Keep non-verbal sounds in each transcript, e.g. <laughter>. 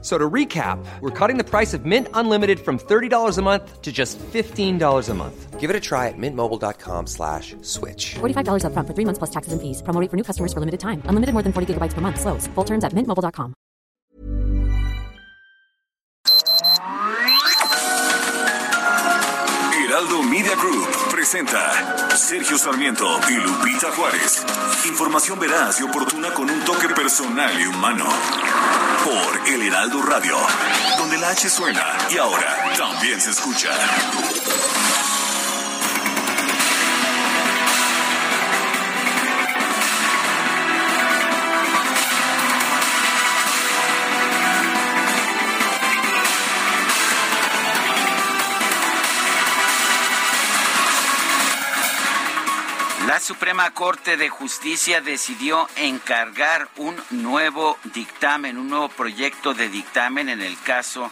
So to recap, we're cutting the price of Mint Unlimited from $30 a month to just $15 a month. Give it a try at mintmobile.com slash switch. $45 up front for three months plus taxes and fees. Promo rate for new customers for limited time. Unlimited more than 40 gigabytes per month. Slows. Full terms at mintmobile.com. Heraldo Media Group presenta Sergio Sarmiento y Lupita Juárez. Información veraz y oportuna con un toque personal y humano. Por El Heraldo Radio, donde la H suena y ahora también se escucha. La Suprema Corte de Justicia decidió encargar un nuevo dictamen, un nuevo proyecto de dictamen en el caso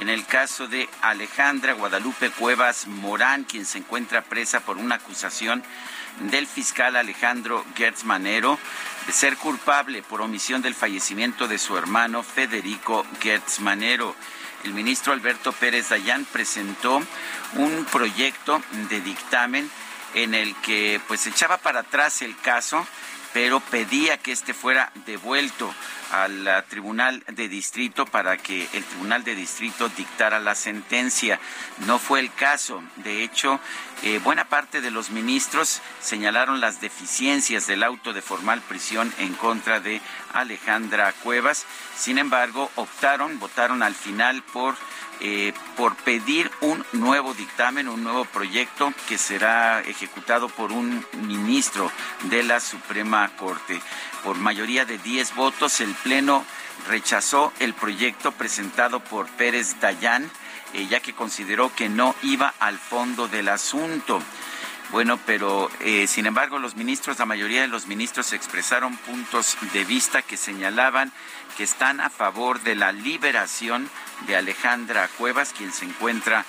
en el caso de Alejandra Guadalupe Cuevas Morán, quien se encuentra presa por una acusación del fiscal Alejandro Gertz Manero de ser culpable por omisión del fallecimiento de su hermano Federico Gertz Manero. El ministro Alberto Pérez Dayán presentó un proyecto de dictamen en el que pues echaba para atrás el caso, pero pedía que este fuera devuelto al uh, Tribunal de Distrito para que el Tribunal de Distrito dictara la sentencia. No fue el caso. De hecho, eh, buena parte de los ministros señalaron las deficiencias del auto de formal prisión en contra de Alejandra Cuevas. Sin embargo, optaron, votaron al final por eh, por pedir un nuevo dictamen, un nuevo proyecto que será ejecutado por un ministro de la Suprema Corte. Por mayoría de 10 votos, el Pleno rechazó el proyecto presentado por Pérez Dayán, eh, ya que consideró que no iba al fondo del asunto. Bueno, pero eh, sin embargo los ministros, la mayoría de los ministros expresaron puntos de vista que señalaban que están a favor de la liberación de Alejandra Cuevas, quien se encuentra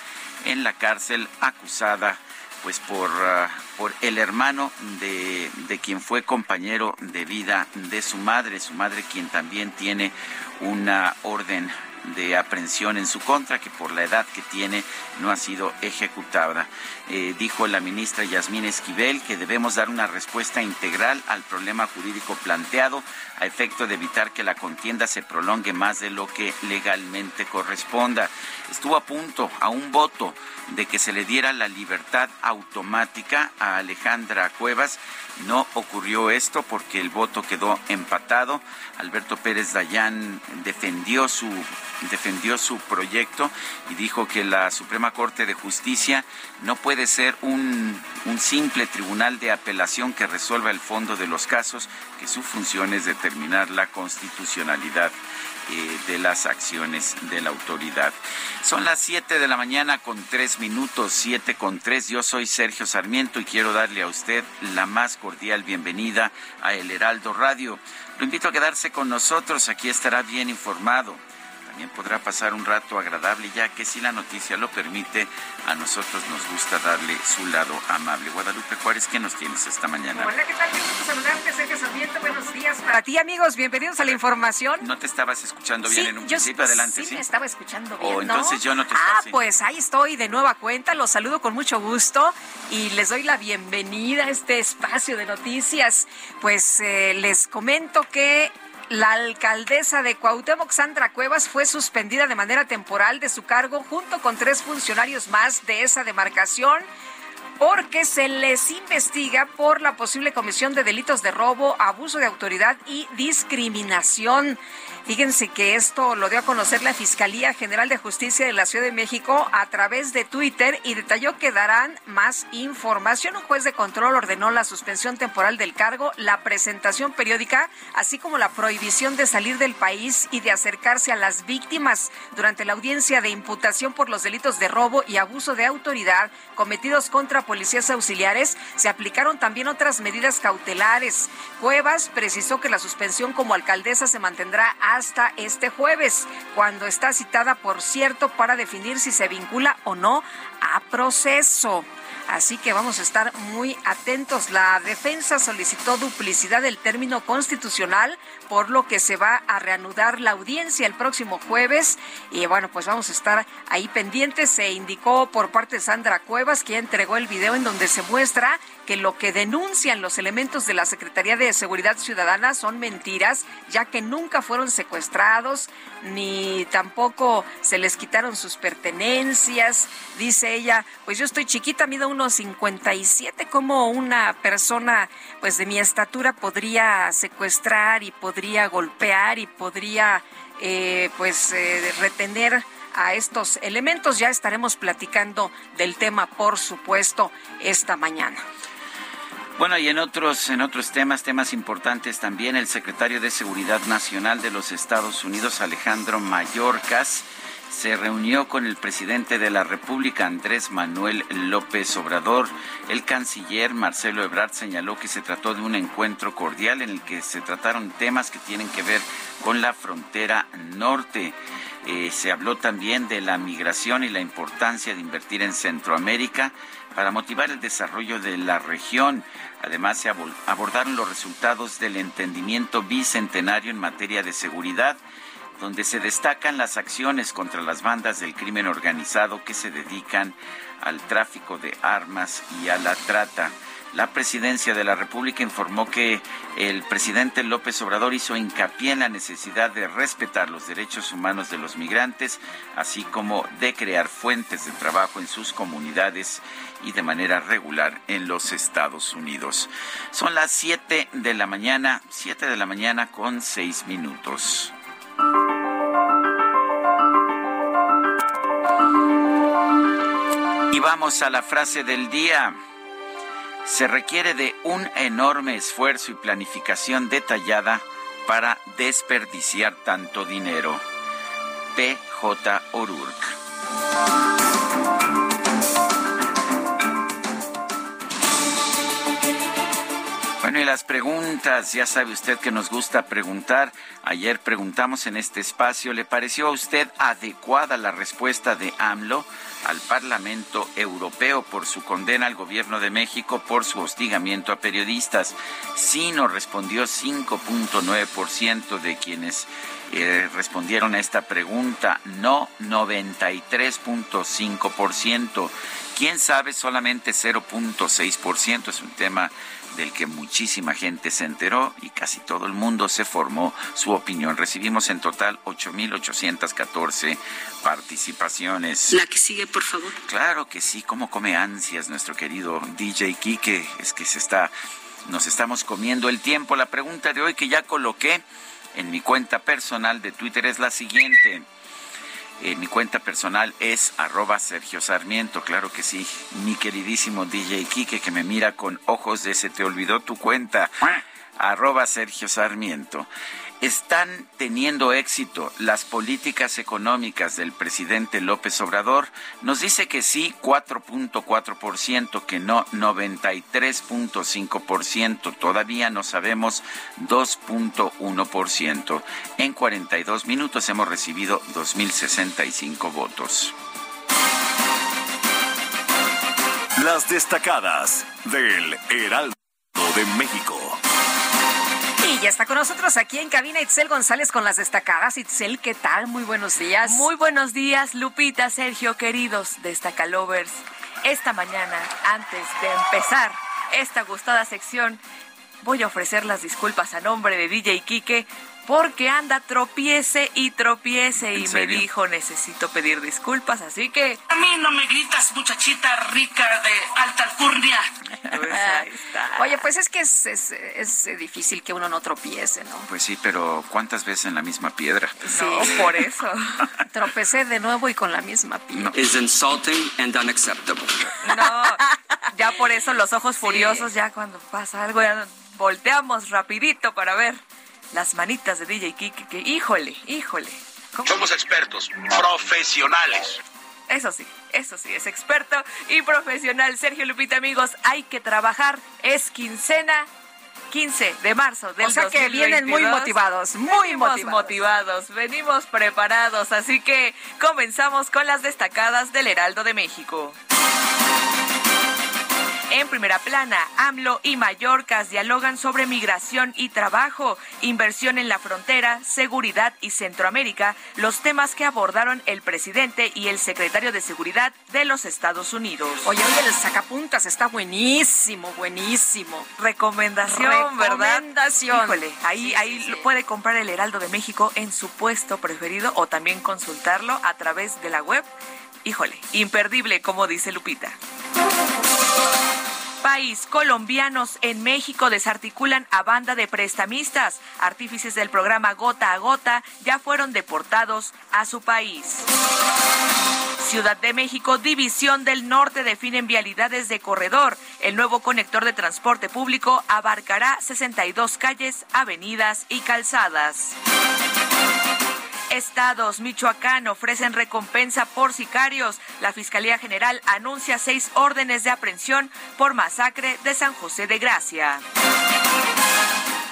en la cárcel acusada pues por, uh, por el hermano de, de quien fue compañero de vida de su madre, su madre quien también tiene una orden de aprehensión en su contra, que por la edad que tiene no ha sido ejecutada. Eh, dijo la ministra Yasmín Esquivel que debemos dar una respuesta integral al problema jurídico planteado a efecto de evitar que la contienda se prolongue más de lo que legalmente corresponda. Estuvo a punto, a un voto, de que se le diera la libertad automática a Alejandra Cuevas. No ocurrió esto porque el voto quedó empatado. Alberto Pérez Dayán defendió su defendió su proyecto y dijo que la Suprema Corte de Justicia no puede ser un, simple tribunal de apelación que resuelva el fondo de los casos, que su función es determinar la constitucionalidad eh, de las acciones de la autoridad. Son las 7 de la mañana con 3 minutos, 7 con 3. Yo soy Sergio Sarmiento y quiero darle a usted la más cordial bienvenida a El Heraldo Radio. Lo invito a quedarse con nosotros, aquí estará bien informado también podrá pasar un rato agradable, ya que si la noticia lo permite, a nosotros nos gusta darle su lado amable. Guadalupe Juárez, ¿qué nos tienes esta mañana? Hola, ¿qué tal? Quiero saludarte, Sergio Sarmiento. Buenos días para ti, amigos. Bienvenidos a la información. ¿No te estabas escuchando bien sí, en un yo principio? Adelante, sí. sí. me estaba escuchando bien, Oh, entonces ¿no? yo no te Ah, estaba- sí. pues ahí estoy de nueva cuenta. Los saludo con mucho gusto y les doy la bienvenida a este espacio de noticias. Pues eh, les comento que la alcaldesa de Cuauhtémoc, Sandra Cuevas, fue suspendida de manera temporal de su cargo junto con tres funcionarios más de esa demarcación porque se les investiga por la posible comisión de delitos de robo, abuso de autoridad y discriminación. Fíjense que esto lo dio a conocer la Fiscalía General de Justicia de la Ciudad de México a través de Twitter y detalló que darán más información. Un juez de control ordenó la suspensión temporal del cargo, la presentación periódica, así como la prohibición de salir del país y de acercarse a las víctimas durante la audiencia de imputación por los delitos de robo y abuso de autoridad cometidos contra policías auxiliares. Se aplicaron también otras medidas cautelares. Cuevas precisó que la suspensión como alcaldesa se mantendrá hasta este jueves, cuando está citada, por cierto, para definir si se vincula o no a proceso. Así que vamos a estar muy atentos. La defensa solicitó duplicidad del término constitucional, por lo que se va a reanudar la audiencia el próximo jueves. Y bueno, pues vamos a estar ahí pendientes. Se indicó por parte de Sandra Cuevas, que entregó el video en donde se muestra que lo que denuncian los elementos de la Secretaría de Seguridad Ciudadana son mentiras, ya que nunca fueron secuestrados, ni tampoco se les quitaron sus pertenencias. Dice ella, pues yo estoy chiquita, mido unos 57, como una persona pues de mi estatura podría secuestrar y podría golpear y podría eh, pues eh, retener a estos elementos. Ya estaremos platicando del tema, por supuesto, esta mañana. Bueno, y en otros, en otros temas, temas importantes también, el secretario de Seguridad Nacional de los Estados Unidos, Alejandro Mayorkas, se reunió con el presidente de la República, Andrés Manuel López Obrador. El canciller Marcelo Ebrard señaló que se trató de un encuentro cordial en el que se trataron temas que tienen que ver con la frontera norte. Eh, se habló también de la migración y la importancia de invertir en Centroamérica para motivar el desarrollo de la región. Además, se abordaron los resultados del entendimiento bicentenario en materia de seguridad, donde se destacan las acciones contra las bandas del crimen organizado que se dedican al tráfico de armas y a la trata. La presidencia de la República informó que el presidente López Obrador hizo hincapié en la necesidad de respetar los derechos humanos de los migrantes, así como de crear fuentes de trabajo en sus comunidades y de manera regular en los Estados Unidos. Son las 7 de la mañana, 7 de la mañana con 6 minutos. Y vamos a la frase del día. Se requiere de un enorme esfuerzo y planificación detallada para desperdiciar tanto dinero. P.J. O'Rourke. Bueno, y las preguntas, ya sabe usted que nos gusta preguntar. Ayer preguntamos en este espacio, ¿le pareció a usted adecuada la respuesta de AMLO al Parlamento Europeo por su condena al gobierno de México por su hostigamiento a periodistas? Sí nos respondió 5.9% de quienes eh, respondieron a esta pregunta, no 93.5%. ¿Quién sabe? Solamente 0.6%. Es un tema del que muchísima gente se enteró y casi todo el mundo se formó su opinión. Recibimos en total 8.814 participaciones. La que sigue, por favor. Claro que sí, cómo come ansias nuestro querido DJ Kike, es que se está, nos estamos comiendo el tiempo. La pregunta de hoy que ya coloqué en mi cuenta personal de Twitter es la siguiente. Eh, mi cuenta personal es arroba Sergio Sarmiento, claro que sí. Mi queridísimo DJ Kike que me mira con ojos de se te olvidó tu cuenta, arroba Sergio Sarmiento. ¿Están teniendo éxito las políticas económicas del presidente López Obrador? Nos dice que sí, 4.4%, que no, 93.5%. Todavía no sabemos 2.1%. En 42 minutos hemos recibido 2.065 votos. Las destacadas del Heraldo de México. Y ya está con nosotros aquí en cabina Itzel González con las destacadas. Itzel, ¿qué tal? Muy buenos días. Muy buenos días, Lupita, Sergio, queridos destacalovers. Esta mañana, antes de empezar esta gustada sección, voy a ofrecer las disculpas a nombre de DJ Kike porque anda tropiece y tropiece y me dijo necesito pedir disculpas, así que... A mí no me gritas muchachita rica de alta alcurnia. Oye, pues es que es, es, difícil que uno no tropiece, ¿no? Pues sí, pero ¿cuántas veces en la misma piedra? Sí, por eso. <laughs> Tropecé de nuevo y con la misma piedra. Es insulting and unacceptable. No, ya por eso los ojos furiosos, ya cuando pasa algo, ya volteamos rapidito para ver las manitas de DJ Kike, que híjole, híjole. Somos expertos, profesionales. Eso sí, eso sí, es experto y profesional. Sergio Lupita, amigos, hay que trabajar, es quincena 15 de marzo del O sea que vienen muy motivados, muy venimos motivados. motivados, venimos preparados, así que comenzamos con las destacadas del Heraldo de México. En primera plana, AMLO y Mallorcas dialogan sobre migración y trabajo, inversión en la frontera, seguridad y Centroamérica, los temas que abordaron el presidente y el secretario de Seguridad de los Estados Unidos. Oye, oye, el sacapuntas está buenísimo, buenísimo. Recomendación, ¿verdad? Recomendación. Híjole, ahí, Sí, ahí sí, puede comprar el Heraldo de México en su puesto preferido o también consultarlo a través de la web. Híjole, imperdible, como dice Lupita. País, colombianos en México desarticulan a banda de prestamistas. Artífices del programa Gota a Gota ya fueron deportados a su país. Ciudad de México, División del Norte definen vialidades de corredor. El nuevo conector de transporte público abarcará 62 calles, avenidas y calzadas. Estados, Michoacán ofrecen recompensa por sicarios. La Fiscalía General anuncia seis órdenes de aprehensión por masacre de San José de Gracia.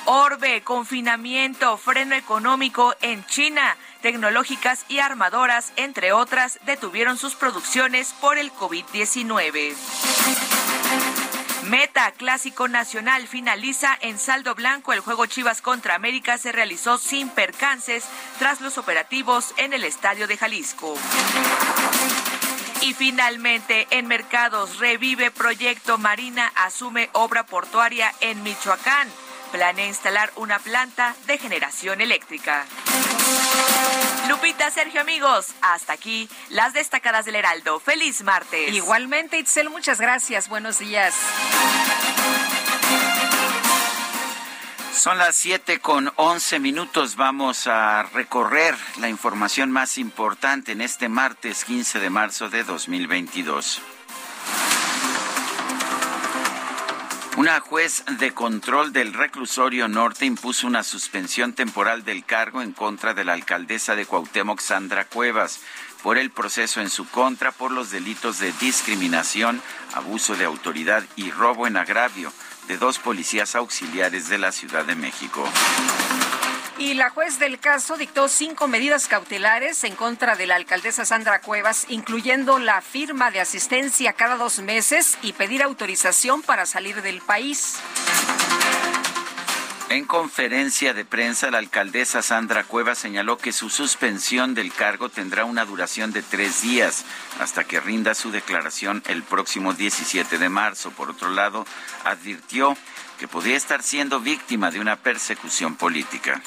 Orbe, confinamiento, freno económico en China. Tecnológicas y armadoras, entre otras, detuvieron sus producciones por el COVID-19. Meta Clásico Nacional finaliza en saldo blanco. El juego Chivas contra América se realizó sin percances tras los operativos en el Estadio de Jalisco. Y finalmente, en mercados, revive proyecto Marina, asume obra portuaria en Michoacán. Planea instalar una planta de generación eléctrica. Lupita, Sergio, amigos, hasta aquí las destacadas del Heraldo. Feliz martes. Igualmente, Itzel, muchas gracias. Buenos días. Son las 7 con 11 minutos. Vamos a recorrer la información más importante en este martes 15 de marzo de 2022. Una juez de control del reclusorio norte impuso una suspensión temporal del cargo en contra de la alcaldesa de Cuauhtémoc, Sandra Cuevas, por el proceso en su contra por los delitos de discriminación, abuso de autoridad y robo en agravio de dos policías auxiliares de la Ciudad de México. Y la juez del caso dictó cinco medidas cautelares en contra de la alcaldesa Sandra Cuevas, incluyendo la firma de asistencia cada dos meses y pedir autorización para salir del país. En conferencia de prensa, la alcaldesa Sandra Cuevas señaló que su suspensión del cargo tendrá una duración de tres días hasta que rinda su declaración el próximo 17 de marzo. Por otro lado, advirtió que podría estar siendo víctima de una persecución política.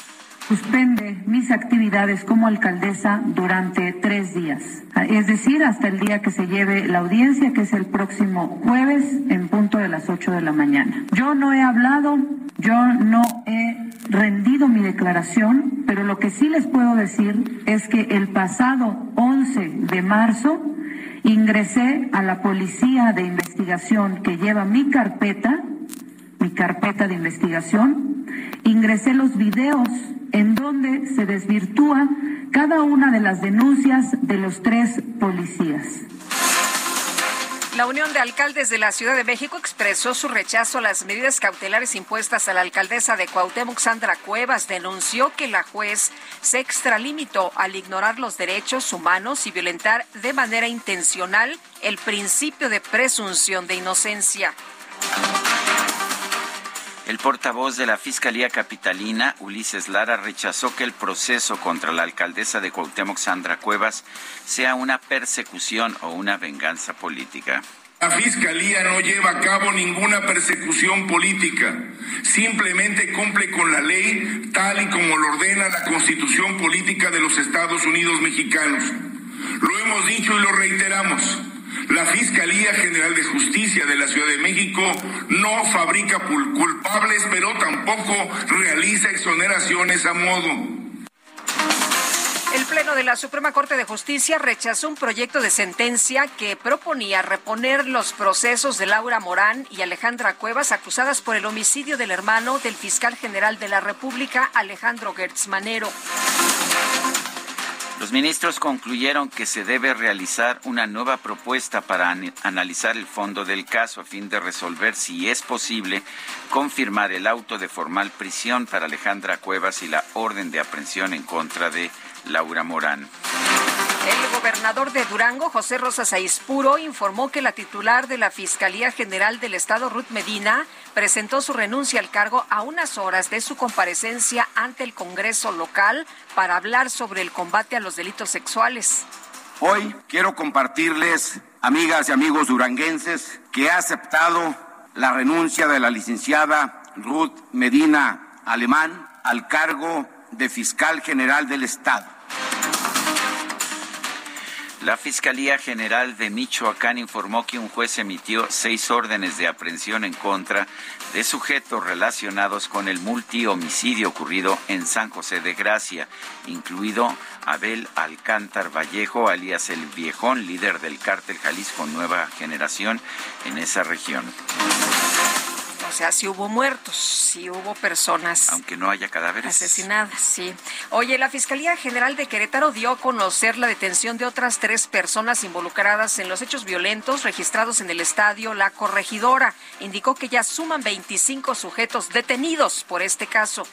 Suspende mis actividades como alcaldesa durante tres días, es decir, hasta el día que se lleve la audiencia, que es el próximo jueves en punto de las 8 de la mañana. Yo no he hablado, yo no he rendido mi declaración, pero lo que sí les puedo decir es que el pasado 11 de marzo ingresé a la policía de investigación que lleva mi carpeta, mi carpeta de investigación, ingresé los videos en donde se desvirtúa cada una de las denuncias de los tres policías. La Unión de Alcaldes de la Ciudad de México expresó su rechazo a las medidas cautelares impuestas a la alcaldesa de Cuauhtémoc, Sandra Cuevas. Denunció que la juez se extralimitó al ignorar los derechos humanos y violentar de manera intencional el principio de presunción de inocencia. El portavoz de la Fiscalía Capitalina, Ulises Lara, rechazó que el proceso contra la alcaldesa de Cuauhtémoc, Sandra Cuevas, sea una persecución o una venganza política. La Fiscalía no lleva a cabo ninguna persecución política, simplemente cumple con la ley tal y como lo ordena la Constitución Política de los Estados Unidos Mexicanos. Lo hemos dicho y lo reiteramos. La Fiscalía General de Justicia de la Ciudad de México no fabrica culpables, pero tampoco realiza exoneraciones a modo. El Pleno de la Suprema Corte de Justicia rechazó un proyecto de sentencia que proponía reponer los procesos de Laura Morán y Alejandra Cuevas acusadas por el homicidio del hermano del fiscal general de la República, Alejandro Gertz Manero. Los ministros concluyeron que se debe realizar una nueva propuesta para analizar el fondo del caso a fin de resolver si es posible confirmar el auto de formal prisión para Alejandra Cuevas y la orden de aprehensión en contra de Laura Morán. El gobernador de Durango, José Rosas Aispuro, informó que la titular de la Fiscalía General del Estado, Ruth Medina, presentó su renuncia al cargo a unas horas de su comparecencia ante el Congreso local para hablar sobre el combate a los delitos sexuales. Hoy quiero compartirles, amigas y amigos duranguenses, que he aceptado la renuncia de la licenciada Ruth Medina Alemán al cargo de fiscal general del Estado. La Fiscalía General de Michoacán informó que un juez emitió seis órdenes de aprehensión en contra de sujetos relacionados con el multihomicidio ocurrido en San José de Gracia, incluido Abel Alcántar Vallejo, alias El Viejón, líder del cártel Jalisco Nueva Generación en esa región. O sea, si hubo muertos, si hubo personas. Aunque no haya cadáveres. Asesinadas, sí. Oye, la Fiscalía General de Querétaro dio a conocer la detención de otras tres personas involucradas en los hechos violentos registrados en el estadio La Corregidora. Indicó que ya suman 25 sujetos detenidos por este caso.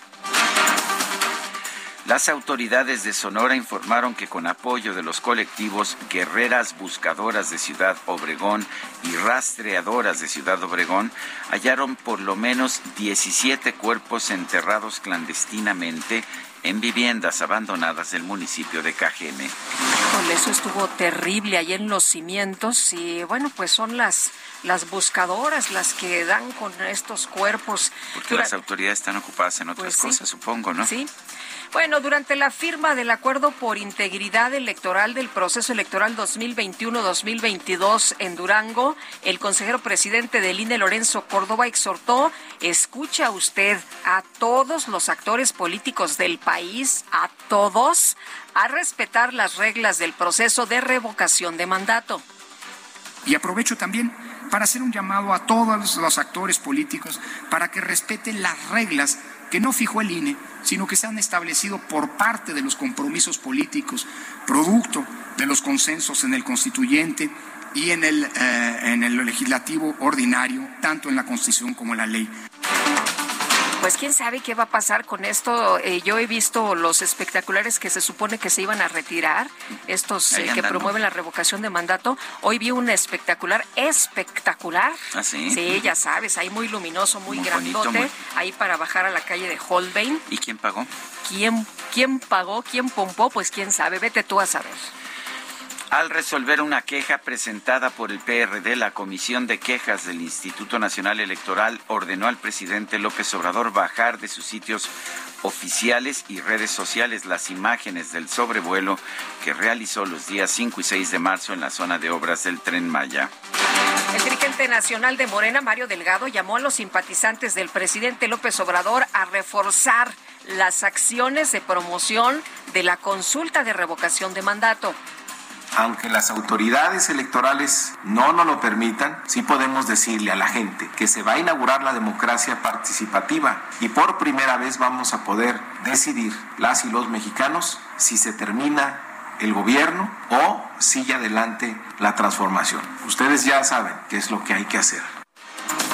Las autoridades de Sonora informaron que con apoyo de los colectivos Guerreras Buscadoras de Ciudad Obregón y Rastreadoras de Ciudad Obregón hallaron por lo menos 17 cuerpos enterrados clandestinamente en viviendas abandonadas del municipio de Cajeme. eso estuvo terrible ahí en los cimientos y bueno, pues son las las buscadoras las que dan con estos cuerpos. Porque las autoridades están ocupadas en otras pues cosas, supongo, ¿no? Sí. Bueno, durante la firma del acuerdo por integridad electoral del proceso electoral 2021-2022 en Durango, el consejero presidente del INE, Lorenzo Córdoba, exhortó, escucha usted a todos los actores políticos del país, a todos, a respetar las reglas del proceso de revocación de mandato. Y aprovecho también para hacer un llamado a todos los actores políticos para que respeten las reglas que no fijó el INE, sino que se han establecido por parte de los compromisos políticos, producto de los consensos en el constituyente y en el, eh, en el legislativo ordinario, tanto en la Constitución como en la ley. Pues quién sabe qué va a pasar con esto. Eh, yo he visto los espectaculares que se supone que se iban a retirar, estos eh, que promueven la revocación de mandato. Hoy vi un espectacular, espectacular. ¿Ah, sí? Sí, ya sabes, ahí muy luminoso, muy, grandote, ahí para bajar a la calle de Holbein. ¿Y quién pagó? ¿Quién, quién pagó? ¿Quién pompó? Pues quién sabe, vete tú a saber. Al resolver una queja presentada por el PRD, la Comisión de Quejas del Instituto Nacional Electoral ordenó al presidente López Obrador bajar de sus sitios oficiales y redes sociales las imágenes del sobrevuelo que realizó los días 5 y 6 de marzo en la zona de obras del tren Maya. El dirigente nacional de Morena, Mario Delgado, llamó a los simpatizantes del presidente López Obrador a reforzar las acciones de promoción de la consulta de revocación de mandato aunque las autoridades electorales no nos lo permitan, sí podemos decirle a la gente que se va a inaugurar la democracia participativa y por primera vez vamos a poder decidir las y los mexicanos si se termina el gobierno o sigue adelante la transformación. Ustedes ya saben qué es lo que hay que hacer.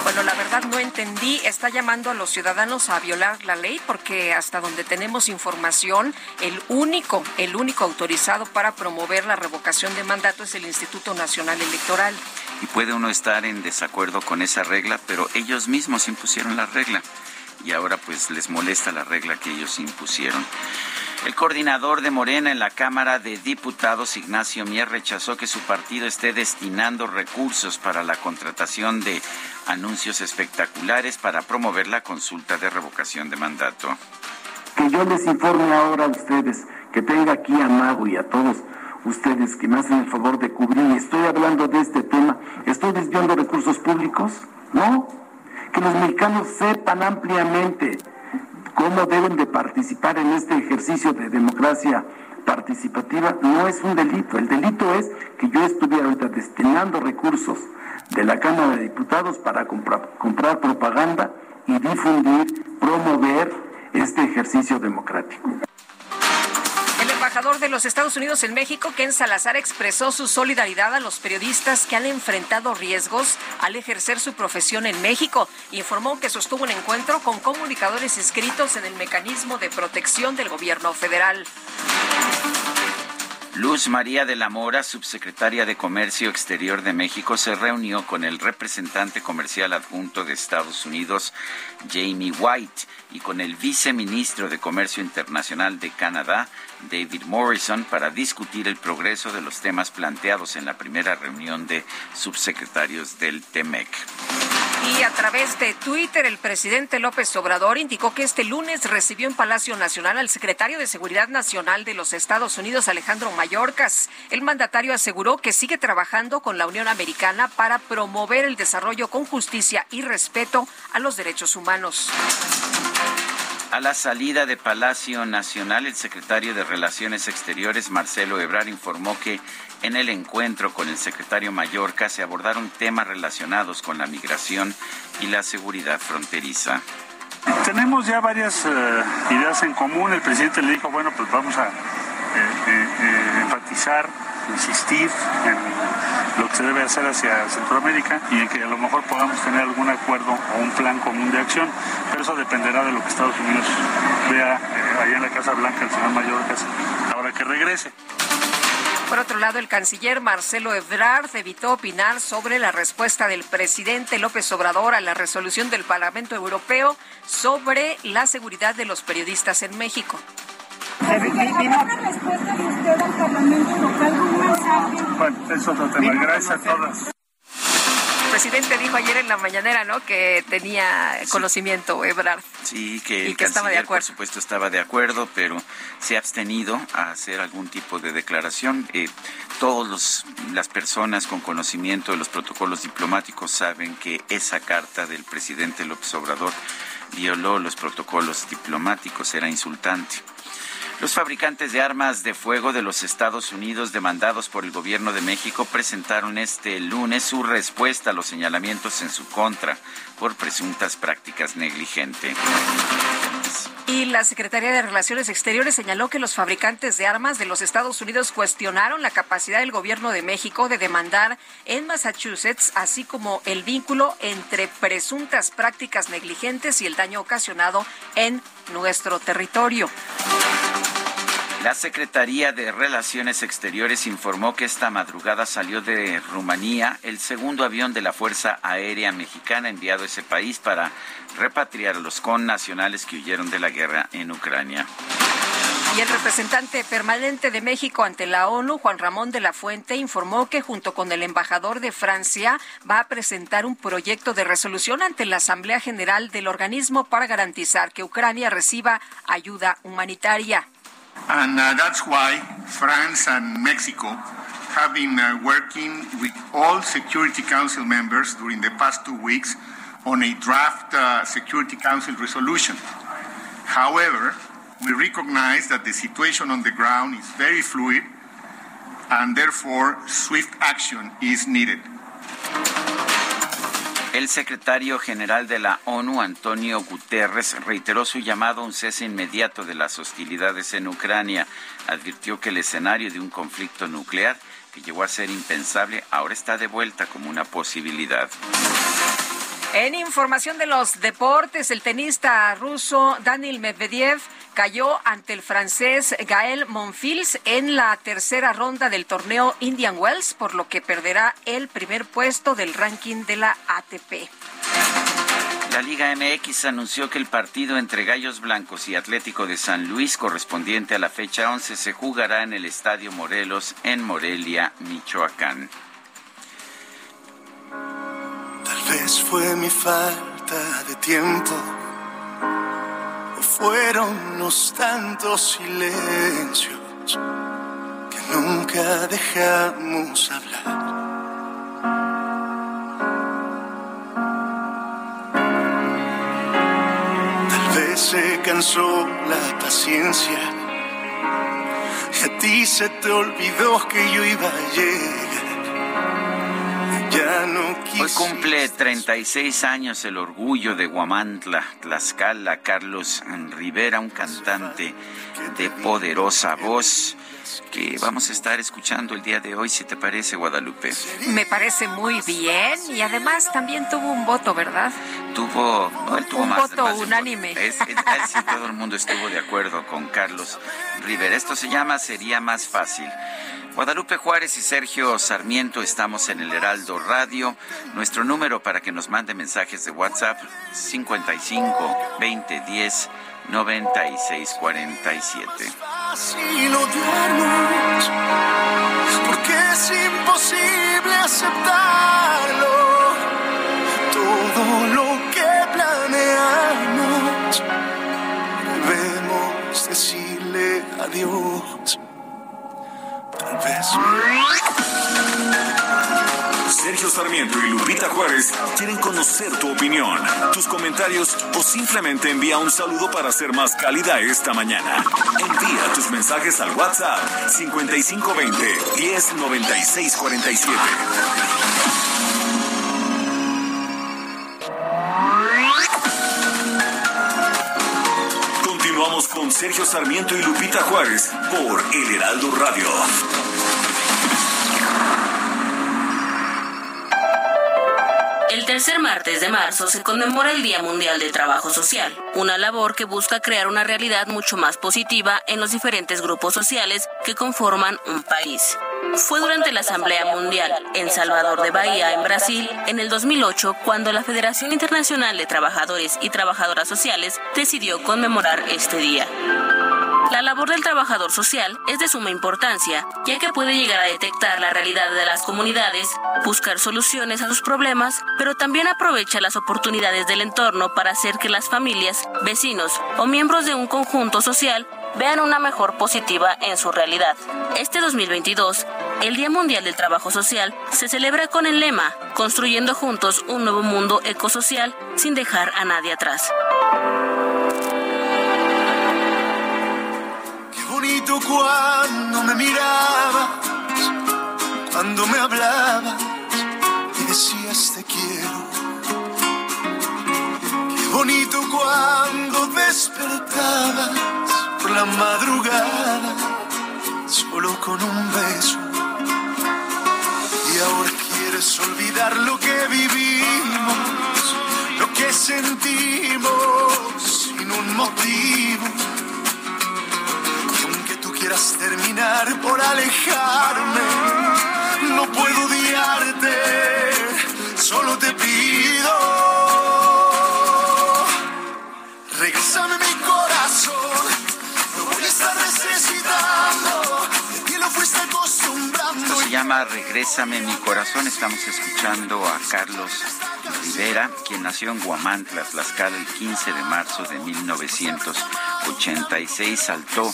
Bueno, la verdad no entendí. Está llamando a los ciudadanos a violar la ley porque hasta donde tenemos información, el único, el único autorizado para promover la revocación de mandato es el Instituto Nacional Electoral. Y puede uno estar en desacuerdo con esa regla, pero ellos mismos impusieron la regla y ahora pues les molesta la regla que ellos impusieron. El coordinador de Morena en la Cámara de Diputados, Ignacio Mier, rechazó que su partido esté destinando recursos para la contratación de anuncios espectaculares para promover la consulta de revocación de mandato. Que yo les informe ahora a ustedes, que tenga aquí a Mago y a todos ustedes que me hacen el favor de cubrir, estoy hablando de este tema, estoy desviando recursos públicos, ¿no? Que los mexicanos sepan ampliamente cómo deben de participar en este ejercicio de democracia participativa no es un delito. El delito es que yo estuviera ahorita destinando recursos de la Cámara de Diputados para comprar, propaganda y difundir, promover este ejercicio democrático embajador de los Estados Unidos en México, Ken Salazar, expresó su solidaridad a los periodistas que han enfrentado riesgos al ejercer su profesión en México. Informó que sostuvo un encuentro con comunicadores inscritos en el mecanismo de protección del gobierno federal. Luz María de la Mora, subsecretaria de Comercio Exterior de México, se reunió con el representante comercial adjunto de Estados Unidos, Jamie White, y con el viceministro de Comercio Internacional de Canadá, David Morrison, para discutir el progreso de los temas planteados en la primera reunión de subsecretarios del TEMEC. Y a través de Twitter, el presidente López Obrador indicó que este lunes recibió en Palacio Nacional al secretario de Seguridad Nacional de los Estados Unidos, Alejandro Mayorkas. El mandatario aseguró que sigue trabajando con la Unión Americana para promover el desarrollo con justicia y respeto a los derechos humanos. A la salida de Palacio Nacional, el secretario de Relaciones Exteriores, Marcelo Ebrar, informó que en el encuentro con el secretario Mallorca se abordaron temas relacionados con la migración y la seguridad fronteriza. Tenemos ya varias eh, ideas en común. El presidente le dijo, bueno, pues vamos a eh, eh, enfatizar, insistir en lo que se debe hacer hacia Centroamérica y en que a lo mejor podamos tener algún acuerdo o un plan común de acción, pero eso dependerá de lo que Estados Unidos vea allá en la Casa Blanca el señor Mallorca ahora que regrese. Por otro lado, el canciller Marcelo Ebrard evitó opinar sobre la respuesta del presidente López Obrador a la resolución del Parlamento Europeo sobre la seguridad de los periodistas en México. respuesta Bueno, eso es otro tema. Gracias a todas presidente dijo ayer en la mañanera, ¿no? Que tenía conocimiento Ebrard. Sí, que el que estaba de acuerdo. Por supuesto estaba de acuerdo, pero se ha abstenido a hacer algún tipo de declaración. Eh, todas las personas con conocimiento de los protocolos diplomáticos saben que esa carta del presidente López Obrador violó los protocolos diplomáticos, era insultante. Los fabricantes de armas de fuego de los Estados Unidos demandados por el gobierno de México presentaron este lunes su respuesta a los señalamientos en su contra por presuntas prácticas negligentes. Y la Secretaría de Relaciones Exteriores señaló que los fabricantes de armas de los Estados Unidos cuestionaron la capacidad del gobierno de México de demandar en Massachusetts, así como el vínculo entre presuntas prácticas negligentes y el daño ocasionado en nuestro territorio. La Secretaría de Relaciones Exteriores informó que esta madrugada salió de Rumanía el segundo avión de la Fuerza Aérea Mexicana enviado a ese país para repatriar a los connacionales que huyeron de la guerra en Ucrania. Y el representante permanente de México ante la ONU, Juan Ramón de la Fuente, informó que junto con el embajador de Francia va a presentar un proyecto de resolución ante la Asamblea General del organismo para garantizar que Ucrania reciba ayuda humanitaria. And uh, that's why France and Mexico have been uh, working with all Security Council members during the past two weeks on a draft uh, Security Council resolution. However, we recognize that the situation on the ground is very fluid and therefore swift action is needed. El secretario general de la ONU, Antonio Guterres, reiteró su llamado a un cese inmediato de las hostilidades en Ucrania. Advirtió que el escenario de un conflicto nuclear que llegó a ser impensable ahora está de vuelta como una posibilidad. En información de los deportes, el tenista ruso Daniel Medvedev cayó ante el francés Gael Monfils en la tercera ronda del torneo Indian Wells, por lo que perderá el primer puesto del ranking de la ATP. La Liga MX anunció que el partido entre Gallos Blancos y Atlético de San Luis, correspondiente a la fecha 11, se jugará en el Estadio Morelos en Morelia, Michoacán. Tal vez fue mi falta de tiempo fueron los tantos silencios que nunca dejamos hablar. Tal vez se cansó la paciencia y a ti se te olvidó que yo iba a llegar. Hoy cumple 36 años el orgullo de Guamantla, Tlaxcala, Carlos Rivera, un cantante de poderosa voz. Que vamos a estar escuchando el día de hoy, si te parece, Guadalupe. Me parece muy bien y además también tuvo un voto, ¿verdad? Tuvo, no, él tuvo un más, voto más unánime. Es, todo el mundo estuvo de acuerdo con Carlos Rivera. Esto se llama Sería Más Fácil. Guadalupe Juárez y Sergio Sarmiento estamos en el Heraldo Radio. Nuestro número para que nos mande mensajes de WhatsApp 55 20 10 96 47. fácil odiarnos, porque es imposible aceptarlo. Todo lo que planeamos, debemos decirle adiós. Tal vez. Sergio Sarmiento y Lupita Juárez quieren conocer tu opinión, tus comentarios o simplemente envía un saludo para hacer más cálida esta mañana. Envía tus mensajes al WhatsApp 5520 109647. Continuamos con Sergio Sarmiento y Lupita Juárez por El Heraldo Radio. El tercer martes de marzo se conmemora el Día Mundial del Trabajo Social, una labor que busca crear una realidad mucho más positiva en los diferentes grupos sociales que conforman un país. Fue durante la Asamblea Mundial en Salvador de Bahía, en Brasil, en el 2008, cuando la Federación Internacional de Trabajadores y Trabajadoras Sociales decidió conmemorar este día. La labor del trabajador social es de suma importancia, ya que puede llegar a detectar la realidad de las comunidades, buscar soluciones a sus problemas, pero también aprovecha las oportunidades del entorno para hacer que las familias, vecinos o miembros de un conjunto social vean una mejor positiva en su realidad. Este 2022, el Día Mundial del Trabajo Social se celebra con el lema Construyendo juntos un nuevo mundo ecosocial sin dejar a nadie atrás. Bonito cuando me mirabas, cuando me hablabas y decías te quiero. Qué bonito cuando despertabas por la madrugada, solo con un beso. Y ahora quieres olvidar lo que vivimos, lo que sentimos sin un motivo. Quieras terminar por alejarme, no puedo odiarte, solo te pido. Regrésame mi corazón, lo voy a estar necesitando, de lo fuiste acostumbrando. Esto se llama Regrésame mi corazón. Estamos escuchando a Carlos Rivera, quien nació en Guamantla, Tlaxcala, el 15 de marzo de 1986. Saltó,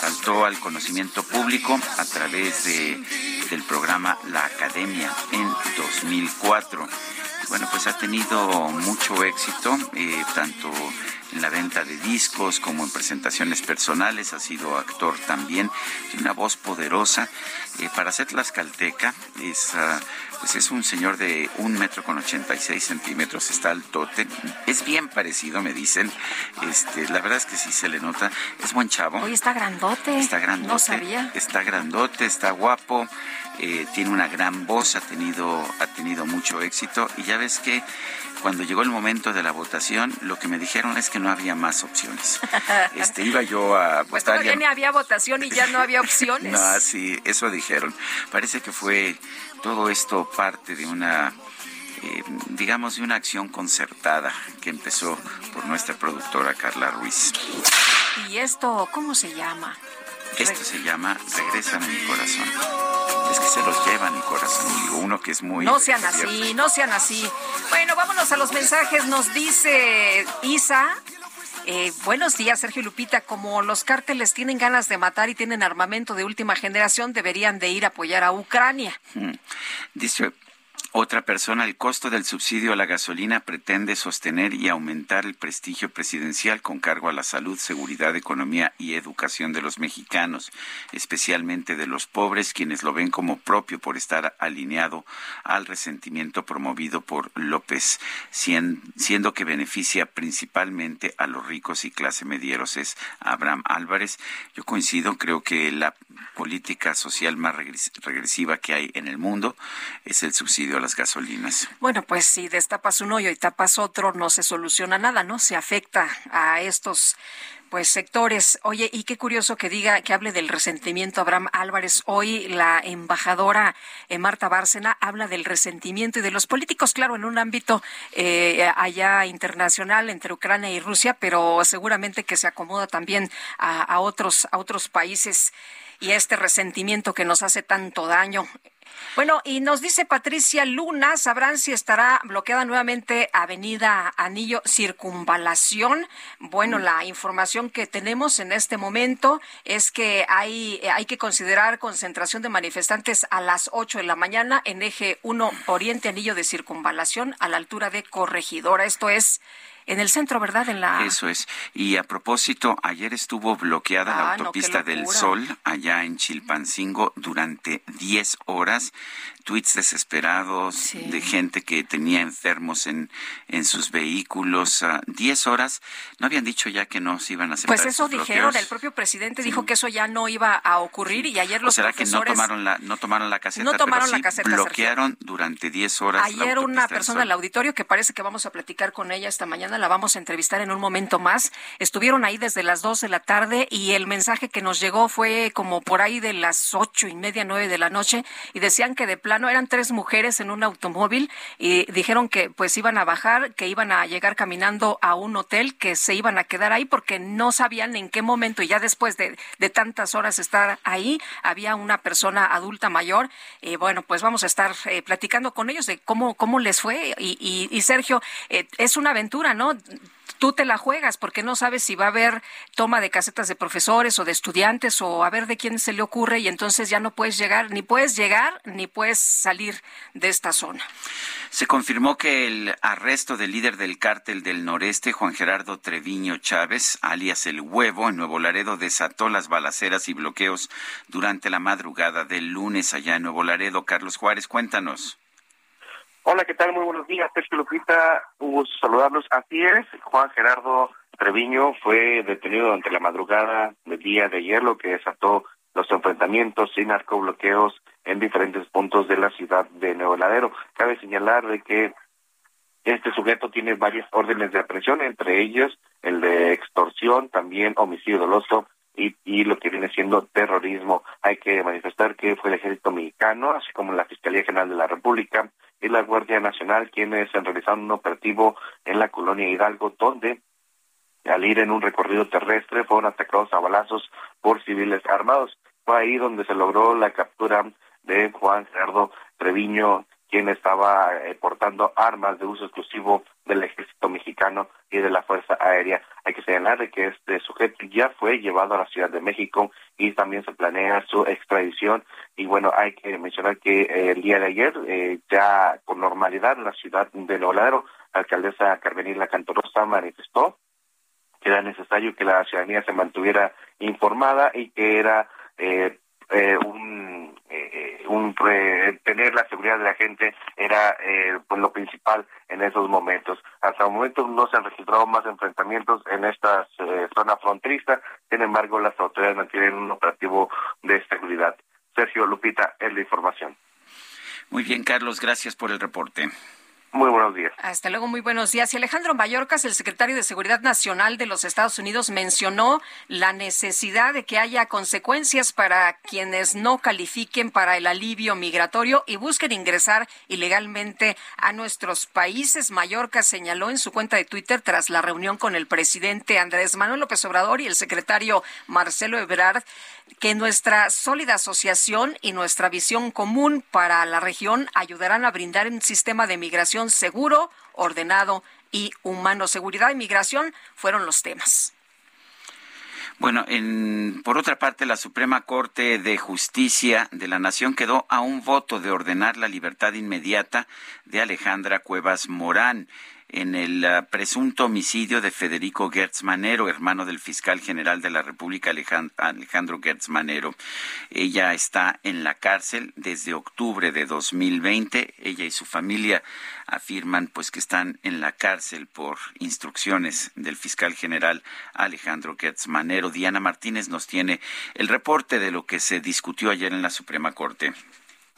saltó al conocimiento público a través de, del programa La Academia en 2004. Bueno, pues ha tenido mucho éxito, eh, tanto en la venta de discos como en presentaciones personales. Ha sido actor también, tiene una voz poderosa. Eh, para ser tlaxcalteca, es, ah, pues es un señor de un metro con 86 centímetros, está altote. Es bien parecido, me dicen. Este, la verdad es que sí se le nota. Es buen chavo. Hoy está grandote. Está grandote. No sabía. Está grandote, está guapo, eh, tiene una gran voz, ha tenido, ha tenido mucho éxito. Y ya ves que cuando llegó el momento de la votación, lo que me dijeron es que no había más opciones. <laughs> Este, iba yo a Pues votar. todavía a- ni había votación y ya no había opciones. <laughs> no, sí, eso dijeron. Parece que fue todo esto parte de una, eh, digamos, de una acción concertada que empezó por nuestra productora Carla Ruiz. ¿Y esto cómo se llama? Esto se llama Regrésame mi corazón. Es que se los llevan el corazón. Uno que es muy... No sean así, no sean así. Bueno, vámonos a los mensajes. Nos dice Isa. eh, buenos días, Sergio Lupita. Como los cárteles tienen ganas de matar y tienen armamento de última generación, deberían de ir a apoyar a Ucrania. Dice, Otra persona, el costo del subsidio a la gasolina pretende sostener y aumentar el prestigio presidencial con cargo a la salud, seguridad, economía y educación de los mexicanos, especialmente de los pobres, quienes lo ven como propio por estar alineado al resentimiento promovido por López, siendo que beneficia principalmente a los ricos y clase medieros. Es Abraham Álvarez. Yo coincido, creo que la política social más regresiva que hay en el mundo es el subsidio a gasolinas. Bueno, pues si destapas un hoyo y tapas otro, no se soluciona nada, ¿no? Se afecta a estos pues sectores. Oye, y qué curioso que diga, que hable del resentimiento Abraham Álvarez. Hoy la embajadora eh, Marta Bárcena habla del resentimiento y de los políticos, claro, en un ámbito eh, allá internacional entre Ucrania y Rusia, pero seguramente que se acomoda también a, a otros, a otros países y este resentimiento que nos hace tanto daño. Bueno, y nos dice Patricia Luna, sabrán si estará bloqueada nuevamente Avenida Anillo Circunvalación. Bueno, la información que tenemos en este momento es que hay, hay que considerar concentración de manifestantes a las 8 de la mañana en eje 1 Oriente Anillo de Circunvalación a la altura de Corregidora. Esto es en el centro, ¿verdad? En la... Eso es. Y a propósito, ayer estuvo bloqueada la ah, autopista del Sol allá en Chilpancingo durante 10 horas tweets desesperados de gente que tenía enfermos en, en sus vehículos. Uh, diez horas, ¿no habían dicho ya que no se iban a hacer Pues eso dijeron, el propio presidente dijo que eso ya no iba a ocurrir y ayer los ¿O será que no tomaron la, no tomaron la caseta? No tomaron la caseta, bloquearon durante diez horas Ayer una persona del auditorio que parece que vamos a platicar con ella esta mañana, la vamos a entrevistar en un momento más. Estuvieron ahí desde las dos de la tarde y el mensaje que nos llegó fue como por ahí de las ocho y media, nueve de la noche y decían que de plan no eran tres mujeres en un automóvil y dijeron que pues iban a bajar, que iban a llegar caminando a un hotel, que se iban a quedar ahí porque no sabían en qué momento y ya después de, de tantas horas estar ahí había una persona adulta mayor. y bueno, pues vamos a estar eh, platicando con ellos de cómo, cómo les fue y, y, Sergio, eh, es una aventura, ¿no? Tú te la juegas porque no sabes si va a haber toma de casetas de profesores o de estudiantes o a ver de quién se le ocurre y entonces ya no puedes llegar, ni puedes llegar ni puedes salir de esta zona. Se confirmó que el arresto del líder del cártel del noreste, Juan Gerardo Treviño Chávez, alias El Huevo, en Nuevo Laredo, desató las balaceras y bloqueos durante la madrugada del lunes allá en Nuevo Laredo. Carlos Juárez, cuéntanos. Hola, ¿qué tal? Muy buenos días, Sergio Lupita. Un gusto saludarlos. Así es, Juan Gerardo Treviño fue detenido durante la madrugada del día de ayer, lo que desató los enfrentamientos y narcobloqueos en diferentes puntos de la ciudad de Nuevo Ladero. Cabe señalar de que este sujeto tiene varias órdenes de aprehensión, entre ellos el de extorsión, también homicidio doloso y, y, lo que viene siendo terrorismo. Hay que manifestar que fue el ejército mexicano, así como la Fiscalía General de la República, y la Guardia Nacional quienes han realizado un operativo en la colonia Hidalgo donde al ir en un recorrido terrestre fueron atacados a balazos por civiles armados. Fue ahí donde se logró la captura de Juan Gerardo Treviño quien estaba eh, portando armas de uso exclusivo del ejército mexicano y de la Fuerza Aérea. Hay que señalar que este sujeto ya fue llevado a la Ciudad de México y también se planea su extradición. Y bueno, hay que mencionar que eh, el día de ayer, eh, ya con normalidad la ciudad de Noladero, la alcaldesa Carmenila Cantorosa manifestó que era necesario que la ciudadanía se mantuviera informada y que era eh, eh, un, eh, tener la seguridad de la gente era eh, pues lo principal en esos momentos. Hasta el momento no se han registrado más enfrentamientos en esta eh, zona fronteriza, sin embargo las autoridades mantienen un operativo de seguridad. Sergio Lupita es la información. Muy bien, Carlos, gracias por el reporte. Muy buenos días. Hasta luego, muy buenos días. Y Alejandro Mayorkas, el secretario de Seguridad Nacional de los Estados Unidos, mencionó la necesidad de que haya consecuencias para quienes no califiquen para el alivio migratorio y busquen ingresar ilegalmente a nuestros países. Mayorkas señaló en su cuenta de Twitter tras la reunión con el presidente Andrés Manuel López Obrador y el secretario Marcelo Ebrard que nuestra sólida asociación y nuestra visión común para la región ayudarán a brindar un sistema de migración seguro, ordenado y humano. Seguridad y migración fueron los temas. Bueno, en, por otra parte, la Suprema Corte de Justicia de la Nación quedó a un voto de ordenar la libertad inmediata de Alejandra Cuevas Morán en el ah, presunto homicidio de Federico Gertz Manero, hermano del fiscal general de la República Alejandro Gertz Manero. Ella está en la cárcel desde octubre de 2020. Ella y su familia afirman pues que están en la cárcel por instrucciones del fiscal general Alejandro Gertz Manero. Diana Martínez nos tiene el reporte de lo que se discutió ayer en la Suprema Corte.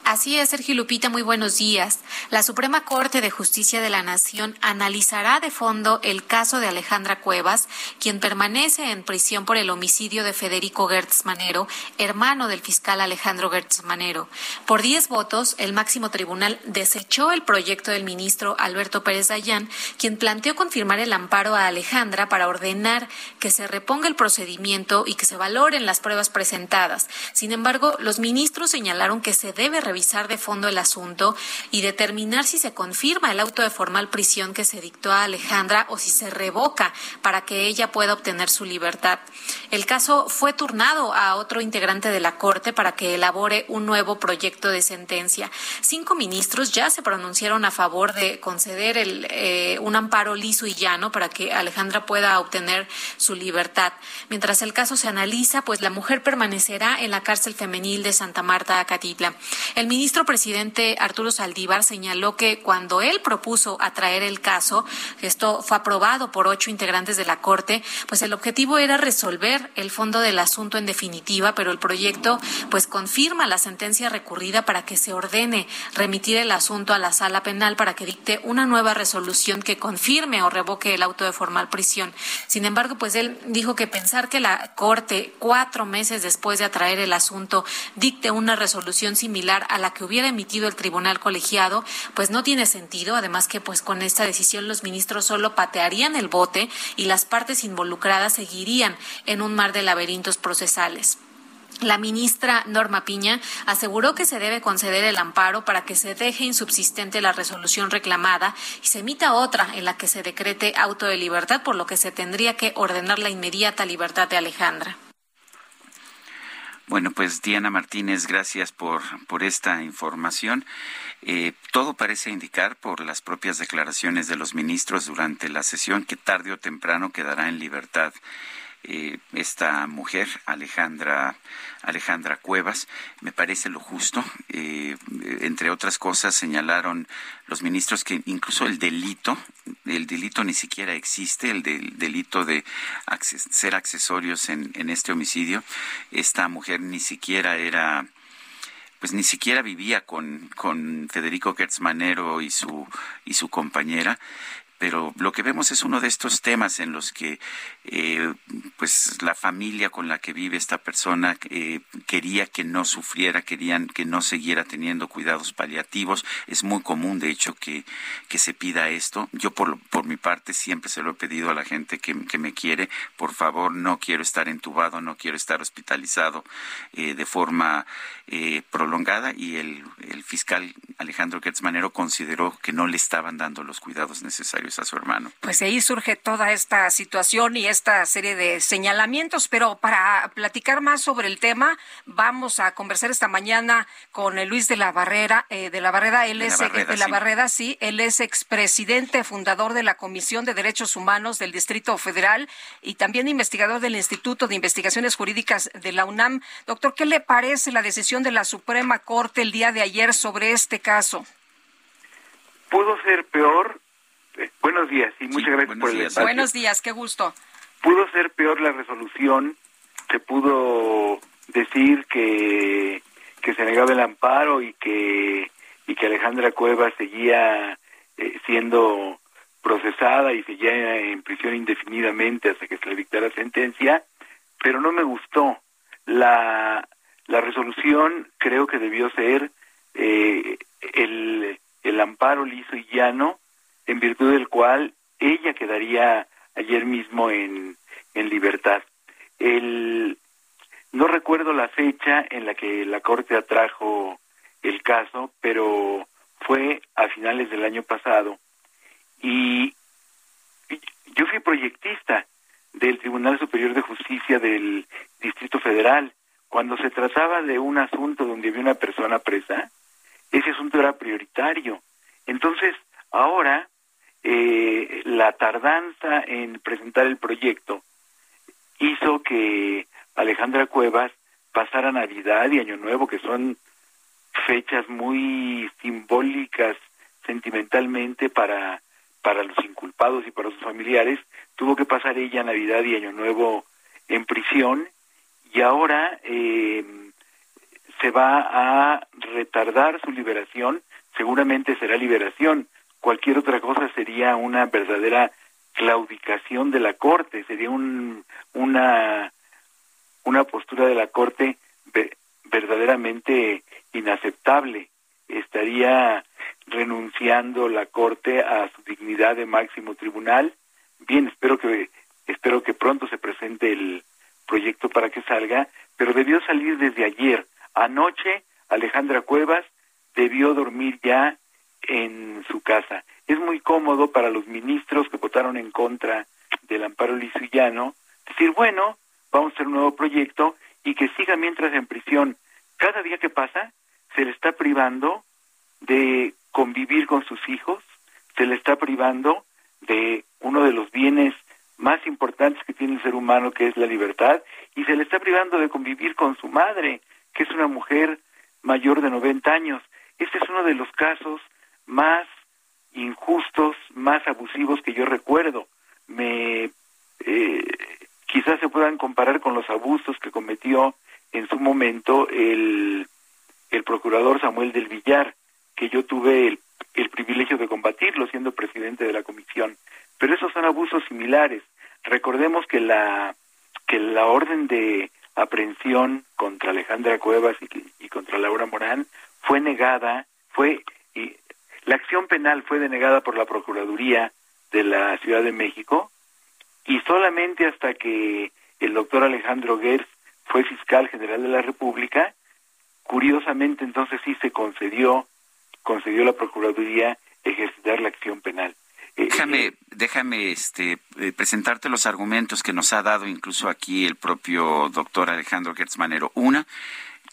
Así es, Sergio Lupita, muy buenos días. La Suprema Corte de Justicia de la Nación analizará de fondo el caso de Alejandra Cuevas, quien permanece en prisión por el homicidio de Federico Gertz Manero, hermano del fiscal Alejandro Gertz Manero. Por diez votos, el máximo tribunal desechó el proyecto del ministro Alberto Pérez Dayán, quien planteó confirmar el amparo a Alejandra para ordenar que se reponga el procedimiento y que se valoren las pruebas presentadas. Sin embargo, los ministros señalaron que se debe revisar de fondo el asunto y determinar si se confirma el auto de formal prisión que se dictó a Alejandra o si se revoca para que ella pueda obtener su libertad. El caso fue turnado a otro integrante de la Corte para que elabore un nuevo proyecto de sentencia. Cinco ministros ya se pronunciaron a favor de conceder el, eh, un amparo liso y llano para que Alejandra pueda obtener su libertad. Mientras el caso se analiza, pues la mujer permanecerá en la cárcel femenil de Santa Marta, Acatitla. El ministro presidente Arturo Saldívar señaló que cuando él propuso atraer el caso, esto fue aprobado por ocho integrantes de la Corte, pues el objetivo era resolver el fondo del asunto en definitiva, pero el proyecto pues confirma la sentencia recurrida para que se ordene remitir el asunto a la sala penal para que dicte una nueva resolución que confirme o revoque el auto de formal prisión. Sin embargo, pues él dijo que pensar que la Corte, cuatro meses después de atraer el asunto, dicte una resolución similar a la que hubiera emitido el tribunal colegiado, pues no tiene sentido. Además que pues con esta decisión los ministros solo patearían el bote y las partes involucradas seguirían en un mar de laberintos procesales. La ministra Norma Piña aseguró que se debe conceder el amparo para que se deje insubsistente la resolución reclamada y se emita otra en la que se decrete auto de libertad, por lo que se tendría que ordenar la inmediata libertad de Alejandra. Bueno, pues Diana Martínez, gracias por, por esta información. Eh, todo parece indicar por las propias declaraciones de los ministros durante la sesión que tarde o temprano quedará en libertad eh, esta mujer, Alejandra, Alejandra Cuevas. Me parece lo justo. Eh, entre otras cosas, señalaron los ministros que incluso el delito, el delito ni siquiera existe, el delito de ser accesorios en, este homicidio. Esta mujer ni siquiera era pues ni siquiera vivía con, Federico Gertzmanero y su, y su compañera pero lo que vemos es uno de estos temas en los que eh, pues la familia con la que vive esta persona eh, quería que no sufriera, querían que no siguiera teniendo cuidados paliativos. Es muy común, de hecho, que, que se pida esto. Yo por, por mi parte siempre se lo he pedido a la gente que, que me quiere, por favor, no quiero estar entubado, no quiero estar hospitalizado eh, de forma prolongada y el, el fiscal Alejandro Gertzmanero consideró que no le estaban dando los cuidados necesarios a su hermano. Pues ahí surge toda esta situación y esta serie de señalamientos, pero para platicar más sobre el tema, vamos a conversar esta mañana con Luis de la Barrera, eh, de la Barrera, él es de la Barrera, sí, él es expresidente, fundador de la Comisión de Derechos Humanos del Distrito Federal y también investigador del Instituto de Investigaciones Jurídicas de la UNAM. Doctor, ¿qué le parece la decisión de la Suprema Corte el día de ayer sobre este caso? Pudo ser peor buenos días y muchas gracias por el espacio. Buenos días, qué gusto. Pudo ser peor la resolución, se pudo decir que, se negaba el amparo y que, y que Alejandra Cuevas seguía eh, siendo procesada y seguía en prisión indefinidamente hasta que se le dictara sentencia, pero no me gustó. La, la resolución creo que debió ser eh, el, el amparo liso y llano en virtud del cual ella quedaría ayer mismo en, en libertad. El, no recuerdo la fecha en la que la Corte atrajo el caso, pero fue a finales del año pasado y yo fui proyectista del Tribunal Superior de Justicia del Distrito Federal. Cuando se trataba de un asunto donde había una persona presa, ese asunto era prioritario. Entonces, ahora, eh, la tardanza en presentar el proyecto hizo que Alejandra Cuevas pasara Navidad y Año Nuevo, que son fechas muy simbólicas sentimentalmente para, para los inculpados y para sus familiares, tuvo que pasar ella Navidad y Año Nuevo en prisión y ahora eh, se va a retardar su liberación, seguramente será liberación, cualquier otra cosa sería una verdadera claudicación de la Corte, sería un, una, una postura de la Corte verdaderamente inaceptable. Estaría renunciando la Corte a su dignidad de máximo tribunal. Bien, espero que espero que pronto se presente el proyecto para que salga, pero debió salir desde ayer. Anoche Alejandra Cuevas debió dormir ya en su casa. Es muy cómodo para los ministros que votaron en contra del amparo lisuyano decir, bueno, vamos a hacer un nuevo proyecto y que siga mientras en prisión. Cada día que pasa se le está privando de convivir con sus hijos, se le está privando de uno de los bienes más importantes que tiene el ser humano, que es la libertad, y se le está privando de convivir con su madre, que es una mujer mayor de 90 años. Este es uno de los casos más injustos, más abusivos que yo recuerdo. Me eh, quizás se puedan comparar con los abusos que cometió en su momento el, el procurador Samuel del Villar, que yo tuve el, el privilegio de combatirlo siendo presidente de la comisión. Pero esos son abusos similares. Recordemos que la que la orden de aprehensión contra Alejandra Cuevas y, y contra Laura Morán fue negada, fue la acción penal fue denegada por la Procuraduría de la Ciudad de México y solamente hasta que el doctor Alejandro Gers fue fiscal general de la República, curiosamente entonces sí se concedió concedió la Procuraduría ejercitar la acción penal. Eh, déjame, eh, déjame este, eh, presentarte los argumentos que nos ha dado incluso aquí el propio doctor Alejandro Gertz Manero. Una,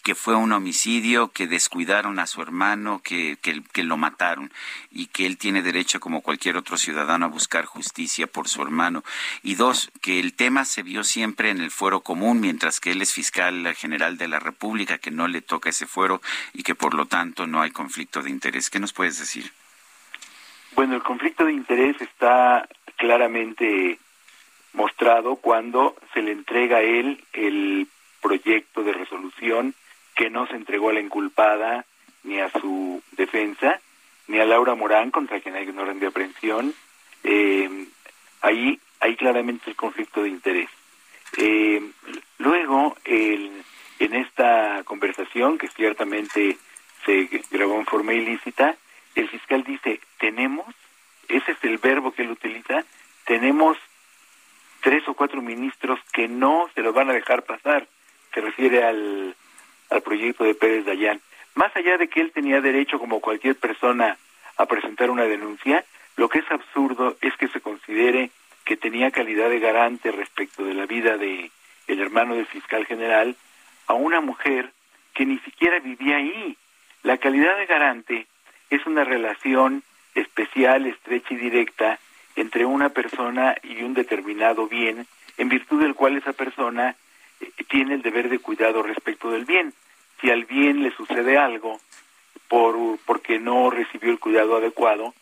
que fue un homicidio, que descuidaron a su hermano, que, que, lo mataron y que él tiene derecho, como cualquier otro ciudadano, a buscar justicia por su hermano. Y dos, que el tema se vio siempre en el fuero común, mientras que él es fiscal general de la República, que no le toca ese fuero y que por lo tanto no hay conflicto de interés. ¿Qué nos puedes decir? Bueno, el conflicto de interés está claramente mostrado cuando se le entrega a él el proyecto de resolución que no se entregó a la inculpada ni a su defensa, ni a Laura Morán, contra quien hay una orden de aprehensión. Eh, ahí hay claramente el conflicto de interés. Eh, luego, el, en esta conversación, que ciertamente se grabó en forma ilícita, el fiscal dice, tenemos, ese es el verbo que él utiliza, tenemos tres o cuatro ministros que no se lo van a dejar pasar. Se refiere al, al proyecto de Pérez Dayán. Más allá de que él tenía derecho, como cualquier persona, a presentar una denuncia, lo que es absurdo es que se considere que tenía calidad de garante respecto de la vida de el hermano del fiscal general a una mujer que ni siquiera vivía ahí. La calidad de garante es una relación especial, estrecha y directa entre una persona y un determinado bien, en virtud del cual esa persona tiene el deber de cuidado respecto del bien. Si al bien le sucede algo por porque no recibió el cuidado adecuado,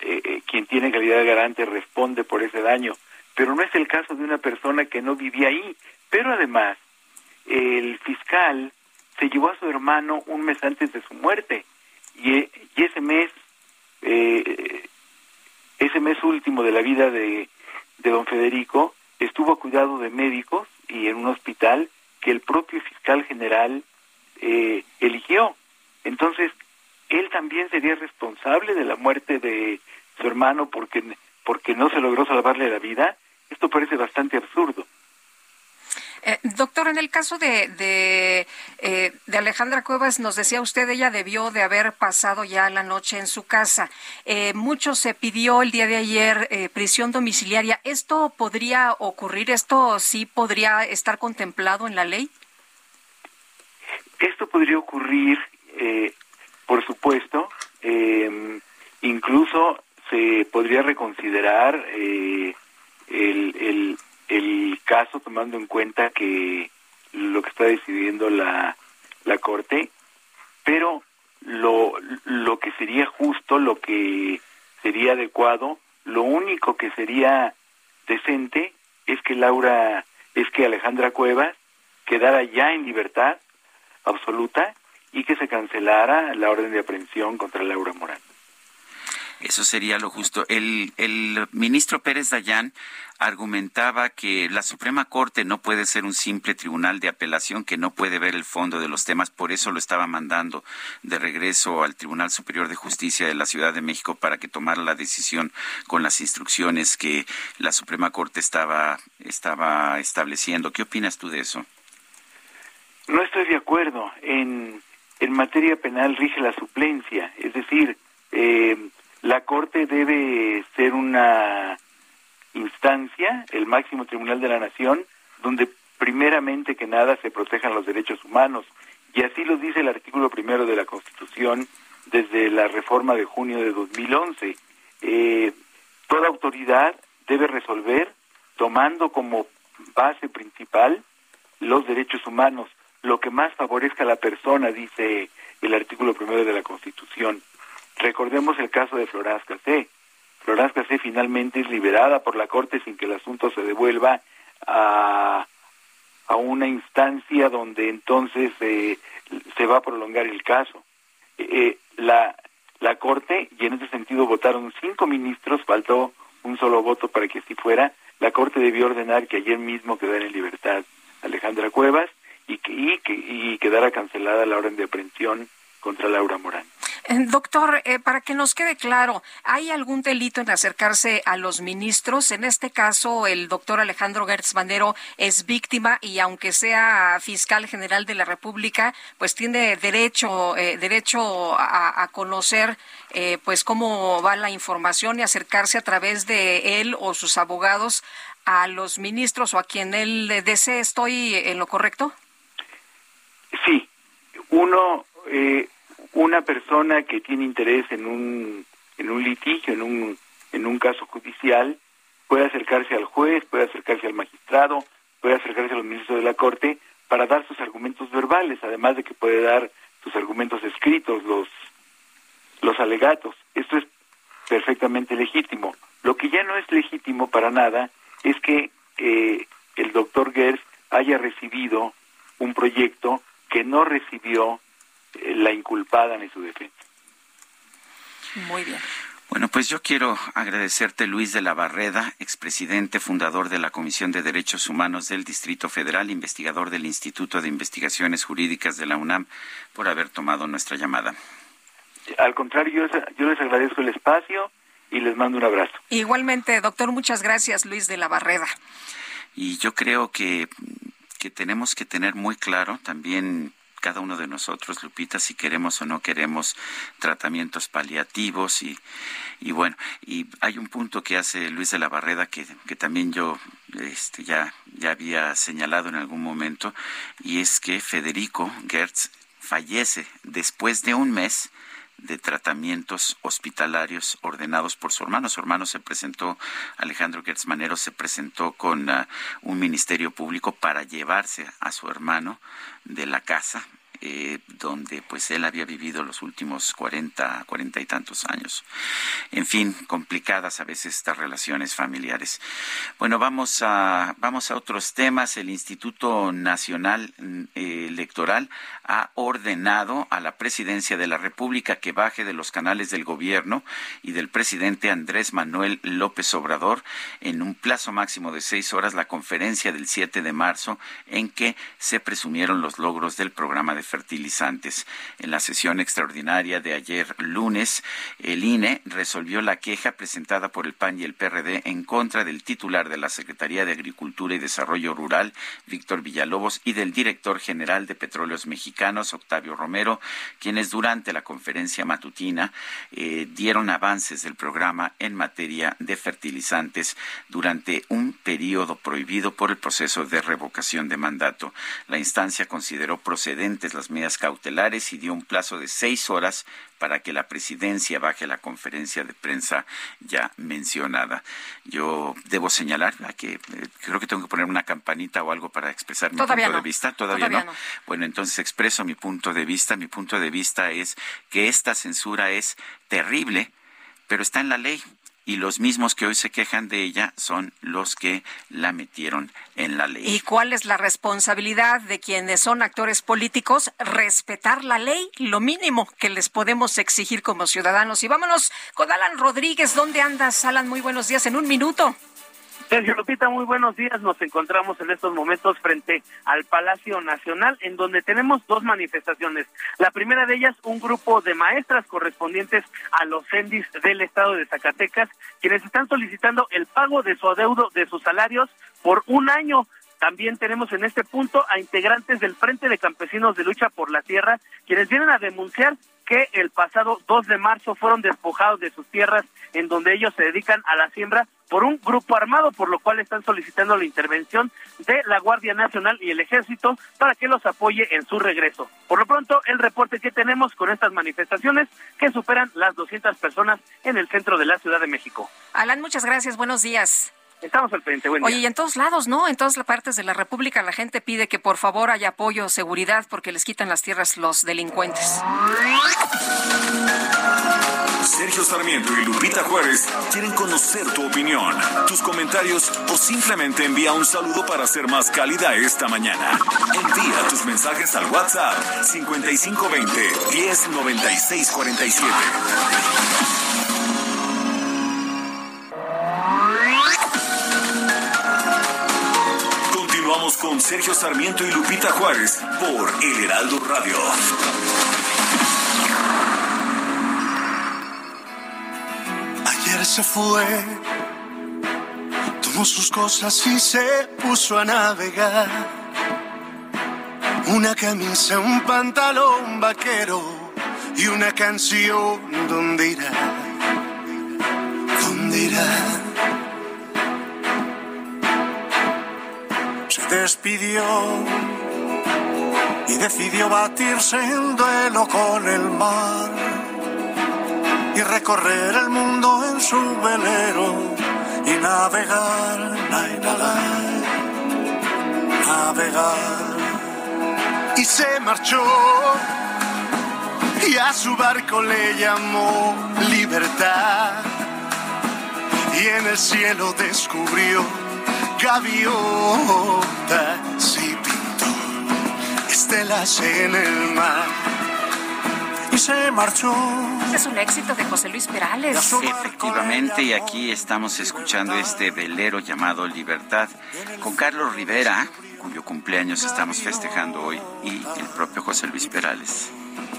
eh, eh, quien tiene calidad de garante responde por ese daño. Pero no es el caso de una persona que no vivía ahí. Pero además, el fiscal se llevó a su hermano un mes antes de su muerte y, y ese mes, eh, ese mes último de la vida de, de don Federico, estuvo a cuidado de médicos y en un hospital que el propio fiscal general eh, eligió. Entonces, él también sería responsable de la muerte de su hermano porque, porque no se logró salvarle la vida. Esto parece bastante absurdo. Eh, doctor, en el caso de, de Eh, de Alejandra Cuevas nos decía usted, ella debió de haber pasado ya la noche en su casa. Eh, mucho se pidió el día de ayer eh, prisión domiciliaria. ¿Esto podría ocurrir? ¿Esto sí podría estar contemplado en la ley? Esto podría ocurrir, eh, por supuesto. Eh, incluso se podría reconsiderar el, el, el caso tomando en cuenta que lo que está decidiendo la, la Corte, pero lo, lo que sería justo, lo que sería adecuado, lo único que sería decente es que Laura, es que Alejandra Cuevas quedara ya en libertad absoluta y que se cancelara la orden de aprehensión contra Laura Morán. Eso sería lo justo. El, el ministro Pérez Dayán argumentaba que la Suprema Corte no puede ser un simple tribunal de apelación que no puede ver el fondo de los temas, por eso lo estaba mandando de regreso al Tribunal Superior de Justicia de la Ciudad de México para que tomara la decisión con las instrucciones que la Suprema Corte estaba, estaba estableciendo. ¿Qué opinas tú de eso? No estoy de acuerdo. En, en materia penal rige la suplencia, es decir, eh, la Corte debe ser una instancia, el máximo tribunal de la nación, donde primeramente que nada se protejan los derechos humanos. Y así lo dice el artículo primero de la Constitución desde la reforma de junio de 2011. Eh, toda autoridad debe resolver tomando como base principal los derechos humanos, lo que más favorezca a la persona, dice el artículo primero de la Constitución. Recordemos el caso de Floraz Cacé. Floraz Cacé finalmente es liberada por la Corte sin que el asunto se devuelva a, a una instancia donde entonces eh, se va a prolongar el caso. Eh, la, la Corte, y en ese sentido votaron cinco ministros, faltó un solo voto para que así fuera, la Corte debió ordenar que ayer mismo quedara en libertad Alejandra Cuevas y que, y que y quedara cancelada la orden de aprehensión contra Laura Morán. <laughs> Doctor, eh, para que nos quede claro, ¿hay algún delito en acercarse a los ministros? En este caso, el doctor Alejandro Gertz Bandero es víctima y aunque sea fiscal general de la República, pues tiene derecho, eh, derecho a, a conocer eh, pues cómo va la información y acercarse a través de él o sus abogados a los ministros o a quien él desee. ¿Estoy en lo correcto? Sí, uno, eh, una persona que tiene interés en un, en un litigio, en un, en un caso judicial, puede acercarse al juez, puede acercarse al magistrado, puede acercarse a los ministros de la Corte para dar sus argumentos verbales, además de que puede dar sus argumentos escritos, los, los alegatos. Esto es perfectamente legítimo. Lo que ya no es legítimo para nada es que eh, el doctor Gers haya recibido un proyecto que no recibió la inculpada ni su defensa. Muy bien. Bueno, pues yo quiero agradecerte, Luis de la Barreda, expresidente, fundador de la Comisión de Derechos Humanos del Distrito Federal, investigador del Instituto de Investigaciones Jurídicas de la UNAM, por haber tomado nuestra llamada. Al contrario, yo, yo les agradezco el espacio y les mando un abrazo. Igualmente, doctor, muchas gracias, Luis de la Barreda. Y yo creo que, que tenemos que tener muy claro también cada uno de nosotros, Lupita, si queremos o no queremos tratamientos paliativos y, y bueno, y hay un punto que hace Luis de la Barreda que, que también yo este, ya, ya había señalado en algún momento y es que Federico Gertz fallece después de un mes de tratamientos hospitalarios ordenados por su hermano. Su hermano se presentó, Alejandro Gertz Manero se presentó con uh, un ministerio público para llevarse a su hermano de la casa eh, donde pues él había vivido los últimos 40, 40 y tantos años. En fin, complicadas a veces estas relaciones familiares. Bueno, vamos a, vamos a otros temas. El Instituto Nacional eh, Electoral ha ordenado a la presidencia de la República que baje de los canales del gobierno y del presidente Andrés Manuel López Obrador en un plazo máximo de seis horas la conferencia del 7 de marzo en que se presumieron los logros del programa de fertilizantes. En la sesión extraordinaria de ayer lunes, el INE resolvió la queja presentada por el PAN y el PRD en contra del titular de la Secretaría de Agricultura y Desarrollo Rural, Víctor Villalobos, y del director general de Petróleos Mexicanos, Octavio Romero, quienes durante la conferencia matutina eh, dieron avances del programa en materia de fertilizantes durante un periodo prohibido por el proceso de revocación de mandato. La instancia consideró procedentes las medidas cautelares y dio un plazo de seis horas para que la presidencia baje la conferencia de prensa ya mencionada. Yo debo señalar que eh, creo que tengo que poner una campanita o algo para expresar mi punto de vista. ¿Todavía, no? Bueno, entonces expreso mi punto de vista. Mi punto de vista es que esta censura es terrible, pero está en la ley y los mismos que hoy se quejan de ella son los que la metieron en la ley. ¿Y cuál es la responsabilidad de quienes son actores políticos? Respetar la ley, lo mínimo que les podemos exigir como ciudadanos. Y vámonos con Alan Rodríguez. ¿Dónde andas, Alan? Muy buenos días en un minuto. Sergio Lupita, muy buenos días. Nos encontramos en estos momentos frente al Palacio Nacional, en donde tenemos dos manifestaciones. La primera de ellas, un grupo de maestras correspondientes a los CENDIS del estado de Zacatecas, quienes están solicitando el pago de su adeudo de sus salarios por un año. También tenemos en este punto a integrantes del Frente de Campesinos de Lucha por la Tierra, quienes vienen a denunciar que el pasado 2 de marzo fueron despojados de sus tierras en donde ellos se dedican a la siembra por un grupo armado, por lo cual están solicitando la intervención de la Guardia Nacional y el Ejército para que los apoye en su regreso. Por lo pronto, el reporte que tenemos con estas manifestaciones que superan las 200 personas en el centro de la Ciudad de México. Alan, muchas gracias. Buenos días. Estamos al frente. Buen Oye, y en todos lados, ¿no? En todas las partes de la República la gente pide que por favor haya apoyo, seguridad, porque les quitan las tierras los delincuentes. Sergio Sarmiento y Lupita Juárez quieren conocer tu opinión, tus comentarios o simplemente envía un saludo para ser más cálida esta mañana. Envía tus mensajes al WhatsApp 5520 109647. Continuamos con Sergio Sarmiento y Lupita Juárez por El Heraldo Radio. Ayer se fue, tomó sus cosas y se puso a navegar. Una camisa, un pantalón vaquero y una canción. ¿Dónde irá? ¿Dónde irá? Se despidió y decidió batirse en duelo con el mar y recorrer el mundo en su velero y navegar, navegar, navegar. Y se marchó y a su barco le llamó libertad y en el cielo descubrió gaviotas y pintó estelas en el mar y se marchó. Es un éxito de José Luis Perales. Efectivamente, y aquí estamos escuchando este velero llamado Libertad con Carlos Rivera, cuyo cumpleaños estamos festejando hoy, y el propio José Luis Perales.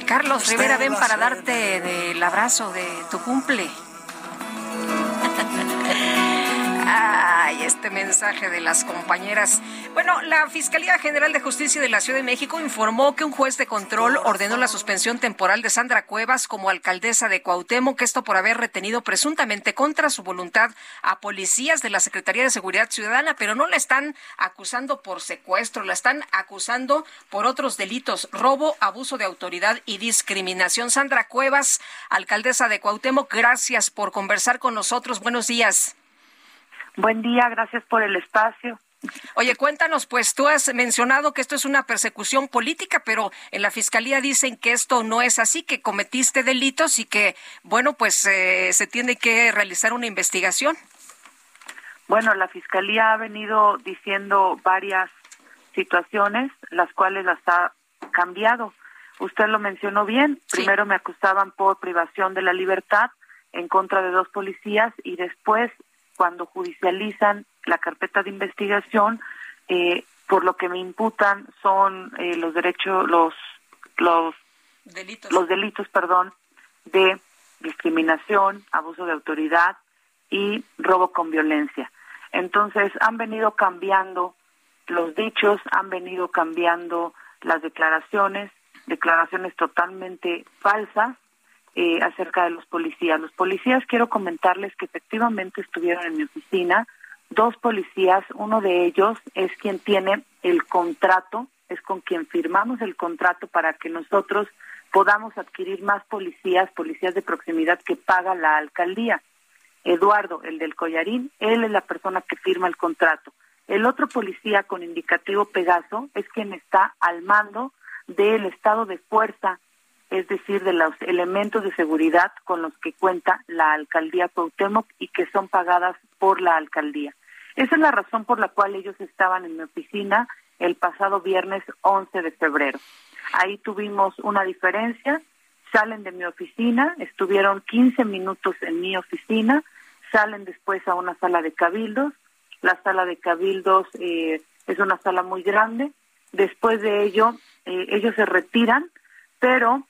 Carlos Rivera, ven para darte el abrazo de tu cumple. <laughs> Ay, este mensaje de las compañeras. Bueno, la Fiscalía General de Justicia de la Ciudad de México informó que un juez de control ordenó la suspensión temporal de Sandra Cuevas como alcaldesa de Cuauhtémoc, esto por haber retenido presuntamente contra su voluntad a policías de la Secretaría de Seguridad Ciudadana, pero no la están acusando por secuestro, la están acusando por otros delitos, robo, abuso de autoridad y discriminación. Sandra Cuevas, alcaldesa de Cuauhtémoc, gracias por conversar con nosotros. Buenos días. Buen día, gracias por el espacio. Oye, cuéntanos, pues tú has mencionado que esto es una persecución política, pero en la fiscalía dicen que esto no es así, que cometiste delitos y que, bueno, pues eh, se tiene que realizar una investigación. Bueno, la fiscalía ha venido diciendo varias situaciones, las cuales las ha cambiado. Usted lo mencionó bien. Primero me acusaban por privación de la libertad en contra de dos policías y después cuando judicializan la carpeta de investigación, eh, por lo que me imputan son eh, los derechos, los los delitos, los delitos perdón, de discriminación, abuso de autoridad y robo con violencia. Entonces han venido cambiando los dichos, han venido cambiando las declaraciones, declaraciones totalmente falsas eh, acerca de los policías. Los policías, quiero comentarles que efectivamente estuvieron en mi oficina, dos policías, uno de ellos es quien tiene el contrato, es con quien firmamos el contrato para que nosotros podamos adquirir más policías, policías de proximidad que paga la alcaldía. Eduardo, el del collarín, él es la persona que firma el contrato. El otro policía con indicativo Pegaso es quien está al mando del estado de fuerza, es decir, de los elementos de seguridad con los que cuenta la alcaldía Cuauhtémoc y que son pagadas por la alcaldía. Esa es la razón por la cual ellos estaban en mi oficina el pasado viernes 11 de febrero. Ahí tuvimos una diferencia, salen de mi oficina, estuvieron 15 minutos en mi oficina, salen después a una sala de cabildos, la sala de cabildos eh, es una sala muy grande, después de ello eh, ellos se retiran, pero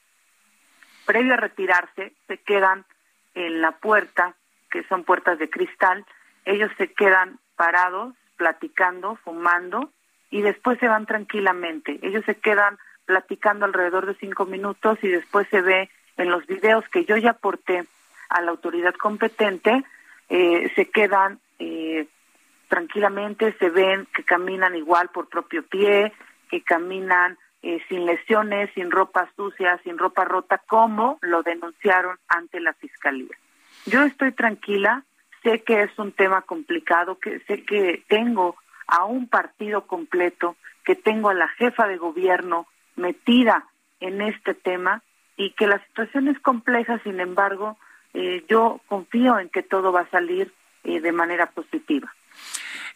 previo a retirarse se quedan en la puerta, que son puertas de cristal, ellos se quedan parados, platicando, fumando, y después se van tranquilamente. Ellos se quedan platicando alrededor de cinco minutos y después se ve en los videos que yo ya aporté a la autoridad competente, eh, se quedan eh, tranquilamente, se ven que caminan igual por propio pie, que caminan eh, sin lesiones, sin ropa sucia, sin ropa rota, como lo denunciaron ante la fiscalía. Yo estoy tranquila, sé que es un tema complicado, que sé que tengo a un partido completo, que tengo a la jefa de gobierno metida en este tema y que la situación es compleja, sin embargo, eh, yo confío en que todo va a salir eh, de manera positiva.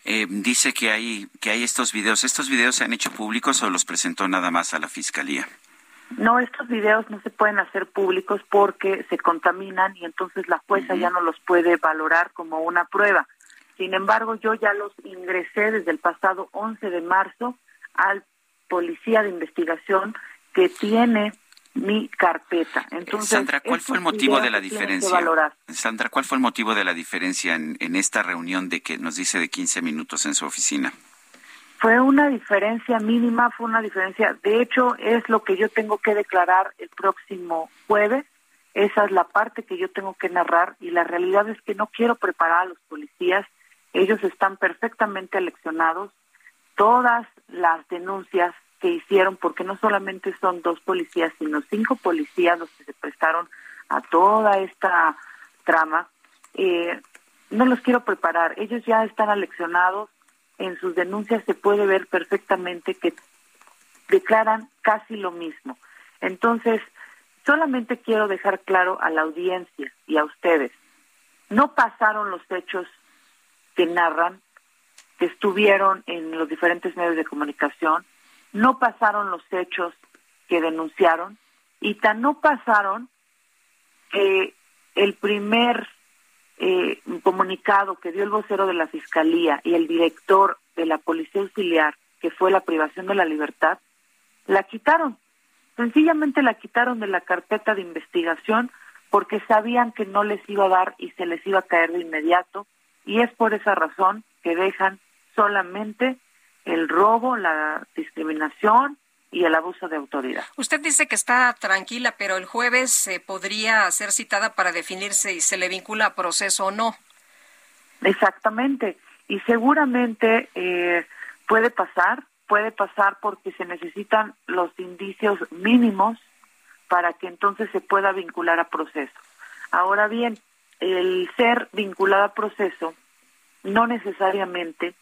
Eh, dice que hay que hay estos videos. ¿Estos videos se han hecho públicos o los presentó nada más a la fiscalía? No, estos videos no se pueden hacer públicos porque se contaminan y entonces la jueza ya no los puede valorar como una prueba. Sin embargo, yo ya los ingresé desde el pasado 11 de marzo al policía de investigación que tiene mi carpeta. Entonces, Sandra, ¿cuál fue el motivo de la diferencia? Sandra, ¿cuál fue el motivo de la diferencia en, en esta reunión de que nos dice de 15 minutos en su oficina? Fue una diferencia mínima, fue una diferencia, de hecho es lo que yo tengo que declarar el próximo jueves, esa es la parte que yo tengo que narrar y la realidad es que no quiero preparar a los policías ellos están perfectamente aleccionados. Todas las denuncias que hicieron, porque no solamente son dos policías, sino cinco policías los que se prestaron a toda esta trama, eh, no los quiero preparar. Ellos ya están aleccionados. En sus denuncias se puede ver perfectamente que declaran casi lo mismo. Entonces, solamente quiero dejar claro a la audiencia y a ustedes, no pasaron los hechos que narran, que estuvieron en los diferentes medios de comunicación, no pasaron los hechos que denunciaron y tan no pasaron que el primer eh, comunicado que dio el vocero de la Fiscalía y el director de la Policía Auxiliar, que fue la privación de la libertad, la quitaron. Sencillamente la quitaron de la carpeta de investigación porque sabían que no les iba a dar y se les iba a caer de inmediato y es por esa razón que dejan solamente el robo, la discriminación y el abuso de autoridad. Usted dice que está tranquila, pero el jueves se podría ser citada para definir si se le vincula a proceso o no. Exactamente, y seguramente eh, puede pasar, puede pasar porque se necesitan los indicios mínimos para que entonces se pueda vincular a proceso. Ahora bien, el ser vinculado a proceso no necesariamente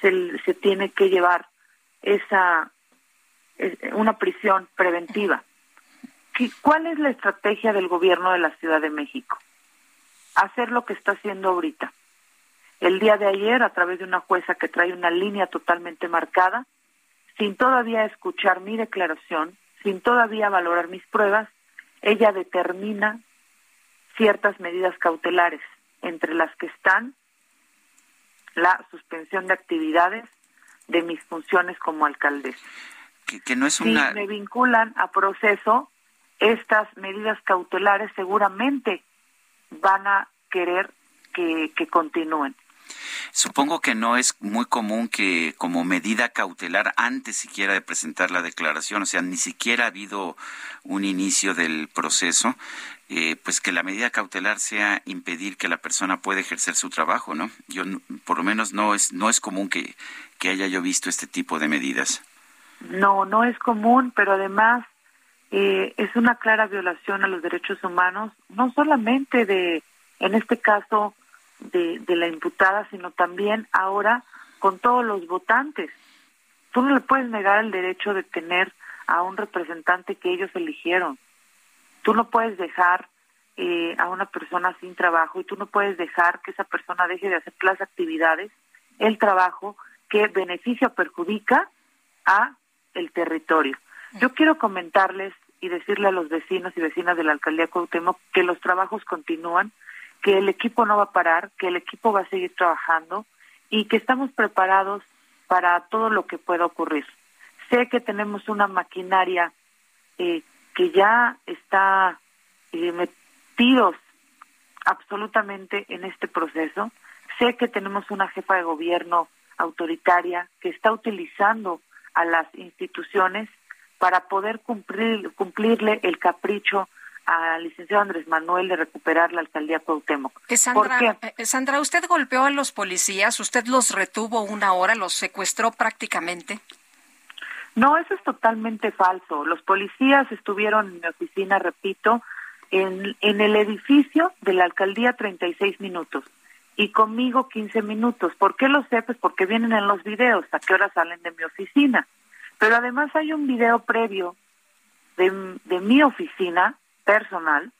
se, tiene que llevar esa una prisión preventiva. ¿Cuál es la estrategia del gobierno de la Ciudad de México? Hacer lo que está haciendo ahorita. El día de ayer, a través de una jueza que trae una línea totalmente marcada, sin todavía escuchar mi declaración, sin todavía valorar mis pruebas, ella determina ciertas medidas cautelares, entre las que están la suspensión de actividades de mis funciones como alcaldesa. que, no es si me vinculan a proceso, estas medidas cautelares seguramente van a querer que, que continúen. Supongo que no es muy común que como medida cautelar antes siquiera de presentar la declaración, o sea, ni siquiera ha habido un inicio del proceso, eh, pues que la medida cautelar sea impedir que la persona pueda ejercer su trabajo, ¿no? Yo por lo menos no es no es común que, que haya yo visto este tipo de medidas. No, no es común, pero además eh, es una clara violación a los derechos humanos, no solamente de, en este caso, de, de la imputada, sino también ahora con todos los votantes. Tú no le puedes negar el derecho de tener a un representante que ellos eligieron. Tú no puedes dejar eh, a una persona sin trabajo y tú no puedes dejar que esa persona deje de hacer las actividades, el trabajo que beneficia o perjudica a el territorio. Yo quiero comentarles y decirle a los vecinos y vecinas de la alcaldía Cuauhtémoc que los trabajos continúan, que el equipo no va a parar, que el equipo va a seguir trabajando y que estamos preparados para todo lo que pueda ocurrir. Sé que tenemos una maquinaria eh, que ya está eh, metidos absolutamente en este proceso. Sé que tenemos una jefa de gobierno autoritaria que está utilizando a las instituciones para poder cumplir, cumplirle el capricho al licenciado Andrés Manuel de recuperar la alcaldía Cuauhtémoc. Eh, Sandra, eh, Sandra, ¿usted golpeó a los policías? ¿Usted los retuvo una hora? ¿Los secuestró prácticamente? No, eso es totalmente falso. Los policías estuvieron en mi oficina, repito, en, en el edificio de la alcaldía 36 minutos y conmigo 15 minutos. ¿Por qué lo sé? Pues porque vienen en los videos, a qué hora salen de mi oficina. Pero además hay un video previo de, de mi oficina personal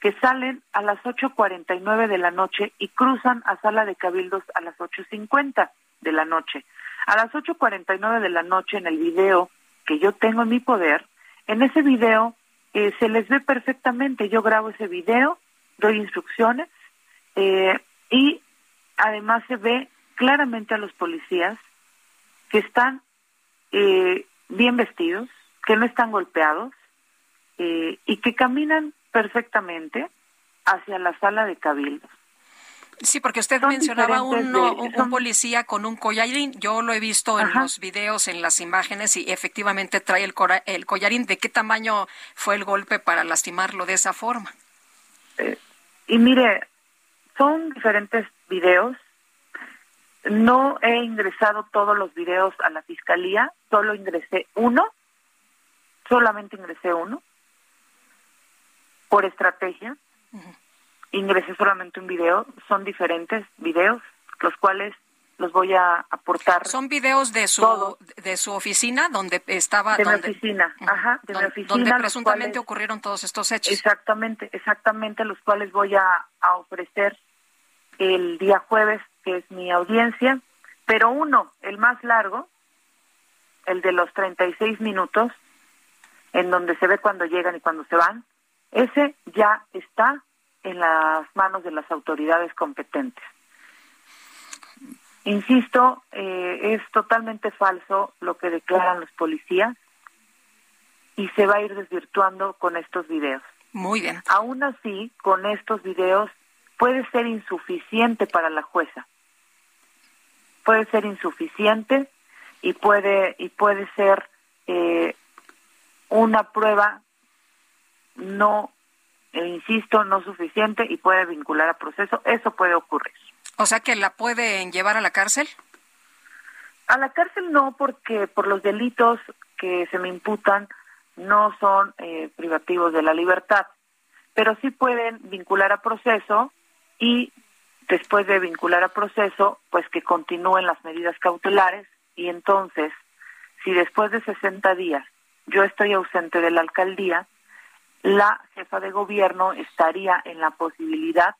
que salen a las 8.49 de la noche y cruzan a sala de cabildos a las 8.50 de la noche. A las 8.49 de la noche en el video que yo tengo en mi poder, en ese video eh, se les ve perfectamente. Yo grabo ese video, doy instrucciones eh, y además se ve claramente a los policías que están eh, bien vestidos, que no están golpeados eh, y que caminan perfectamente hacia la sala de cabildos. Sí, porque usted mencionaba un, un, policía con un collarín. Yo lo he visto en los videos, en las imágenes, y efectivamente trae el, el collarín. ¿De qué tamaño fue el golpe para lastimarlo de esa forma? Eh, y mire, son diferentes videos. No he ingresado todos los videos a la fiscalía, solo ingresé uno, solamente ingresé uno, por estrategia. Ingresé solamente un video, son diferentes videos, los cuales los voy a aportar. Son videos de su de su oficina donde estaba de mi oficina, ajá, de donde, mi oficina, donde presuntamente ocurrieron todos estos hechos. Exactamente, exactamente los cuales voy a, a ofrecer el día jueves, que es mi audiencia, pero uno, el más largo, el de los 36 minutos, en donde se ve cuando llegan y cuando se van, ese ya está en las manos de las autoridades competentes. Insisto, eh, es totalmente falso lo que declaran los policías y se va a ir desvirtuando con estos videos. Muy bien. Aún así, con estos videos puede ser insuficiente para la jueza. Puede ser insuficiente y puede y puede ser eh, una prueba no, e insisto, no suficiente y puede vincular a proceso. Eso puede ocurrir. O sea que la pueden llevar a la cárcel. A la cárcel no, porque por los delitos que se me imputan no son eh, privativos de la libertad, pero sí pueden vincular a proceso y después de vincular a proceso, pues que continúen las medidas cautelares y entonces, si después de 60 días yo estoy ausente de la alcaldía, la jefa de gobierno estaría en la posibilidad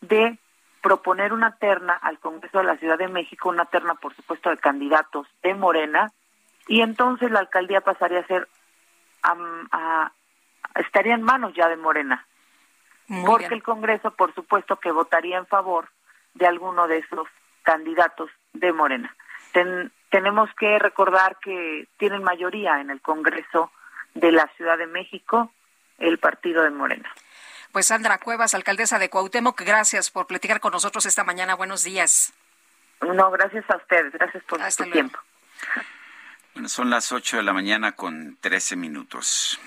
de proponer una terna al Congreso de la Ciudad de México, una terna, por supuesto, de candidatos de Morena, y entonces la alcaldía pasaría a ser, estaría en manos ya de Morena porque el Congreso, por supuesto, que votaría en favor de alguno de esos candidatos de Morena. tenemos que recordar que tienen mayoría en el Congreso de la Ciudad de México el partido de Morena. Pues Sandra Cuevas, alcaldesa de Cuauhtémoc, gracias por platicar con nosotros esta mañana. Buenos días. No, gracias a ustedes, gracias por su tiempo. Bueno, son las 8 de la mañana con 13 minutos.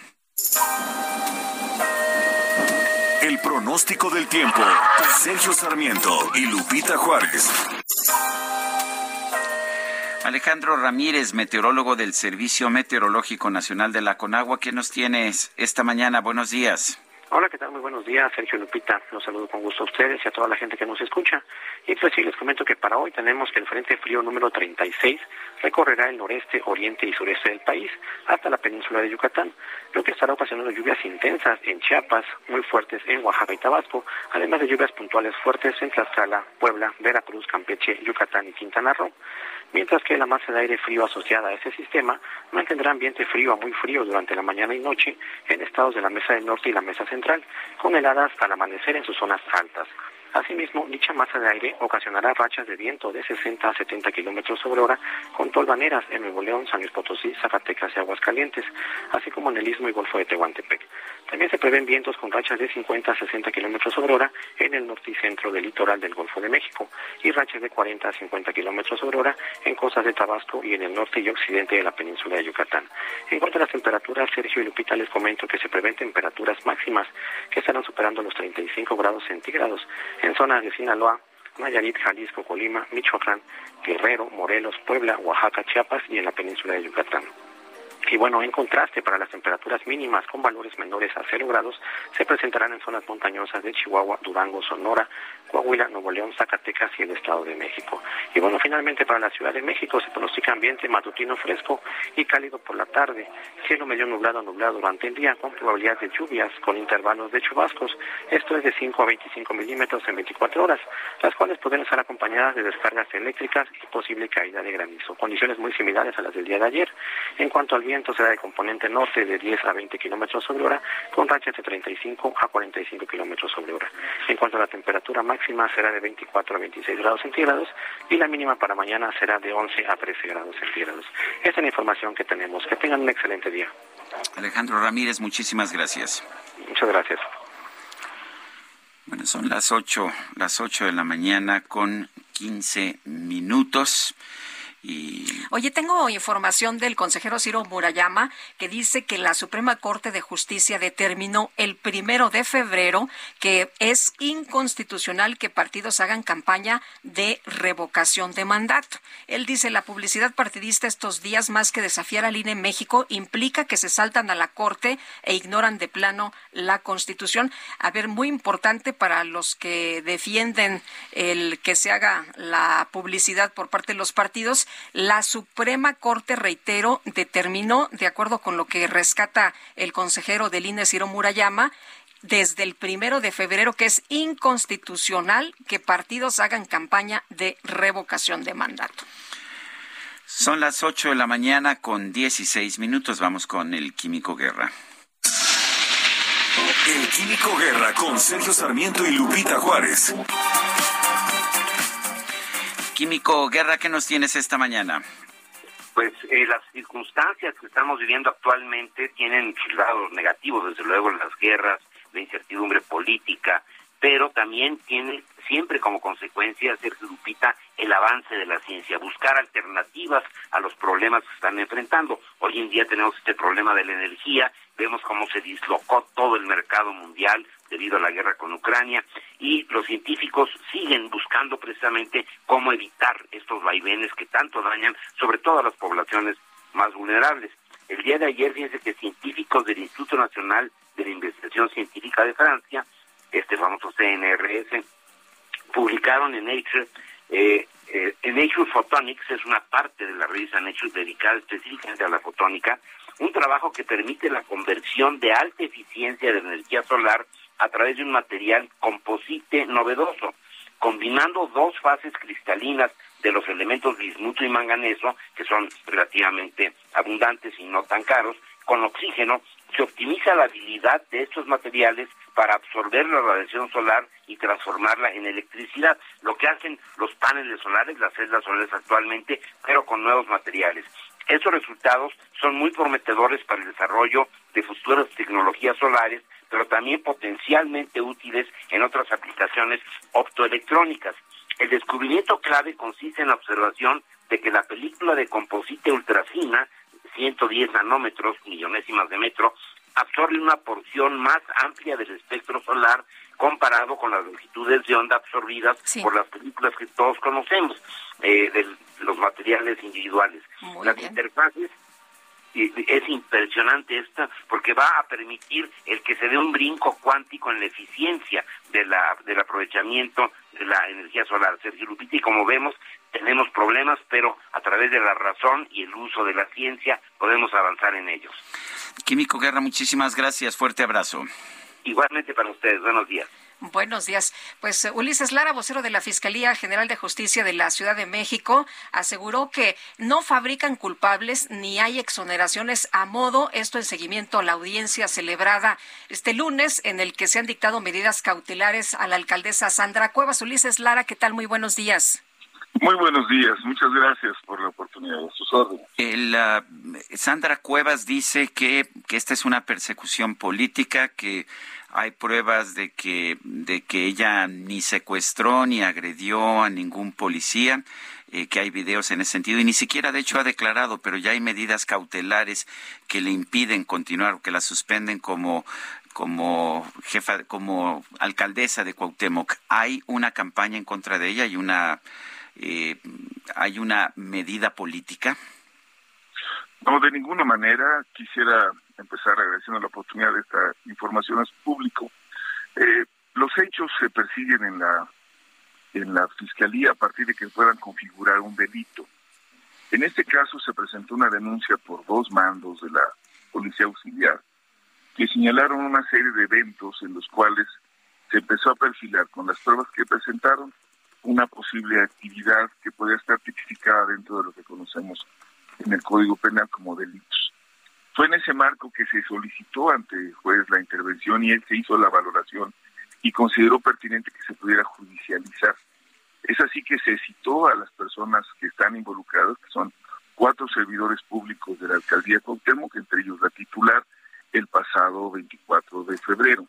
El pronóstico del tiempo. Sergio Sarmiento y Lupita Juárez. Alejandro Ramírez, meteorólogo del Servicio Meteorológico Nacional de la Conagua, ¿qué nos tienes esta mañana? Buenos días. Hola, ¿qué tal? Muy buenos días, Sergio Lupita. Los saludo con gusto a ustedes y a toda la gente que nos escucha. Y pues sí, les comento que para hoy tenemos que el Frente Frío número 36 recorrerá el noreste, oriente y sureste del país hasta la península de Yucatán, lo que estará ocasionando lluvias intensas en Chiapas, muy fuertes en Oaxaca y Tabasco, además de lluvias puntuales fuertes en Tlaxcala, Puebla, Veracruz, Campeche, Yucatán y Quintana Roo mientras que la masa de aire frío asociada a ese sistema mantendrá ambiente frío a muy frío durante la mañana y noche en estados de la mesa del norte y la mesa central, con heladas al amanecer en sus zonas altas. Asimismo, dicha masa de aire ocasionará rachas de viento de 60 a 70 kilómetros sobre hora con tolvaneras en Nuevo León, San Luis Potosí, Zacatecas y Aguascalientes, así como en el Istmo y Golfo de Tehuantepec. También se prevén vientos con rachas de 50 a 60 kilómetros sobre hora en el norte y centro del litoral del Golfo de México y rachas de 40 a 50 kilómetros sobre hora en costas de Tabasco y en el norte y occidente de la península de Yucatán. En cuanto a las temperaturas, Sergio y Lupita les comento que se prevén temperaturas máximas que estarán superando los 35 grados centígrados en zonas de Sinaloa, Nayarit, Jalisco, Colima, Michoacán, Guerrero, Morelos, Puebla, Oaxaca, Chiapas y en la península de Yucatán. Y bueno, en contraste, para las temperaturas mínimas con valores menores a 0 grados, se presentarán en zonas montañosas de Chihuahua, Durango, Sonora, Coahuila, Nuevo León, Zacatecas y el Estado de México. Y bueno, finalmente para la Ciudad de México se pronostica ambiente matutino fresco y cálido por la tarde, cielo medio nublado nublado durante el día con probabilidad de lluvias con intervalos de chubascos, esto es de 5 a 25 milímetros en 24 horas, las cuales pueden estar acompañadas de descargas eléctricas y posible caída de granizo, condiciones muy similares a las del día de ayer. En cuanto al viento será de componente norte de 10 a 20 kilómetros sobre hora, con rachas de 35 a 45 kilómetros sobre hora. En cuanto a la temperatura máxima será de 24 a 26 grados centígrados y la mínima para mañana será de 11 a 13 grados centígrados. Esta es la información que tenemos. Que tengan un excelente día. Alejandro Ramírez, muchísimas gracias. Muchas gracias. Bueno, son las 8, las 8 de la mañana con 15 minutos. Oye, tengo información del consejero Ciro Murayama que dice que la Suprema Corte de Justicia determinó el primero de febrero que es inconstitucional que partidos hagan campaña de revocación de mandato. Él dice la publicidad partidista estos días, más que desafiar al INE en México, implica que se saltan a la Corte e ignoran de plano la Constitución. A ver, muy importante para los que defienden el que se haga la publicidad por parte de los partidos la Suprema Corte, reitero, determinó, de acuerdo con lo que rescata el consejero del INE, Ciro Murayama, desde el primero de febrero que es inconstitucional que partidos hagan campaña de revocación de mandato. Son las 8 de la mañana con 16 minutos. Vamos con el Químico Guerra. El Químico Guerra con Sergio Sarmiento y Lupita Juárez. Químico Guerra, ¿qué nos tienes esta mañana? Pues eh, las circunstancias que estamos viviendo actualmente tienen lados negativos, desde luego las guerras, la incertidumbre política, pero también tiene siempre como consecuencia, Sergio Lupita, el avance de la ciencia, buscar alternativas a los problemas que están enfrentando. Hoy en día tenemos este problema de la energía, vemos cómo se dislocó todo el mercado mundial debido a la guerra con Ucrania y los científicos siguen buscando precisamente cómo evitar estos vaivenes que tanto dañan sobre todo a las poblaciones más vulnerables. El día de ayer, fíjense que científicos del Instituto Nacional de la Investigación Científica de Francia, este famoso CNRS, publicaron en Nature, eh, eh, Nature Photonics, es una parte de la revista Nature dedicada específicamente a la fotónica, un trabajo que permite la conversión de alta eficiencia de energía solar a través de un material composite novedoso, combinando dos fases cristalinas de los elementos bismuto y manganeso, que son relativamente abundantes y no tan caros, con oxígeno, se optimiza la habilidad de estos materiales para absorber la radiación solar y transformarla en electricidad, lo que hacen los paneles solares, las celdas solares actualmente, pero con nuevos materiales. Estos resultados son muy prometedores para el desarrollo de futuras tecnologías solares, pero también potencialmente útiles en otras aplicaciones optoelectrónicas. El descubrimiento clave consiste en la observación de que la película de composite ultrafina, 110 nanómetros, millonésimas de metro, absorbe una porción más amplia del espectro solar comparado con las longitudes de onda absorbidas por las películas que todos conocemos, eh, de los materiales individuales. las interfaces es impresionante esta porque va a permitir el que se dé un brinco cuántico en la eficiencia de la del aprovechamiento de la energía solar. Sergio Lupita, y como vemos, tenemos problemas, pero a través de la razón y el uso de la ciencia podemos avanzar en ellos. Químico Guerra, muchísimas gracias. Fuerte abrazo. Igualmente para ustedes. Buenos días. Buenos días. Pues eh, Ulises Lara, vocero de la Fiscalía General de Justicia de la Ciudad de México, aseguró que no fabrican culpables ni hay exoneraciones a modo, esto en seguimiento a la audiencia celebrada este lunes en el que se han dictado medidas cautelares a la alcaldesa Sandra Cuevas. Ulises Lara, ¿qué tal? Muy buenos días. Muy buenos días, muchas gracias por la oportunidad de sus órdenes. El, ah, Sandra Cuevas dice que, que esta es una persecución política, que hay pruebas de que, de que ella ni secuestró ni agredió a ningún policía, eh, que hay videos en ese sentido y ni siquiera de hecho ha declarado, pero ya hay medidas cautelares que le impiden continuar, que la suspenden como como jefa, como alcaldesa de Cuauhtémoc. Hay una campaña en contra de ella y una eh, hay una medida política. No, de ninguna manera quisiera empezar agradeciendo la oportunidad de esta información a su público. Eh, los hechos se persiguen en la en la fiscalía a partir de que puedan configurar un delito. En este caso se presentó una denuncia por dos mandos de la policía auxiliar que señalaron una serie de eventos en los cuales se empezó a perfilar con las pruebas que presentaron una posible actividad que podría estar tipificada dentro de lo que conocemos en el Código Penal como delitos. Fue en ese marco que se solicitó ante el juez la intervención y él se hizo la valoración y consideró pertinente que se pudiera judicializar. Es así que se citó a las personas que están involucradas, que son cuatro servidores públicos de la alcaldía Cuauhtémoc, entre ellos la titular, el pasado 24 de febrero.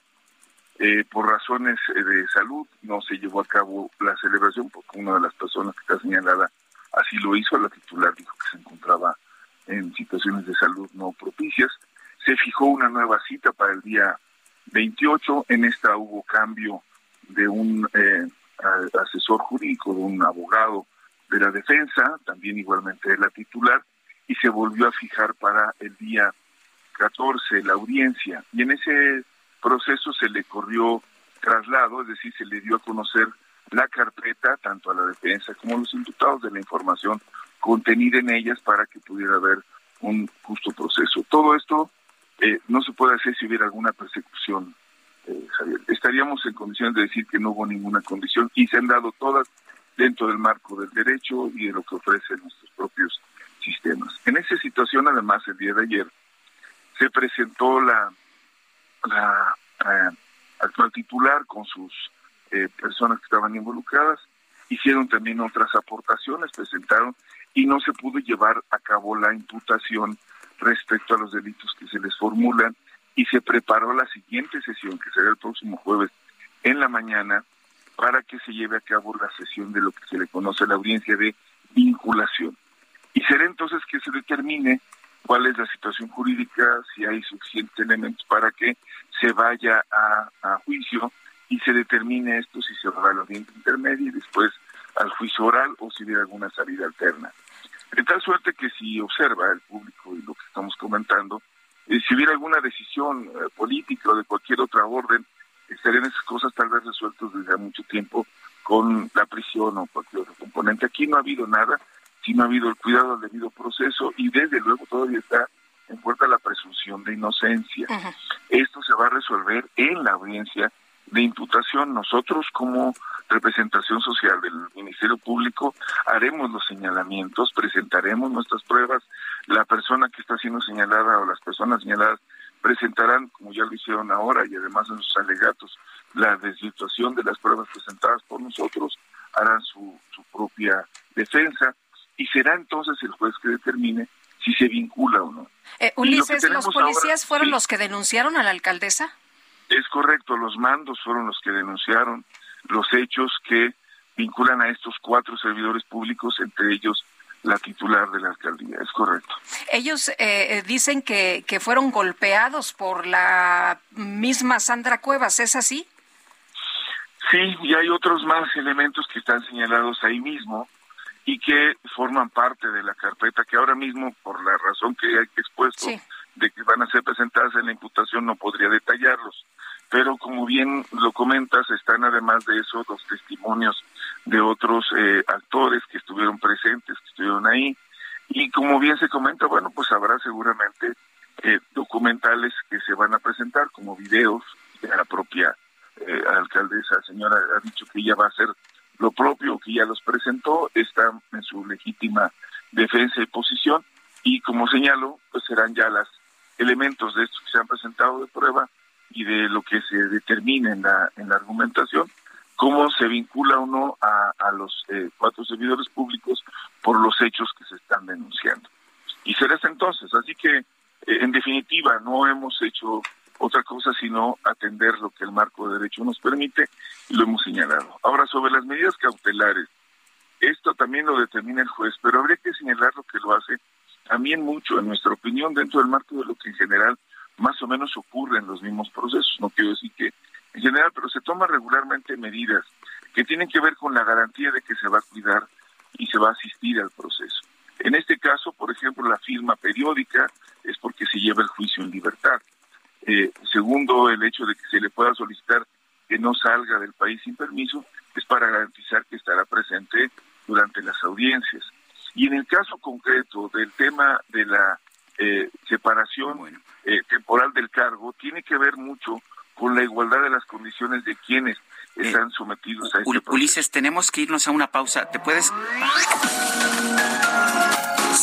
Eh, por razones eh, de salud no se llevó a cabo la celebración porque una de las personas que está señalada así lo hizo, la titular dijo que se encontraba en situaciones de salud no propicias. Se fijó una nueva cita para el día 28. En esta hubo cambio de un eh, asesor jurídico, de un abogado de la defensa, también igualmente de la titular, y se volvió a fijar para el día 14 la audiencia. Y en ese proceso se le corrió traslado, es decir, se le dio a conocer la carpeta, tanto a la defensa como a los imputados de la información contenida en ellas para que pudiera haber un justo proceso. Todo esto eh, no se puede hacer si hubiera alguna persecución, eh, Javier. Estaríamos en condiciones de decir que no hubo ninguna condición y se han dado todas dentro del marco del derecho y de lo que ofrecen nuestros propios sistemas. En esa situación, además, el día de ayer se presentó la, la eh, actual titular con sus personas que estaban involucradas, hicieron también otras aportaciones, presentaron y no se pudo llevar a cabo la imputación respecto a los delitos que se les formulan y se preparó la siguiente sesión, que será el próximo jueves en la mañana, para que se lleve a cabo la sesión de lo que se le conoce la audiencia de vinculación. Y será entonces que se determine cuál es la situación jurídica, si hay suficientes elementos para que se vaya a juicio y se determine esto si se va a la audiencia intermedia y después al juicio oral o si hubiera alguna salida alterna. De tal suerte que si observa el público y lo que estamos comentando, eh, si hubiera alguna decisión eh, política o de cualquier otra orden, estarían esas cosas tal vez resueltas desde hace mucho tiempo con la prisión o cualquier otro componente. Aquí no ha habido nada, sino ha habido el cuidado del debido proceso y desde luego todavía está en puerta la presunción de inocencia. Esto se va a resolver en la audiencia de imputación. Nosotros como representación social del Ministerio Público haremos los señalamientos, presentaremos nuestras pruebas, la persona que está siendo señalada o las personas señaladas presentarán, como ya lo hicieron ahora, y además en sus alegatos, la desvirtuación de las pruebas presentadas por nosotros, harán su, su propia defensa y será entonces el juez que determine si se vincula o no. Eh, Ulises, ¿los policías fueron los que denunciaron a la alcaldesa? Es correcto, los mandos fueron los que denunciaron los hechos que vinculan a estos cuatro servidores públicos, entre ellos la titular de la alcaldía, es correcto. Ellos eh, eh, dicen que, que fueron golpeados por la misma Sandra Cuevas, ¿es así? Sí, y hay otros más elementos que están señalados ahí mismo y que forman parte de la carpeta que ahora mismo, por la razón que hay expuesto de que van a ser presentadas en la imputación, no podría detallarlos. Pero como bien lo comentas, están además de eso los testimonios de otros eh, actores que estuvieron presentes, que estuvieron ahí. Y como bien se comenta, bueno, pues habrá seguramente eh, documentales que se van a presentar como videos de la propia eh, alcaldesa, señora, ha dicho que ella va a hacer lo propio, que ya los presentó, está en su legítima defensa y posición, y como señalo, pues serán ya los elementos de estos que se han presentado de prueba y de lo que se determine en la, en la argumentación, cómo se vincula o no a, a los eh, cuatro servidores públicos por los hechos que se están denunciando. Y será hasta entonces, así que eh, en definitiva no hemos hecho otra cosa sino atender lo que el marco de derecho nos permite y lo hemos señalado. Ahora, sobre las medidas cautelares, esto también lo determina el juez, pero habría que señalar lo que lo hace también mucho, en nuestra opinión, dentro del marco de lo que en general más o menos ocurre en los mismos procesos. No quiero decir que en general, pero se toman regularmente medidas que tienen que ver con la garantía de que se va a cuidar y se va a asistir al proceso. En este caso, por ejemplo, la firma periódica es porque se lleva el juicio en libertad. Eh, segundo, el hecho de que se le pueda solicitar que no salga del país sin permiso es para garantizar que estará presente durante las audiencias. Y en el caso concreto del tema de la eh, separación eh, temporal del cargo, tiene que ver mucho con la igualdad de las condiciones de quienes están sometidos a este proceso. Ulises, tenemos que irnos a una pausa. ¿Te puedes...?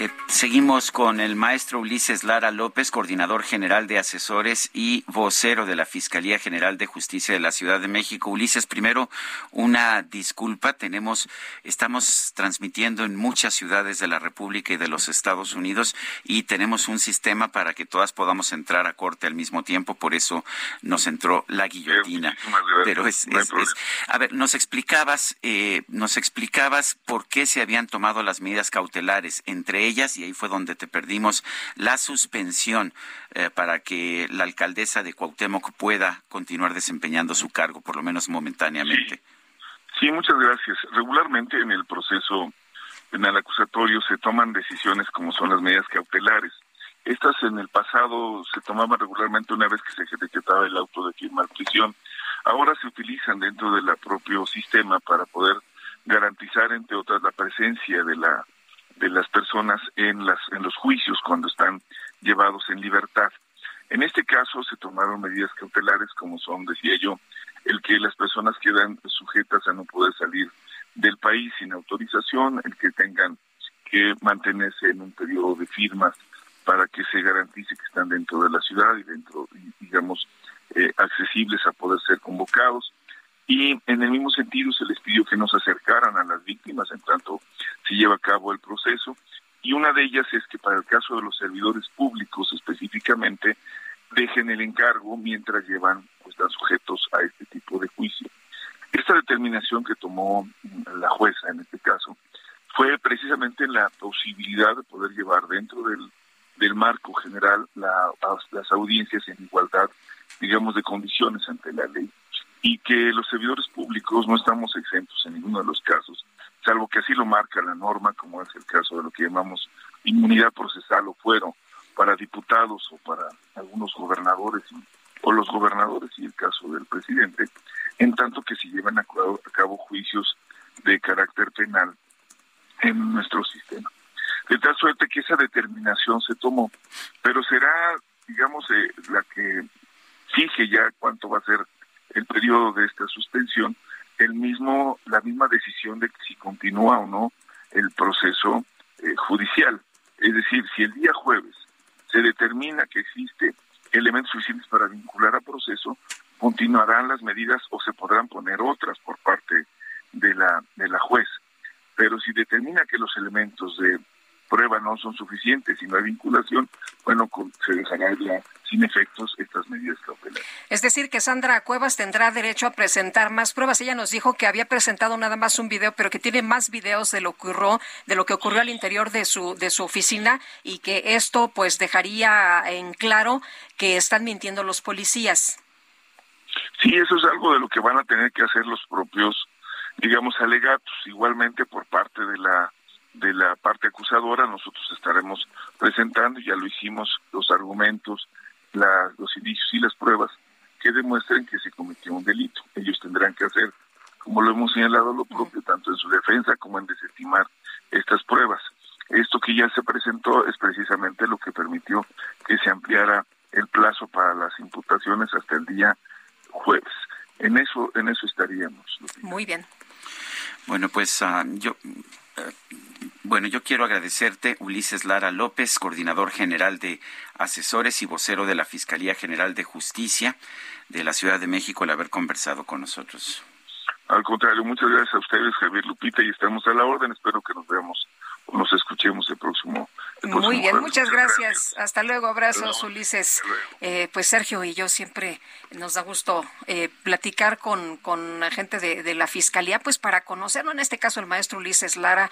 Eh, seguimos con el maestro Ulises Lara López, coordinador general de asesores y vocero de la Fiscalía General de Justicia de la Ciudad de México. Ulises, primero una disculpa. Tenemos, estamos transmitiendo en muchas ciudades de la República y de los Estados Unidos y tenemos un sistema para que todas podamos entrar a corte al mismo tiempo. Por eso nos entró la guillotina. Pero es, es, es a ver, nos explicabas, eh, nos explicabas por qué se habían tomado las medidas cautelares entre y ahí fue donde te perdimos, la suspensión eh, para que la alcaldesa de Cuauhtémoc pueda continuar desempeñando su cargo, por lo menos momentáneamente. Sí, muchas gracias. Regularmente en el proceso penal acusatorio se toman decisiones como son las medidas cautelares. Estas en el pasado se tomaban regularmente una vez que se ejecutaba el auto de firma prisión. Ahora se utilizan dentro del propio sistema para poder garantizar, entre otras, la presencia de la de las personas en las en los juicios cuando están llevados en libertad. En este caso se tomaron medidas cautelares como son, decía yo, el que las personas quedan sujetas a no poder salir del país sin autorización, el que tengan que mantenerse en un periodo de firmas para que se garantice que están dentro de la ciudad y dentro, digamos, eh, accesibles a poder ser convocados. Y en el mismo sentido se les pidió que no se acercaran a las víctimas en tanto se lleva a cabo el proceso y una de ellas es que para el caso de los servidores públicos específicamente dejen el encargo mientras llevan pues, están sujetos a este tipo de juicio. Esta determinación que tomó la jueza en este caso fue precisamente la posibilidad de poder llevar dentro del, del marco general la, las audiencias en igualdad, digamos, de condiciones ante la ley y que los servidores públicos no estamos exentos en ninguno de los casos, salvo que así lo marca la norma, como es el caso de lo que llamamos inmunidad procesal o fuero para diputados o para algunos gobernadores o los gobernadores y el caso del presidente, en tanto que se llevan a cabo juicios de carácter penal en nuestro sistema. De tal suerte que esa determinación se tomó, pero será, digamos, eh, la que fije ya cuánto va a ser el periodo de esta suspensión, el mismo, la misma decisión de si continúa o no el proceso eh, judicial. Es decir, si el día jueves se determina que existe elementos suficientes para vincular a proceso, continuarán las medidas o se podrán poner otras por parte de la de la juez. Pero si determina que los elementos de prueba no son suficientes y no hay vinculación, bueno, se dejará ya sin efectos estas medidas cautelares. Es decir, que Sandra Cuevas tendrá derecho a presentar más pruebas. Ella nos dijo que había presentado nada más un video, pero que tiene más videos de lo que ocurrió, de lo que ocurrió al interior de su de su oficina y que esto pues dejaría en claro que están mintiendo los policías. Sí, eso es algo de lo que van a tener que hacer los propios, digamos, alegatos. Igualmente por parte de la de la parte acusadora nosotros estaremos presentando, ya lo hicimos, los argumentos los indicios y las pruebas que demuestren que se cometió un delito. Ellos tendrán que hacer, como lo hemos señalado, lo propio, tanto en su defensa como en desestimar estas pruebas. Esto que ya se presentó es precisamente lo que permitió que se ampliara el plazo para las imputaciones hasta el día jueves. En eso, en eso estaríamos. Muy bien. Bueno, pues uh, yo bueno, yo quiero agradecerte, Ulises Lara López, coordinador general de asesores y vocero de la Fiscalía General de Justicia de la Ciudad de México, el haber conversado con nosotros. Al contrario, muchas gracias a ustedes, Javier Lupita, y estamos a la orden. Espero que nos veamos o nos escuchemos el próximo muy bien, muchas gracias. Hasta luego, abrazos, Ulises. Eh, pues Sergio y yo siempre nos da gusto eh, platicar con, con gente de, de, la Fiscalía, pues para conocerlo, en este caso el maestro Ulises Lara,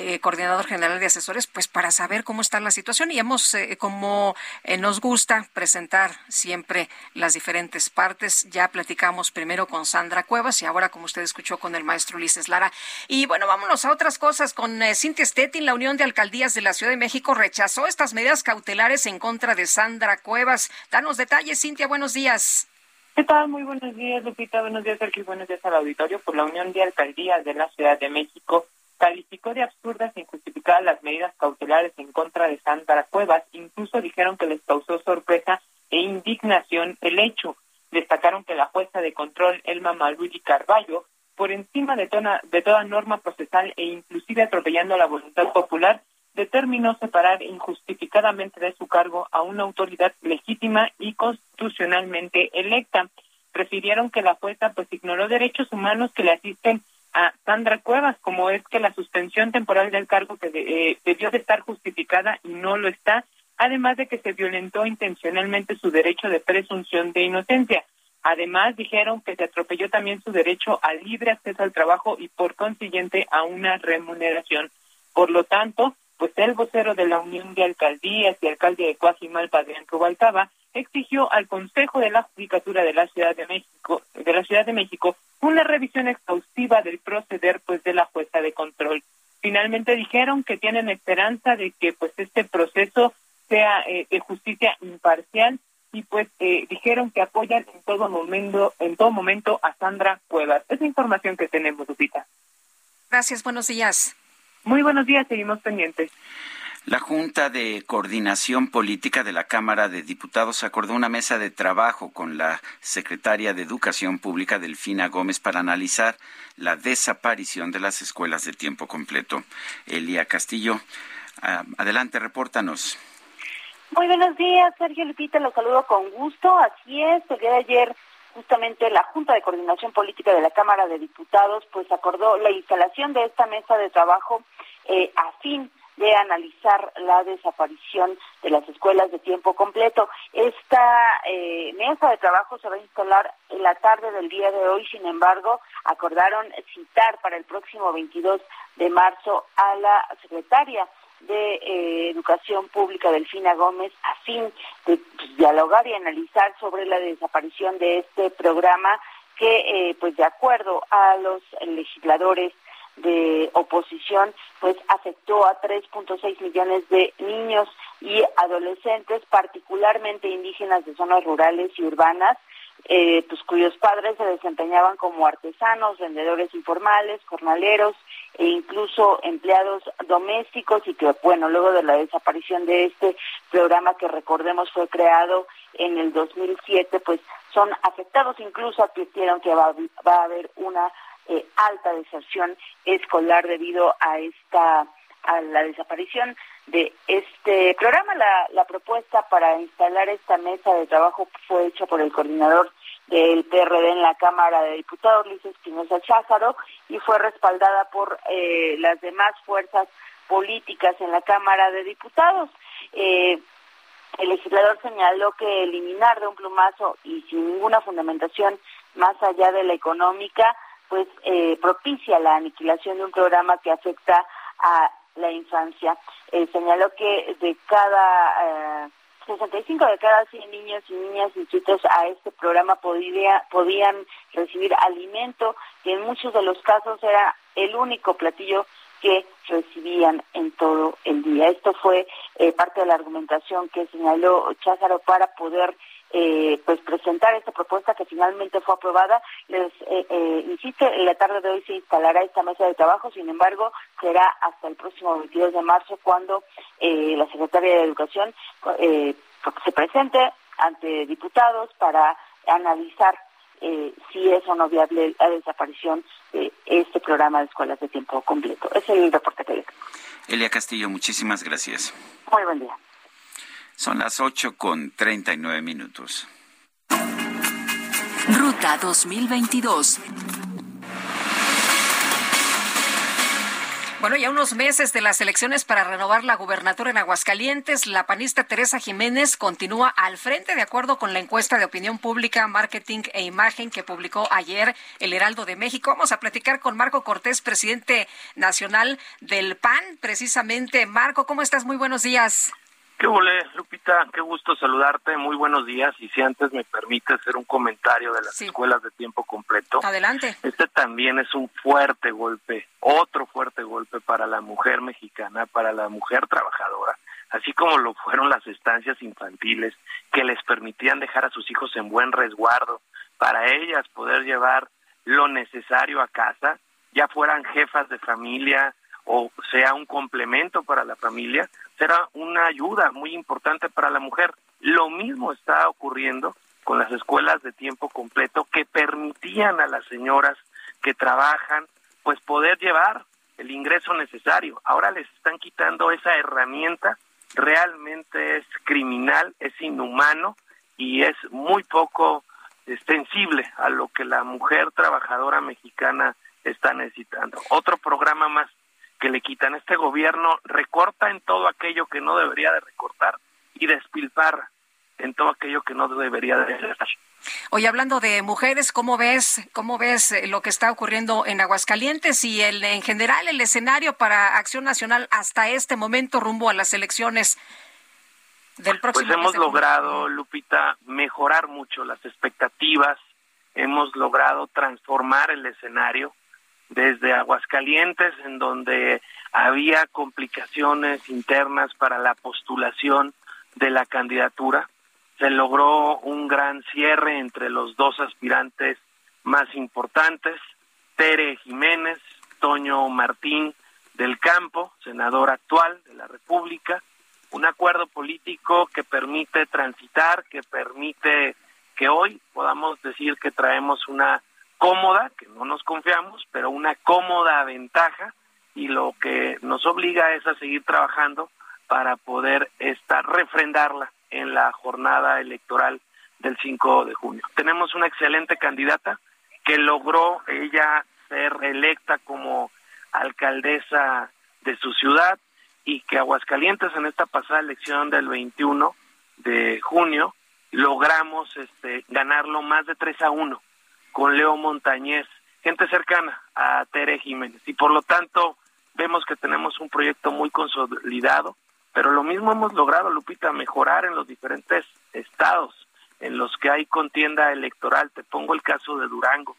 eh, coordinador general de asesores, pues para saber cómo está la situación y hemos, como nos gusta presentar siempre las diferentes partes, ya platicamos primero con Sandra Cuevas y ahora, como usted escuchó, con el maestro Ulises Lara. Y bueno, vámonos a otras cosas con Cintia Stettin, la Unión de Alcaldías de la Ciudad de México rechazó estas medidas cautelares en contra de Sandra Cuevas. Danos detalles, Cintia, buenos días. ¿Qué tal? Muy buenos días, Lupita. Buenos días, Sergio. Buenos días al auditorio. Por la Unión de Alcaldías de la Ciudad de México calificó de absurdas e injustificadas las medidas cautelares en contra de Sandra Cuevas. Incluso dijeron que les causó sorpresa e indignación el hecho. Destacaron que la jueza de control, Elma Maluigi Carballo, por encima de, toda norma procesal e inclusive atropellando la voluntad popular, determinó separar injustificadamente de su cargo a una autoridad legítima y constitucionalmente electa. Refirieron que la jueza pues ignoró derechos humanos que le asisten a Sandra Cuevas, como es que la suspensión temporal del cargo que eh, debió de estar justificada y no lo está, además de que se violentó intencionalmente su derecho de presunción de inocencia. Además, dijeron que se atropelló también su derecho al libre acceso al trabajo y por consiguiente a una remuneración. Por lo tanto, pues el vocero de la Unión de Alcaldías y alcalde de Coajimalpa, Adrián Rubalcaba, exigió al Consejo de la Judicatura de la Ciudad de México, de la Ciudad de México, una revisión exhaustiva del proceder pues de la jueza de control. Finalmente dijeron que tienen esperanza de que pues este proceso sea eh, justicia imparcial y pues eh, dijeron que apoyan en todo momento en todo momento a Sandra Cuevas. Es información que tenemos, Lupita. Gracias, buenos días. Muy buenos días, seguimos pendientes. La Junta de Coordinación Política de la Cámara de Diputados acordó una mesa de trabajo con la secretaria de Educación Pública, Delfina Gómez, para analizar la desaparición de las escuelas de tiempo completo. Elia Castillo, ah, adelante, repórtanos. Muy buenos días, Sergio Lupita, los saludo con gusto. Así es, el día de ayer justamente la Junta de Coordinación Política de la Cámara de Diputados pues acordó la instalación de esta mesa de trabajo eh, a fin de analizar la desaparición de las escuelas de tiempo completo. Esta eh, mesa de trabajo se va a instalar en la tarde del día de hoy, sin embargo, acordaron citar para el próximo 22 de marzo a la secretaria de eh, Educación Pública, Delfina Gómez, a fin de dialogar y analizar sobre la desaparición de este programa que, eh, pues de acuerdo a los legisladores de oposición, pues afectó a 3.6 millones de niños y adolescentes, particularmente indígenas de zonas rurales y urbanas, eh, pues cuyos padres se desempeñaban como artesanos, vendedores informales, jornaleros e incluso empleados domésticos y que, bueno, luego de la desaparición de este programa que recordemos fue creado en el 2007, pues son afectados, incluso advirtieron que va, va a haber una eh, alta deserción escolar debido a esta a la desaparición de este programa. La, la propuesta para instalar esta mesa de trabajo fue hecha por el coordinador del PRD en la Cámara de Diputados, Luis Espinosa Cházaro, y fue respaldada por eh, las demás fuerzas políticas en la Cámara de Diputados. Eh, el legislador señaló que eliminar de un plumazo y sin ninguna fundamentación más allá de la económica pues eh, propicia la aniquilación de un programa que afecta a la infancia. Eh, señaló que de cada eh, 65 de cada 100 niños y niñas inscritos a este programa podía, podían recibir alimento, que en muchos de los casos era el único platillo que recibían en todo el día. Esto fue eh, parte de la argumentación que señaló Cházaro para poder eh, pues presentar esta propuesta que finalmente fue aprobada. Les eh, eh, insisto, en la tarde de hoy se instalará esta mesa de trabajo, sin embargo, será hasta el próximo 22 de marzo cuando eh, la Secretaria de Educación eh, se presente ante diputados para analizar eh, si es o no viable la desaparición de este programa de escuelas de tiempo completo. Es el reporte que tengo. Elia Castillo, muchísimas gracias. Muy buen día. Son las 8 con 39 minutos. Ruta 2022. Bueno, ya unos meses de las elecciones para renovar la gubernatura en Aguascalientes, la panista Teresa Jiménez continúa al frente de acuerdo con la encuesta de opinión pública, marketing e imagen que publicó ayer el Heraldo de México. Vamos a platicar con Marco Cortés, presidente nacional del PAN. Precisamente, Marco, ¿cómo estás? Muy buenos días. ¿Qué volé, Lupita? Qué gusto saludarte. Muy buenos días. Y si antes me permite hacer un comentario de las sí. escuelas de tiempo completo. Adelante. Este también es un fuerte golpe, otro fuerte golpe para la mujer mexicana, para la mujer trabajadora, así como lo fueron las estancias infantiles que les permitían dejar a sus hijos en buen resguardo, para ellas poder llevar lo necesario a casa, ya fueran jefas de familia o sea un complemento para la familia, será una ayuda muy importante para la mujer. Lo mismo está ocurriendo con las escuelas de tiempo completo que permitían a las señoras que trabajan pues poder llevar el ingreso necesario. Ahora les están quitando esa herramienta, realmente es criminal, es inhumano y es muy poco sensible a lo que la mujer trabajadora mexicana está necesitando. Otro programa más que le quitan. Este gobierno recorta en todo aquello que no debería de recortar y despilfarra en todo aquello que no debería de hacer. Hoy hablando de mujeres, ¿cómo ves, cómo ves lo que está ocurriendo en Aguascalientes y el, en general el escenario para Acción Nacional hasta este momento rumbo a las elecciones del próximo? Pues hemos logrado, Lupita, mejorar mucho las expectativas, hemos logrado transformar el escenario desde Aguascalientes, en donde había complicaciones internas para la postulación de la candidatura. Se logró un gran cierre entre los dos aspirantes más importantes, Tere Jiménez, Toño Martín del Campo, senador actual de la República, un acuerdo político que permite transitar, que permite que hoy podamos decir que traemos una cómoda, que no nos confiamos, pero una cómoda ventaja y lo que nos obliga es a seguir trabajando para poder estar refrendarla en la jornada electoral del 5 de junio. Tenemos una excelente candidata que logró ella ser electa como alcaldesa de su ciudad y que Aguascalientes en esta pasada elección del 21 de junio logramos este ganarlo más de 3 a 1 con Leo Montañez, gente cercana a Tere Jiménez y por lo tanto vemos que tenemos un proyecto muy consolidado, pero lo mismo hemos logrado Lupita mejorar en los diferentes estados en los que hay contienda electoral. Te pongo el caso de Durango.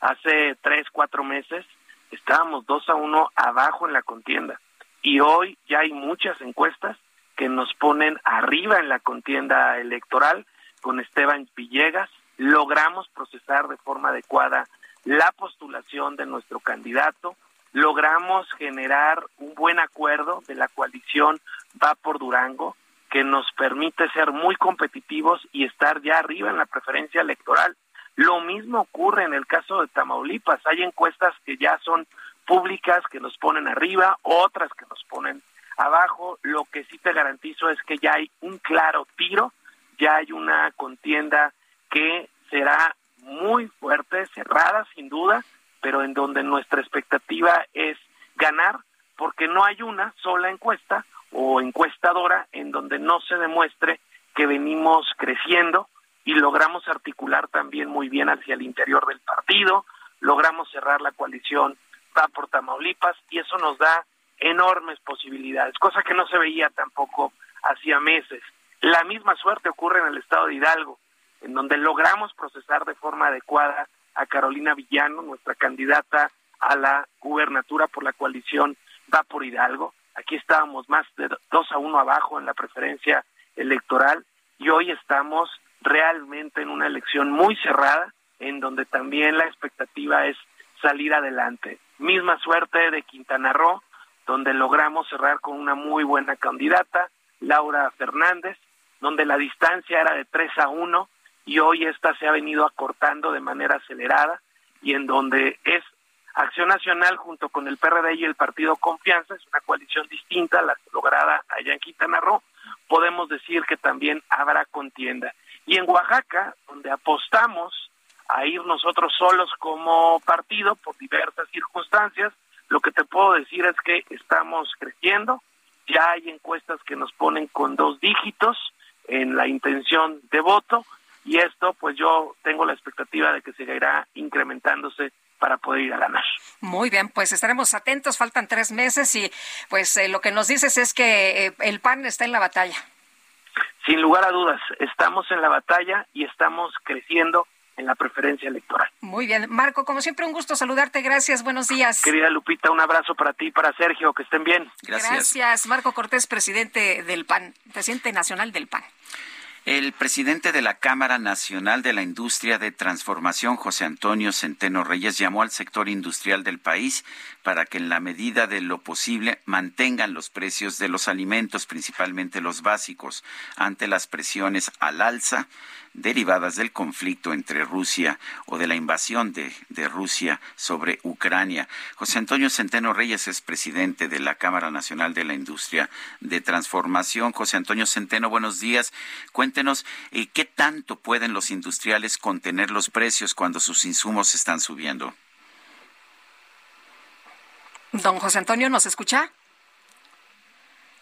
Hace tres, cuatro meses estábamos dos a uno abajo en la contienda y hoy ya hay muchas encuestas que nos ponen arriba en la contienda electoral con Esteban Villegas. Logramos procesar de forma adecuada la postulación de nuestro candidato, logramos generar un buen acuerdo de la coalición Va por Durango que nos permite ser muy competitivos y estar ya arriba en la preferencia electoral. Lo mismo ocurre en el caso de Tamaulipas. Hay encuestas que ya son públicas que nos ponen arriba, otras que nos ponen abajo. Lo que sí te garantizo es que ya hay un claro tiro, ya hay una contienda que será muy fuerte, cerrada sin duda, pero en donde nuestra expectativa es ganar, porque no hay una sola encuesta o encuestadora en donde no se demuestre que venimos creciendo y logramos articular también muy bien hacia el interior del partido, logramos cerrar la coalición Va por Tamaulipas y eso nos da enormes posibilidades, cosa que no se veía tampoco hacía meses. La misma suerte ocurre en el estado de Hidalgo, en donde logramos procesar de forma adecuada a Carolina Villano, nuestra candidata a la gubernatura por la coalición Va por Hidalgo. Aquí estábamos más de dos a uno abajo en la preferencia electoral y hoy estamos realmente en una elección muy cerrada, en donde también la expectativa es salir adelante. Misma suerte de Quintana Roo, donde logramos cerrar con una muy buena candidata, Laura Fernández, donde la distancia era de 3 a 1 y hoy esta se ha venido acortando de manera acelerada y en donde es Acción Nacional junto con el PRD y el Partido Confianza, es una coalición distinta a la lograda allá en Quintana Roo, podemos decir que también habrá contienda. Y en Oaxaca, donde apostamos a ir nosotros solos como partido por diversas circunstancias, lo que te puedo decir es que estamos creciendo, ya hay encuestas que nos ponen con dos dígitos en la intención de voto y esto pues yo tengo la expectativa de que seguirá incrementándose para poder ir a ganar. Muy bien, pues estaremos atentos, faltan tres meses y pues eh, lo que nos dices es que eh, el PAN está en la batalla. Sin lugar a dudas, estamos en la batalla y estamos creciendo en la preferencia electoral. Muy bien, Marco, como siempre un gusto saludarte, gracias, buenos días. Querida Lupita, un abrazo para ti y para Sergio, que estén bien. Gracias. Gracias, Marco Cortés, presidente del PAN, presidente nacional del PAN. El presidente de la Cámara Nacional de la Industria de Transformación, José Antonio Centeno Reyes, llamó al sector industrial del país para que en la medida de lo posible mantengan los precios de los alimentos, principalmente los básicos, ante las presiones al alza derivadas del conflicto entre Rusia o de la invasión de, Rusia sobre Ucrania. José Antonio Centeno Reyes es presidente de la Cámara Nacional de la Industria de Transformación. José Antonio Centeno, buenos días. Cuéntenos eh, qué tanto pueden los industriales contener los precios cuando sus insumos están subiendo. Don José Antonio, ¿nos escucha?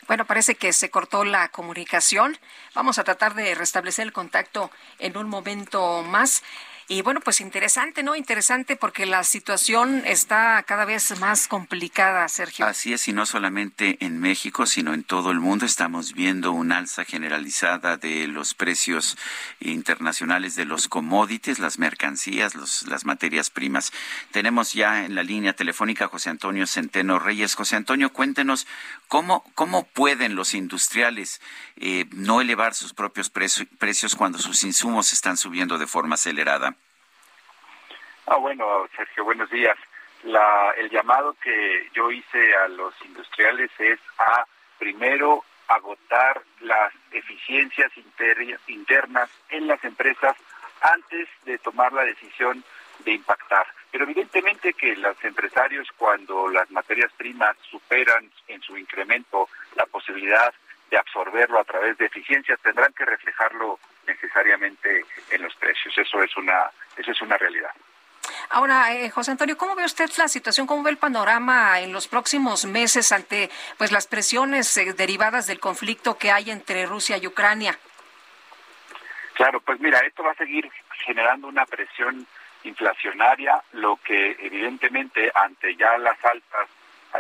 Bueno, parece que se cortó la comunicación. Vamos a tratar de restablecer el contacto en un momento más. Y bueno, pues interesante, ¿no? Interesante porque la situación está cada vez más complicada, Sergio. Así es, y no solamente en México, sino en todo el mundo. Estamos viendo un alza generalizada de los precios internacionales de los commodities, las mercancías, las materias primas. Tenemos ya en la línea telefónica José Antonio Centeno Reyes. José Antonio, cuéntenos cómo, cómo pueden los industriales eh, no elevar sus propios precios cuando sus insumos están subiendo de forma acelerada. Ah, bueno, Sergio, buenos días. La, el llamado que yo hice a los industriales es a primero agotar las eficiencias internas en las empresas antes de tomar la decisión de impactar. Pero evidentemente que los empresarios cuando las materias primas superan en su incremento la posibilidad de absorberlo a través de eficiencias tendrán que reflejarlo necesariamente en los precios. Eso es una, eso es una realidad. Ahora, eh, José Antonio, ¿cómo ve usted la situación? ¿Cómo ve el panorama en los próximos meses ante pues las presiones eh, derivadas del conflicto que hay entre Rusia y Ucrania? Claro, pues mira, esto va a seguir generando una presión inflacionaria, lo que evidentemente ante ya las altas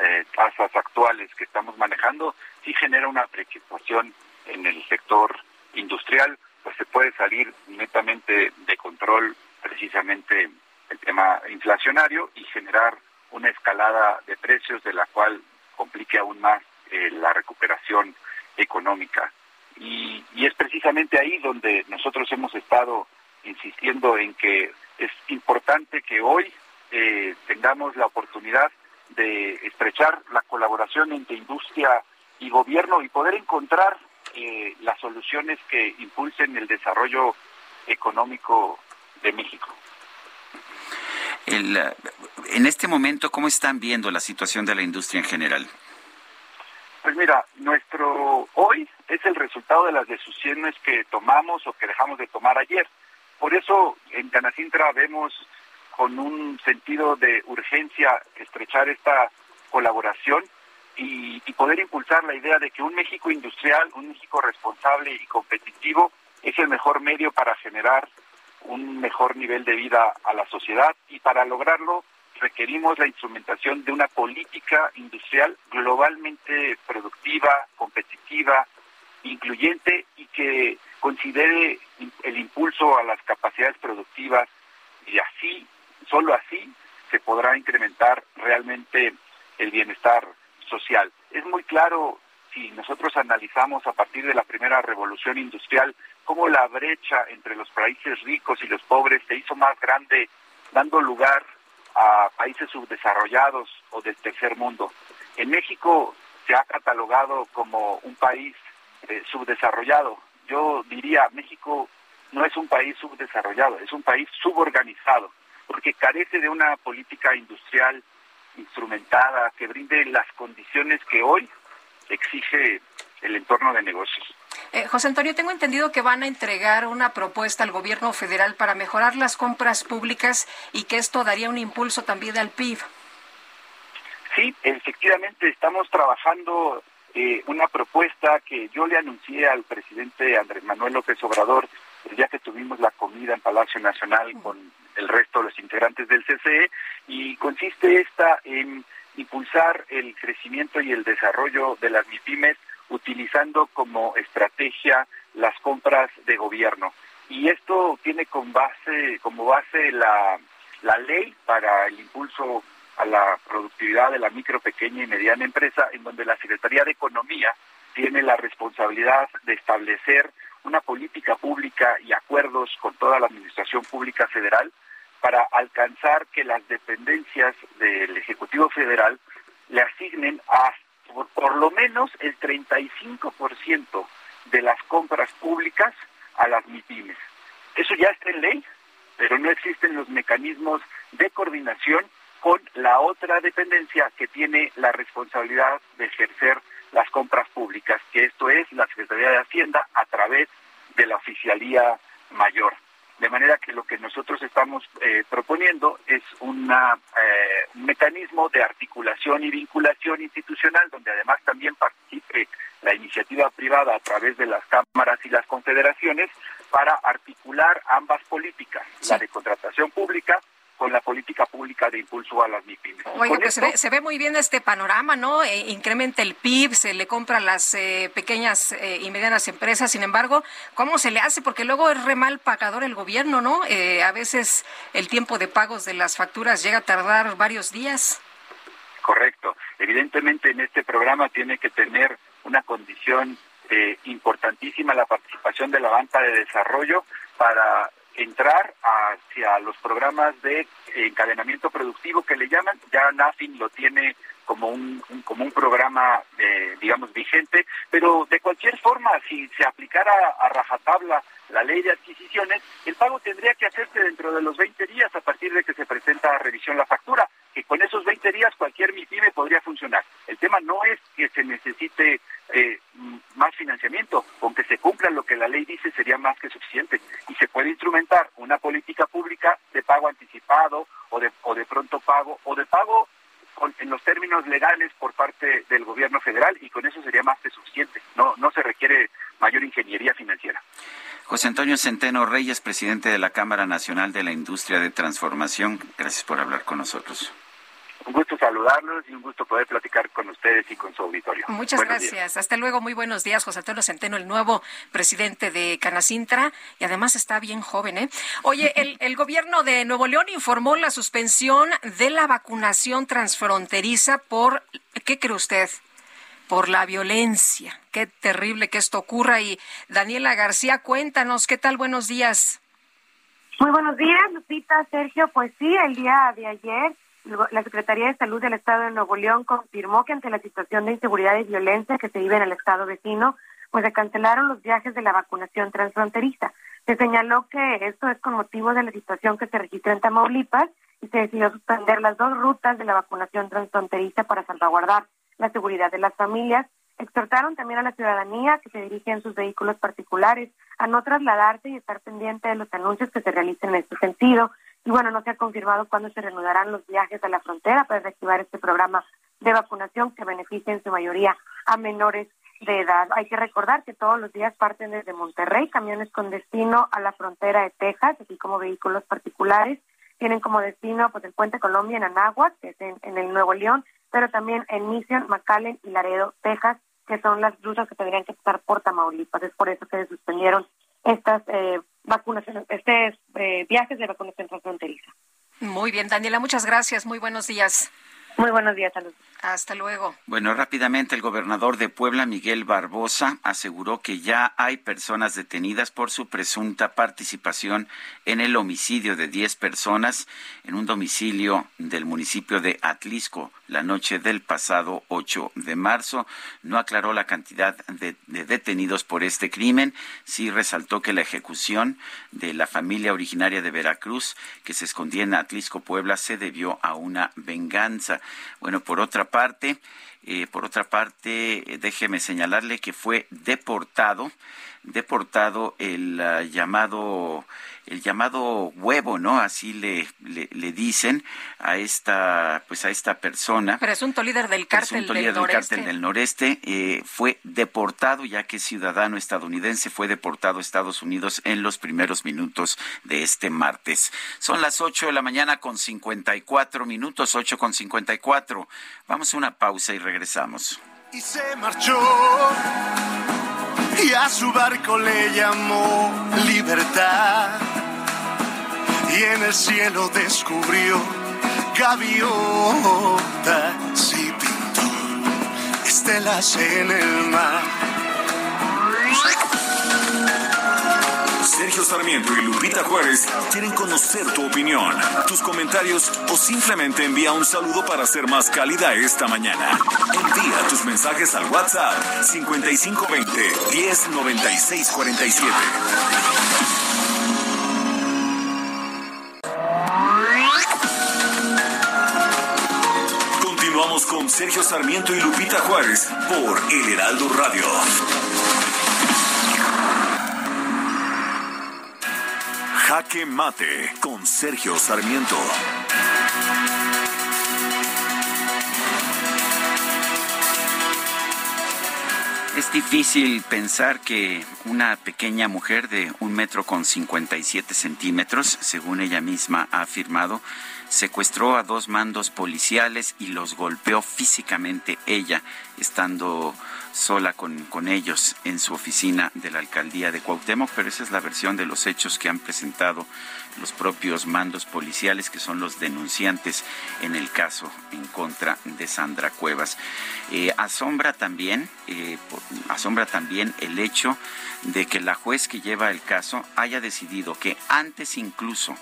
eh, tasas actuales que estamos manejando, sí genera una preocupación en el sector industrial, pues se puede salir netamente de control precisamente el tema inflacionario y generar una escalada de precios de la cual complique aún más eh, la recuperación económica. Y, y, es precisamente ahí donde nosotros hemos estado insistiendo en que es importante que hoy eh, tengamos la oportunidad de estrechar la colaboración entre industria y gobierno y poder encontrar eh, las soluciones que impulsen el desarrollo económico de México. El, en este momento, ¿cómo están viendo la situación de la industria en general? Pues mira, nuestro hoy es el resultado de las decisiones que tomamos o que dejamos de tomar ayer. Por eso en Canacintra vemos con un sentido de urgencia estrechar esta colaboración y, y, poder impulsar la idea de que un México industrial, un México responsable y competitivo es el mejor medio para generar un mejor nivel de vida a la sociedad y para lograrlo requerimos la instrumentación de una política industrial globalmente productiva, competitiva, incluyente y que considere el impulso a las capacidades productivas y así, solo así, se podrá incrementar realmente el bienestar social. Es muy claro si nosotros analizamos a partir de la primera revolución industrial cómo la brecha entre los países ricos y los pobres se hizo más grande, dando lugar a países subdesarrollados o del tercer mundo. En México se ha catalogado como un país eh, subdesarrollado. Yo diría, México no es un país subdesarrollado, es un país suborganizado, porque carece de una política industrial instrumentada que brinde las condiciones que hoy exige el entorno de negocios. Eh, José Antonio, tengo entendido que van a entregar una propuesta al gobierno federal para mejorar las compras públicas y que esto daría un impulso también al PIB. Sí, efectivamente estamos trabajando eh, una propuesta que yo le anuncié al presidente Andrés Manuel López Obrador el día que tuvimos la comida en Palacio Nacional con el resto de los integrantes del CCE y consiste esta en impulsar el crecimiento y el desarrollo de las MIPIMES utilizando como estrategia las compras de gobierno. Y esto tiene con base, como base la, la ley para el impulso a la productividad de la micro, pequeña y mediana empresa, en donde la Secretaría de Economía tiene la responsabilidad de establecer una política pública y acuerdos con toda la Administración Pública Federal para alcanzar que las dependencias del Ejecutivo Federal le asignen a por, lo menos el 35% de las compras públicas a las MIPIMES. Eso ya está en ley, pero no existen los mecanismos de coordinación con la otra dependencia que tiene la responsabilidad de ejercer las compras públicas, que esto es la Secretaría de Hacienda a través de la Oficialía Mayor. De manera que lo que nosotros estamos eh, proponiendo es una, eh, un mecanismo de articulación y vinculación institucional, donde además también participe la iniciativa privada a través de las cámaras y las confederaciones, para articular ambas políticas, la de contratación pública con la política pública de impulso a las MIPIMES. Oiga, pues se, ve, se, ve, muy bien este panorama, ¿no? Eh, incrementa el PIB, se le compra a las eh, pequeñas eh, y medianas empresas, sin embargo, ¿cómo se le hace? Porque luego es re mal pagador el gobierno, ¿no? Eh, a veces el tiempo de pagos de las facturas llega a tardar varios días. Correcto. Evidentemente en este programa tiene que tener una condición importantísima la participación de la banca de desarrollo para entrar hacia los programas de encadenamiento productivo que le llaman, ya NAFIN lo tiene como un, como un programa eh, digamos vigente, pero de cualquier forma si se aplicara a rajatabla la ley de adquisiciones, el pago tendría que hacerse dentro de los 20 días a partir de que se presenta a revisión la factura, que con esos 20 días cualquier MIPYME podría funcionar. El tema no es que se necesite eh, mm, más financiamiento, con que se cumpla lo que la ley dice sería más que suficiente. Y se puede instrumentar una política pública de pago anticipado o de, o de pronto pago o de pago con, en los términos legales por parte del gobierno federal y con eso sería más que suficiente. No, no se requiere mayor ingeniería financiera. José Antonio Centeno Reyes, presidente de la Cámara Nacional de la Industria de Transformación, gracias por hablar con nosotros. Un gusto saludarlos y un gusto poder platicar con ustedes y con su auditorio. Muchas gracias. Hasta luego. Muy buenos días, José Antonio Centeno, el nuevo presidente de Canacintra. Y además está bien joven, ¿eh? Oye, el, <laughs> el gobierno de Nuevo León informó la suspensión de la vacunación transfronteriza por, ¿qué cree usted? por la violencia. Qué terrible que esto ocurra. Y Daniela García, cuéntanos, ¿qué tal? Buenos días. Muy buenos días, Lupita, Sergio. Pues sí, el día de ayer la Secretaría de Salud del Estado de Nuevo León confirmó que ante la situación de inseguridad y violencia que se vive en el estado vecino, pues se cancelaron los viajes de la vacunación transfronteriza. Se señaló que esto es con motivo de la situación que se registró en Tamaulipas y se decidió suspender las dos rutas de la vacunación transfronteriza para salvaguardar la seguridad de las familias. Exhortaron también a la ciudadanía que se dirige en sus vehículos particulares a no trasladarse y estar pendiente de los anuncios que se realicen en este sentido. Y bueno, no se ha confirmado cuándo se reanudarán los viajes a la frontera para reactivar este programa de vacunación que beneficia en su mayoría a menores de edad. Hay que recordar que todos los días parten desde Monterrey camiones con destino a la frontera de Texas, así como vehículos particulares. Tienen como destino pues el Puente Colombia en Anáhuac, que es en, el Nuevo León, pero también en Mission, McAllen y Laredo, Texas, que son las rutas que tendrían que estar por Tamaulipas. Es por eso que se suspendieron estas eh, vacunaciones, este eh, viajes de vacunación transfronteriza. Muy bien, Daniela, muchas gracias. Muy buenos días. Muy buenos días, salud. Hasta luego. Bueno, rápidamente el gobernador de Puebla, Miguel Barbosa, aseguró que ya hay personas detenidas por su presunta participación en el homicidio de 10 personas en un domicilio del municipio de Atlisco la noche del pasado 8 de marzo. No aclaró la cantidad de, de detenidos por este crimen. Sí resaltó que la ejecución de la familia originaria de Veracruz que se escondía en Atlisco, Puebla, se debió a una venganza. Bueno, por otra parte eh, por otra parte, eh, déjeme señalarle que fue deportado, deportado el uh, llamado el llamado huevo, ¿no? Así le, le, le, dicen a esta, pues a esta persona. Presunto líder del cártel, del, líder noreste. del cártel del noreste. Eh, fue deportado, ya que es ciudadano estadounidense, fue deportado a Estados Unidos en los primeros minutos de este martes. Son las 8 de la mañana con 54 minutos, 8 con 54. Vamos a una pausa y regresamos. Y se marchó y a su barco le llamó libertad. Y en el cielo descubrió gaviotas y pintó estelas en el mar. Sergio Sarmiento y Lupita Juárez quieren conocer tu opinión, tus comentarios o simplemente envía un saludo para ser más cálida esta mañana. Envía tus mensajes al WhatsApp 5520 109647. Continuamos con Sergio Sarmiento y Lupita Juárez por El Heraldo Radio. Jaque Mate con Sergio Sarmiento. Es difícil pensar que una pequeña mujer de un metro con 57 centímetros, según ella misma ha afirmado, secuestró a dos mandos policiales y los golpeó físicamente ella, estando sola con, con, ellos en su oficina de la alcaldía de Cuauhtémoc, pero esa es la versión de los hechos que han presentado los propios mandos policiales, que son los denunciantes en el caso en contra de Sandra Cuevas. Eh, asombra también, eh, asombra también el hecho de que la juez que lleva el caso haya decidido que antes incluso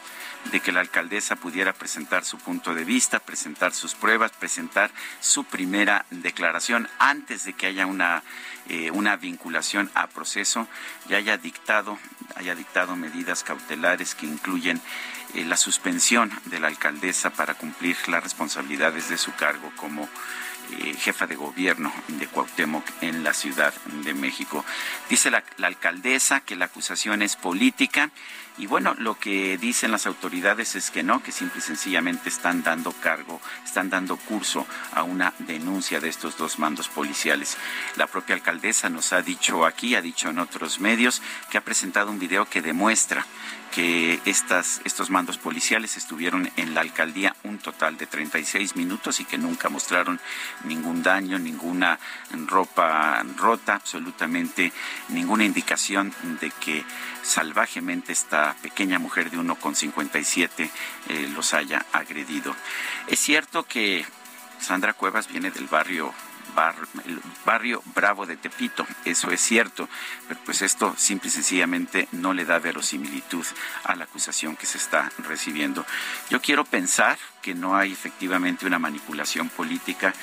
de que la alcaldesa pudiera presentar su punto de vista, presentar sus pruebas, presentar su primera declaración antes de que haya una, eh, una vinculación a proceso y haya dictado, haya dictado medidas cautelares que incluyen eh, la suspensión de la alcaldesa para cumplir las responsabilidades de su cargo como eh, jefa de gobierno de Cuauhtémoc en la Ciudad de México. Dice la, la alcaldesa que la acusación es política y bueno, lo que dicen las autoridades es que no, que simple y sencillamente están dando cargo, están dando curso a una denuncia de estos dos mandos policiales. La propia alcaldesa nos ha dicho aquí, ha dicho en otros medios, que ha presentado un video que demuestra que estas, estos mandos policiales estuvieron en la alcaldía un total de 36 minutos y que nunca mostraron ningún daño, ninguna ropa rota, absolutamente ninguna indicación de que salvajemente esta pequeña mujer de 1,57 eh, los haya agredido. Es cierto que Sandra Cuevas viene del barrio el barrio Bravo de Tepito, eso es cierto, pero pues esto simple y sencillamente no le da verosimilitud a la acusación que se está recibiendo. Yo quiero pensar que no hay efectivamente una manipulación política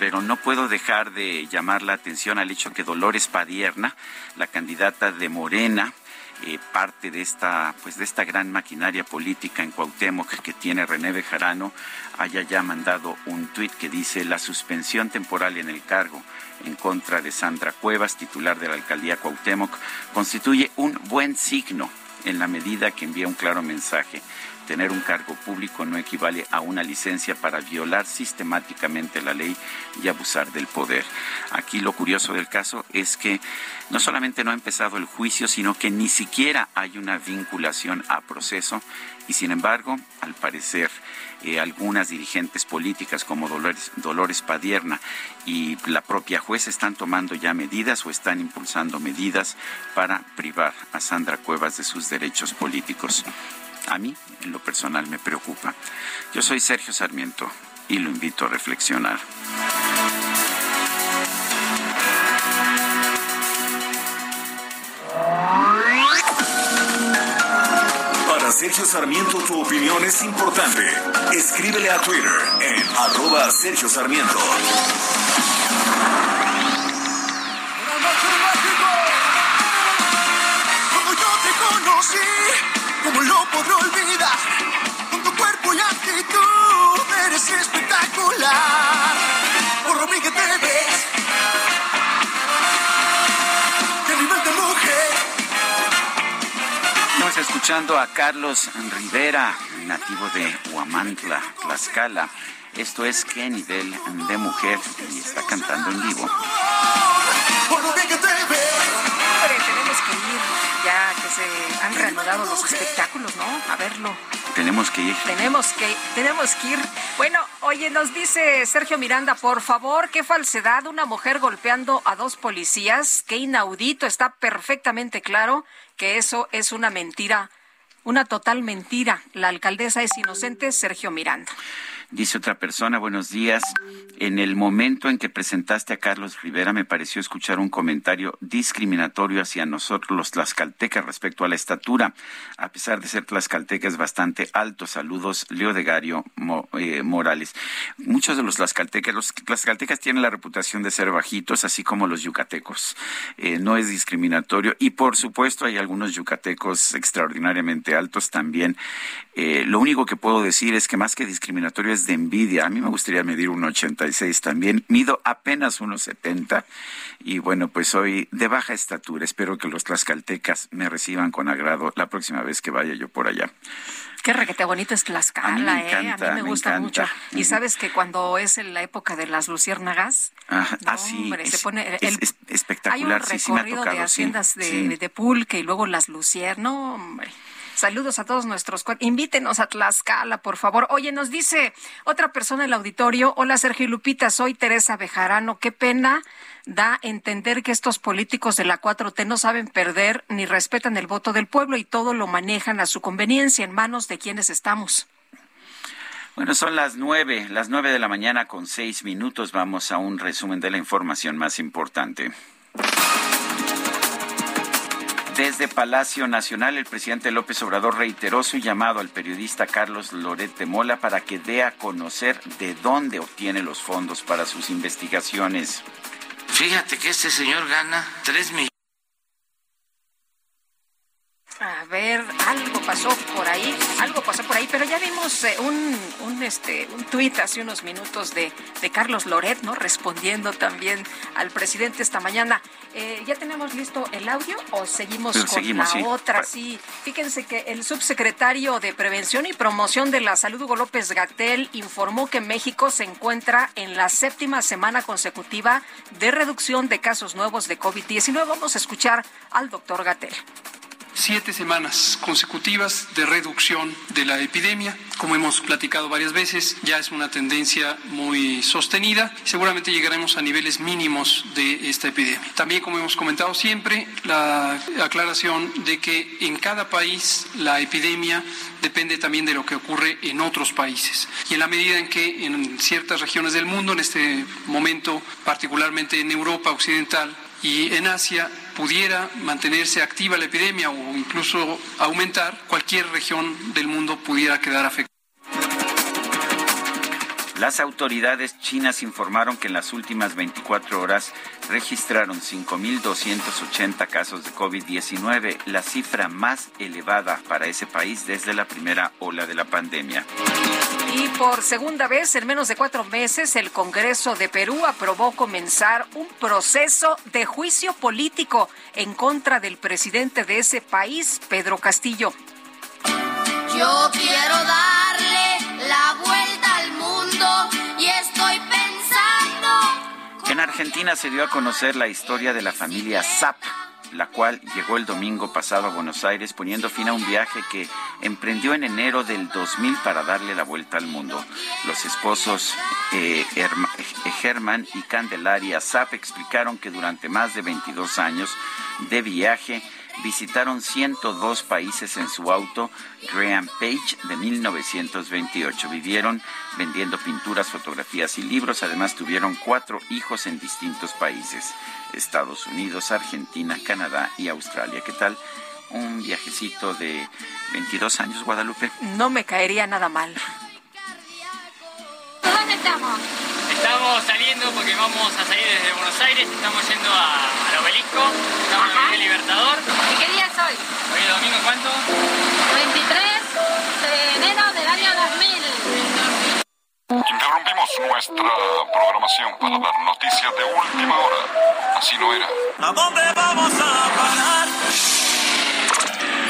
pero no puedo dejar de llamar la atención al hecho que Dolores Padierna, la candidata de Morena, eh, parte de esta, pues de esta gran maquinaria política en Cuauhtémoc que tiene René Bejarano, haya ya mandado un tuit que dice la suspensión temporal en el cargo en contra de Sandra Cuevas, titular de la alcaldía Cuauhtémoc, constituye un buen signo en la medida que envía un claro mensaje tener un cargo público no equivale a una licencia para violar sistemáticamente la ley y abusar del poder. Aquí lo curioso del caso es que no solamente no ha empezado el juicio, sino que ni siquiera hay una vinculación a proceso y sin embargo, al parecer, eh, algunas dirigentes políticas como Dolores, Dolores Padierna y la propia juez están tomando ya medidas o están impulsando medidas para privar a Sandra Cuevas de sus derechos políticos a mí en lo personal me preocupa. Yo soy Sergio Sarmiento y lo invito a reflexionar. Para Sergio Sarmiento tu opinión es importante. Escríbele a Twitter en arroba Sergio Sarmiento. Podré olvidar? Con tu cuerpo y actitud eres espectacular. Por lo bien que te ves. Qué nivel de mujer. Estamos escuchando a Carlos Rivera, nativo de Huamantla, Tlaxcala. Esto es qué nivel de mujer y está cantando en vivo. Por lo bien que te ves. Se han reanudado los espectáculos, ¿no? A verlo. Tenemos que ir. Tenemos que, tenemos que ir. Bueno, oye, nos dice Sergio Miranda, por favor, qué falsedad, una mujer golpeando a dos policías, qué inaudito, está perfectamente claro que eso es una mentira, una total mentira. La alcaldesa es inocente, Sergio Miranda. Dice otra persona, buenos días. En el momento en que presentaste a Carlos Rivera, me pareció escuchar un comentario discriminatorio hacia nosotros los tlaxcaltecas respecto a la estatura. A pesar de ser tlaxcaltecas bastante alto. Saludos, Leo de Gario eh, Morales. Muchos de los tlaxcaltecas, los tlaxcaltecas tienen la reputación de ser bajitos, así como los yucatecos. Eh, no es discriminatorio. Y por supuesto, hay algunos yucatecos extraordinariamente altos también. Eh, lo único que puedo decir es que más que discriminatorio es de envidia. A mí me gustaría medir un 86 también. Mido apenas 1,70 y bueno, pues soy de baja estatura. Espero que los tlaxcaltecas me reciban con agrado la próxima vez que vaya yo por allá. Qué requete bonito es Tlaxcala, a mí me encanta, ¿eh? A mí me, gusta mucho. Y sabes que cuando es en la época de las luciérnagas, Ah, no, ah, sí, hombre, es, se pone es- el- es hay un espectacular, sí, sí me ha recorrido tocado, de haciendas de, sí. de pulque y luego las luciernas. No, hombre. Saludos a todos nuestros. Invítenos a Tlaxcala, por favor. Oye, nos dice otra persona en el auditorio. Hola, Sergio Lupita. Soy Teresa Bejarano. Qué pena da entender que estos políticos de la 4T no saben perder ni respetan el voto del pueblo y todo lo manejan a su conveniencia en manos de quienes estamos. Bueno, son las nueve, las nueve de la mañana con seis minutos. Vamos a un resumen de la información más importante. Desde Palacio Nacional, el presidente López Obrador reiteró su llamado al periodista Carlos Loret de Mola para que dé a conocer de dónde obtiene los fondos para sus investigaciones. Fíjate que este señor gana 3 millones. A ver, algo pasó por ahí, algo pasó por ahí. pero ya vimos eh, un, un, este, un tuit hace unos minutos de, de Carlos Loret, ¿no? Respondiendo también al presidente esta mañana. Eh, ¿Ya tenemos listo el audio o seguimos con la otra? Sí, fíjense que el subsecretario de Prevención y Promoción de la Salud, Hugo López Gatel, informó que México se encuentra en la séptima semana consecutiva de reducción de casos nuevos de COVID-19. Vamos a escuchar al doctor Gatel siete semanas consecutivas de reducción de la epidemia. Como hemos platicado varias veces, ya es una tendencia muy sostenida. Seguramente llegaremos a niveles mínimos de esta epidemia. También, como hemos comentado siempre, la aclaración de que en cada país la epidemia depende también de lo que ocurre en otros países. Y en la medida en que en ciertas regiones del mundo, en este momento particularmente en Europa Occidental y en Asia, pudiera mantenerse activa la epidemia o incluso aumentar, cualquier región del mundo pudiera quedar afectada. Las autoridades chinas informaron que en las últimas 24 horas registraron 5.280 casos de COVID-19, la cifra más elevada para ese país desde la primera ola de la pandemia. Y por segunda vez en menos de cuatro meses, el Congreso de Perú aprobó comenzar un proceso de juicio político en contra del presidente de ese país, Pedro Castillo. Yo quiero darle En Argentina se dio a conocer la historia de la familia Zapp la cual llegó el domingo pasado a Buenos Aires poniendo fin a un viaje que emprendió en enero del 2000 para darle la vuelta al mundo. Los esposos eh, Germán y Candelaria Zapp explicaron que durante más de 22 años de viaje visitaron 102 países en su auto Graham Page de 1928. Vivieron vendiendo pinturas, fotografías y libros. Además tuvieron cuatro hijos en distintos países. Estados Unidos, Argentina, Canadá y Australia. ¿Qué tal? Un viajecito de 22 años, Guadalupe. No me caería nada mal. ¿Dónde estamos? Estamos saliendo porque vamos a salir desde Buenos Aires, estamos yendo al obelisco, estamos en el Libertador. ¿Y qué día es hoy? Hoy es domingo, ¿cuánto? 23 de enero del año 2000. Interrumpimos nuestra programación para dar noticias de última hora. Así no era. ¿A dónde vamos a parar?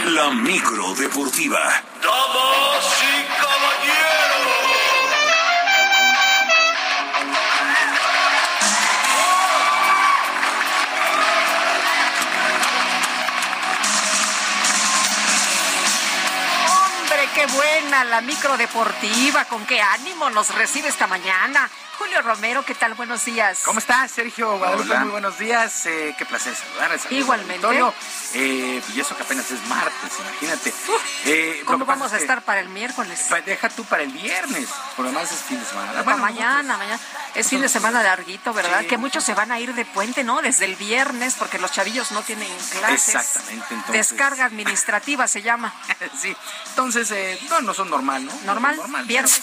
La micro deportiva. Qué buena la micro deportiva, con qué ánimo nos recibe esta mañana. Julio Romero, ¿qué tal? Buenos días. ¿Cómo estás, Sergio Guadalupe? Muy buenos días. Eh, qué placer saludarles. Igualmente. Eh, y eso que apenas es martes, imagínate. Eh, ¿Cómo vamos a estar para el miércoles? deja tú para el viernes, por lo demás es fin de semana. Bueno, mañana, mañana. Es fin de semana larguito, ¿verdad? Que muchos se van a ir de puente, ¿no? Desde el viernes, porque los chavillos no tienen clases. Exactamente. Entonces... Descarga administrativa se llama. <laughs> sí. Entonces, eh, no, no son normal, ¿no? Normal, normal viernes.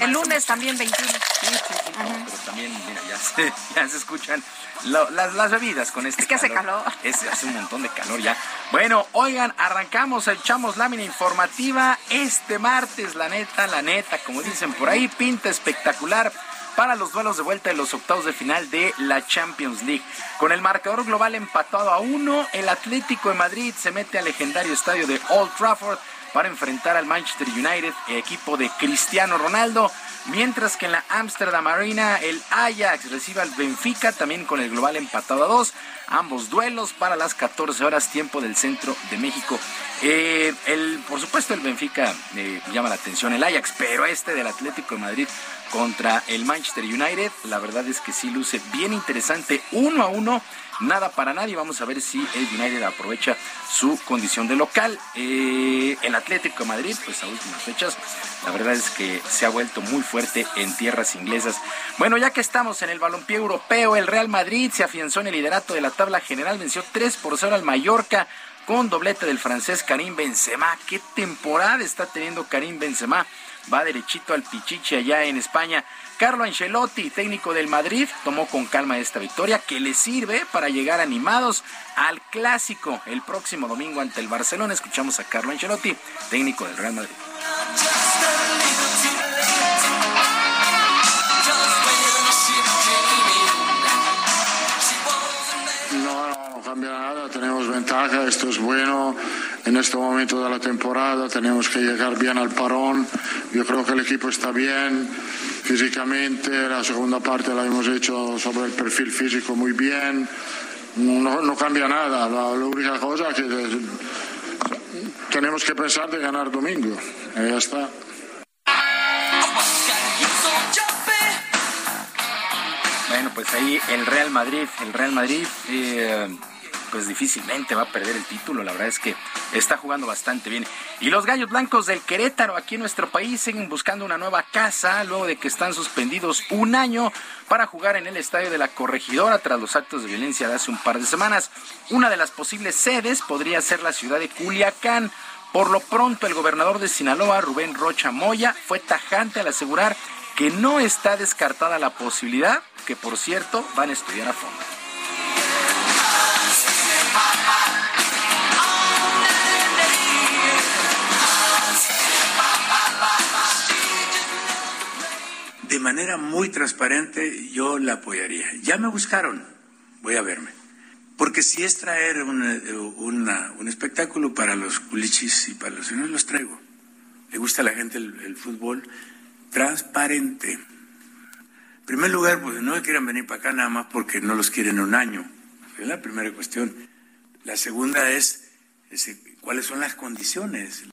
el lunes también 21. Sí, sí, pero también, mira, ya se, <laughs> ya se escuchan las, las, bebidas con este Es que hace calor. Es, hace un montón de calor ya. Bueno, oigan, arrancamos, echamos lámina informativa este martes, la neta, la neta, como dicen por ahí, pinta espectacular para los duelos de vuelta de los octavos de final de la Champions League. Con el marcador global empatado a uno, el Atlético de Madrid se mete al legendario estadio de Old Trafford para enfrentar al Manchester United, equipo de Cristiano Ronaldo. Mientras que en la Amsterdam Arena el Ajax recibe al Benfica también con el global empatado a dos. Ambos duelos para las 14 horas tiempo del centro de México. Eh, el, por supuesto el Benfica eh, llama la atención el Ajax, pero este del Atlético de Madrid contra el Manchester United, la verdad es que sí luce bien interesante, uno a uno nada para nadie. Vamos a ver si el United aprovecha su condición de local. Eh, el Atlético de Madrid, pues a últimas fechas, la verdad es que se ha vuelto muy fuerte en tierras inglesas. Bueno, ya que estamos en el balompié europeo, el Real Madrid se afianzó en el liderato de la tabla general, venció 3 por 0 al Mallorca con doblete del francés Karim Benzema. ¿Qué temporada está teniendo Karim Benzema? Va derechito al Pichichi allá en España. Carlo Ancelotti, técnico del Madrid, tomó con calma esta victoria que le sirve para llegar animados al clásico el próximo domingo ante el Barcelona. Escuchamos a Carlo Ancelotti, técnico del Real Madrid. No, no cambia nada, tenemos ventaja, esto es bueno. En este momento de la temporada tenemos que llegar bien al parón. Yo creo que el equipo está bien físicamente, la segunda parte la hemos hecho sobre el perfil físico muy bien. No, no cambia nada, la, la única cosa que eh, tenemos que pensar de ganar domingo. Y ya está. Bueno, pues ahí el Real Madrid, el Real Madrid, eh, pues difícilmente va a perder el título. La verdad es que está jugando bastante bien. Y los Gallos Blancos del Querétaro, aquí en nuestro país, siguen buscando una nueva casa luego de que están suspendidos un año para jugar en el estadio de la Corregidora tras los actos de violencia de hace un par de semanas. Una de las posibles sedes podría ser la ciudad de Culiacán. Por lo pronto, el gobernador de Sinaloa, Rubén Rocha Moya, fue tajante al asegurar que no está descartada la posibilidad, que por cierto van a estudiar a fondo. Manera muy transparente yo la apoyaría. Ya me buscaron, voy a verme. Porque si es traer una- una- un espectáculo para los culichis y para los señores, los traigo. Le gusta a la gente el, el fútbol transparente. En primer lugar, pues no quieran venir para acá nada más porque no los quieren un año. Es la primera cuestión. La segunda es, es, cuáles son las condiciones.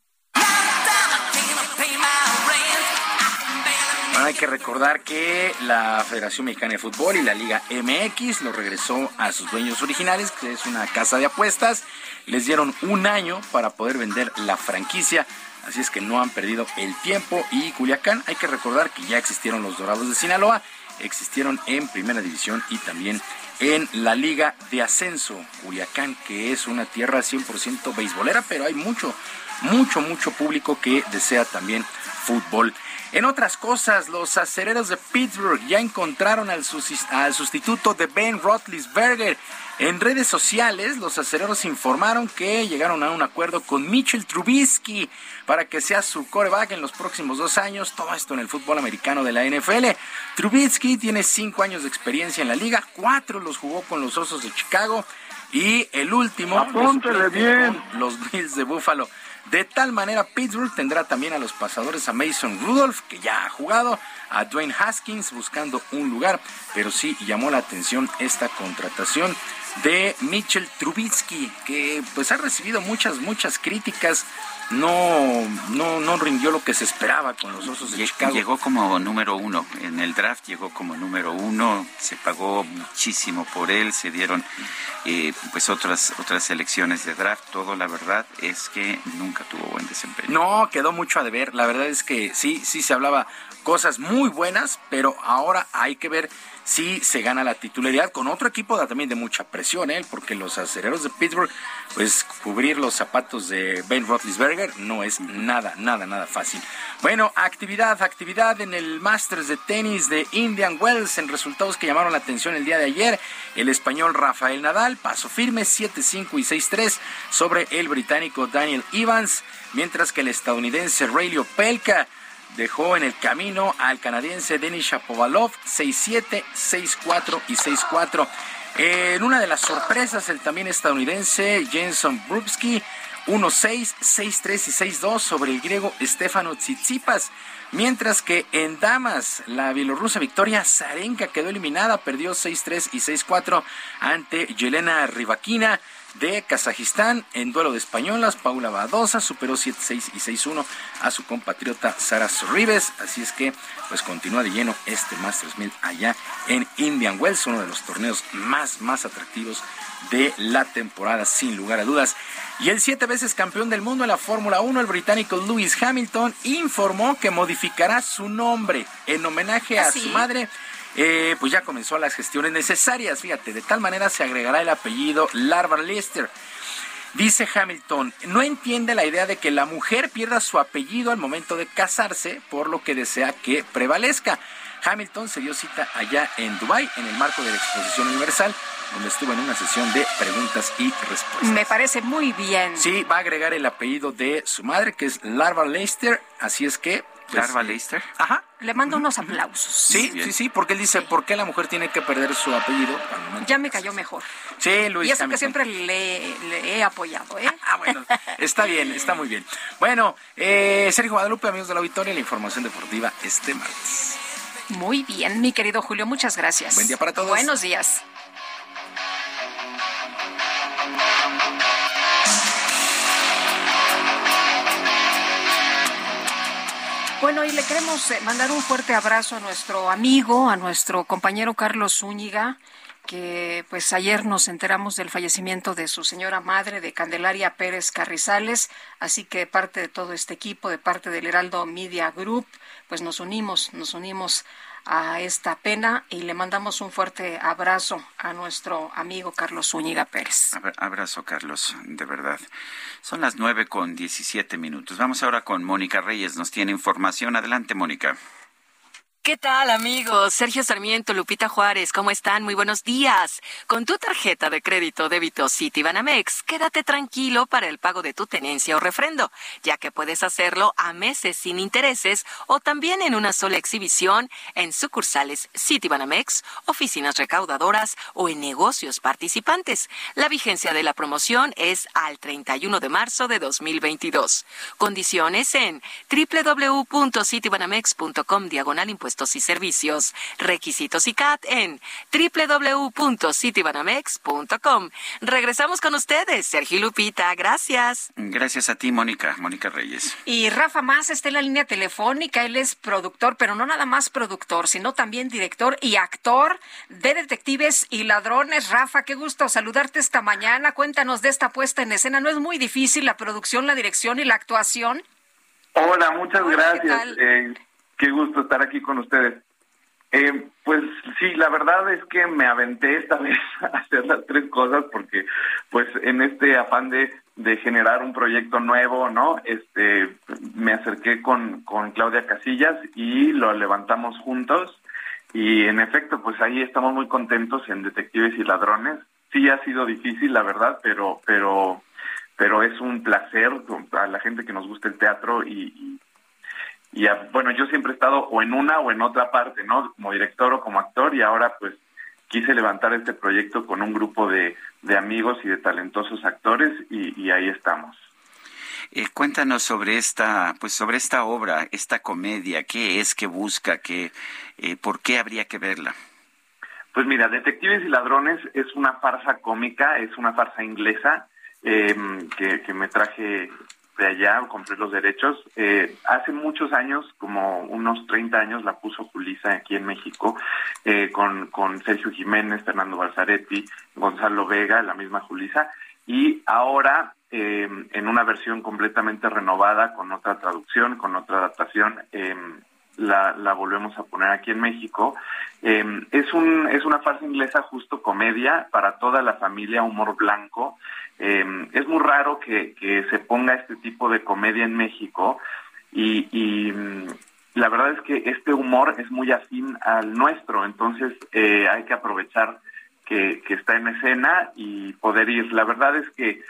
Hay que recordar que la Federación Mexicana de Fútbol y la Liga MX lo regresó a sus dueños originales, que es una casa de apuestas. Les dieron un año para poder vender la franquicia. Así es que no han perdido el tiempo. Y Culiacán, hay que recordar que ya existieron los Dorados de Sinaloa, existieron en Primera División y también en la Liga de Ascenso. Culiacán, que es una tierra 100% beisbolera, pero hay mucho, mucho, mucho público que desea también fútbol. En otras cosas, los acereros de Pittsburgh ya encontraron al, sus- al sustituto de Ben Roethlisberger. En redes sociales, los acereros informaron que llegaron a un acuerdo con Mitchell Trubisky para que sea su coreback en los próximos dos años. Todo esto en el fútbol americano de la NFL. Trubisky tiene cinco años de experiencia en la liga, cuatro los jugó con los Osos de Chicago y el último suplente bien. los Bills de Buffalo. De tal manera, Pittsburgh tendrá también a los pasadores a Mason Rudolph, que ya ha jugado, a Dwayne Haskins buscando un lugar, pero sí llamó la atención esta contratación de Mitchell Trubisky, que pues ha recibido muchas, muchas críticas. No, no, no rindió lo que se esperaba con los Osos de Lle- Chicago. Llegó como número uno. En el draft llegó como número uno. Se pagó muchísimo por él. Se dieron eh, pues otras otras selecciones de draft. Todo la verdad es que nunca tuvo buen desempeño. No, quedó mucho a deber. La verdad es que sí, sí se hablaba cosas muy buenas, pero ahora hay que ver si se gana la titularidad con otro equipo da también de mucha presión, ¿eh? porque los acereros de Pittsburgh, pues cubrir los zapatos de Ben Roethlisberger no es nada, nada, nada fácil. Bueno, actividad, actividad en el Masters de tenis de Indian Wells en resultados que llamaron la atención el día de ayer. El español Rafael Nadal pasó firme 7-5 y 6-3 sobre el británico Daniel Evans, mientras que el estadounidense Raylio Pelka dejó en el camino al canadiense Denis Shapovalov 6-7, 6-4 y 6-4. En una de las sorpresas, el también estadounidense Jenson Brubski 1-6, 6-3 y 6-2 sobre el griego Stefano Tsitsipas. Mientras que en damas, la bielorrusa Victoria Zarenka quedó eliminada, perdió 6-3 y 6-4 ante Yelena Rybakina de Kazajistán en duelo de españolas. Paula Badosa superó 7-6 y 6-1 a su compatriota Sara Sorribes. Así es que pues continúa de lleno este Masters 1000 allá en Indian Wells, uno de los torneos más, más atractivos de la temporada, sin lugar a dudas. Y el siete veces campeón del mundo en la Fórmula 1, el británico Lewis Hamilton, informó que modificará su nombre en homenaje a ¿Ah, sí? su madre. Eh, pues ya comenzó las gestiones necesarias, fíjate, de tal manera se agregará el apellido Larvar Lister. Dice Hamilton, no entiende la idea de que la mujer pierda su apellido al momento de casarse, por lo que desea que prevalezca. Hamilton se dio cita allá en Dubái en el marco de la Exposición Universal, donde estuvo en una sesión de preguntas y respuestas. Me parece muy bien. Sí, va a agregar el apellido de su madre, que es Larva Leicester, así es que pues, Larva Leister. Ajá. Le mando unos aplausos. Sí, sí, sí, porque él dice, ¿por qué la mujer tiene que perder su apellido? Ya me cayó mejor. Sí, Luis. Y eso que siempre le, le he apoyado, ¿eh? Ah, bueno, está bien, está muy bien. Bueno, eh, Sergio Guadalupe, amigos de la Auditoria, la información deportiva este martes. Muy bien, mi querido Julio, muchas gracias. Buen día para todos. Buenos días. Bueno, y le queremos eh, mandar un fuerte abrazo a nuestro amigo, a nuestro compañero Carlos Zúñiga, que pues ayer nos enteramos del fallecimiento de su señora madre, de Candelaria Pérez Carrizales, así que de parte de todo este equipo, de parte del Heraldo Media Group, pues nos unimos, nos unimos a esta pena y le mandamos un fuerte abrazo a nuestro amigo Carlos Zúñiga Pérez. Abra- Abrazo, Carlos, de verdad. Son las nueve con diecisiete minutos. Vamos ahora con Mónica Reyes. Nos tiene información. Adelante, Mónica. ¿Qué tal amigos? Sergio Sarmiento, Lupita Juárez, ¿cómo están? Muy buenos días. Con tu tarjeta de crédito débito Citibanamex, quédate tranquilo para el pago de tu tenencia o refrendo, ya que puedes hacerlo a meses sin intereses o también en una sola exhibición en sucursales Citibanamex, oficinas recaudadoras o en negocios participantes. La vigencia de la promoción es al 31 de marzo de 2022. Condiciones en www.citibanamex.com diagonal impuestos y servicios. Requisitos y CAT en www.citibanamex.com. Regresamos con ustedes, Sergio y Lupita. Gracias. Gracias a ti, Mónica. Mónica Reyes. Y Rafa Más está en la línea telefónica. Él es productor, pero no nada más productor, sino también director y actor de Detectives y Ladrones. Rafa, qué gusto saludarte esta mañana. Cuéntanos de esta puesta en escena. ¿No es muy difícil la producción, la dirección y la actuación? Hola, muchas Hola, ¿qué gracias. tal? Eh, qué gusto estar aquí con ustedes. Eh, pues sí, la verdad es que me aventé esta <laughs> vez a hacer las tres cosas porque, pues, en este afán de, de generar un proyecto nuevo, ¿no? Este, me acerqué con, con Claudia Casillas y lo levantamos juntos y, en efecto, pues ahí estamos muy contentos en Detectives y Ladrones. Sí ha sido difícil, la verdad, pero, pero, pero es un placer a la gente que nos gusta el teatro y, y y a- bueno, yo siempre he estado o en una o en otra parte, ¿no? Como director o como actor y ahora pues quise levantar este proyecto con un grupo de, de amigos y de talentosos actores y, y ahí estamos. Eh, cuéntanos sobre esta, pues sobre esta obra, esta comedia. ¿Qué es? ¿Qué busca? ¿Qué, eh, ¿Por qué habría que verla? Pues mira, Detectives y Ladrones es una farsa cómica, es una farsa inglesa eh, que, que me traje de allá, compré los derechos. Eh, hace muchos años, como unos 30 años, la puso Julisa aquí en México, eh, con, con Sergio Jiménez, Fernando Balzaretti, Gonzalo Vega, la misma Julisa, y ahora eh, en una versión completamente renovada, con otra traducción, con otra adaptación, eh, la, volvemos a poner aquí en México. Eh, es, un, es una farsa inglesa justo comedia para toda la familia, humor blanco. Eh, es muy raro que, que se ponga este tipo de comedia en México y, y, mm, la verdad es que este humor es muy afín al nuestro, entonces eh, hay que aprovechar que, que está en escena y poder ir. La verdad es que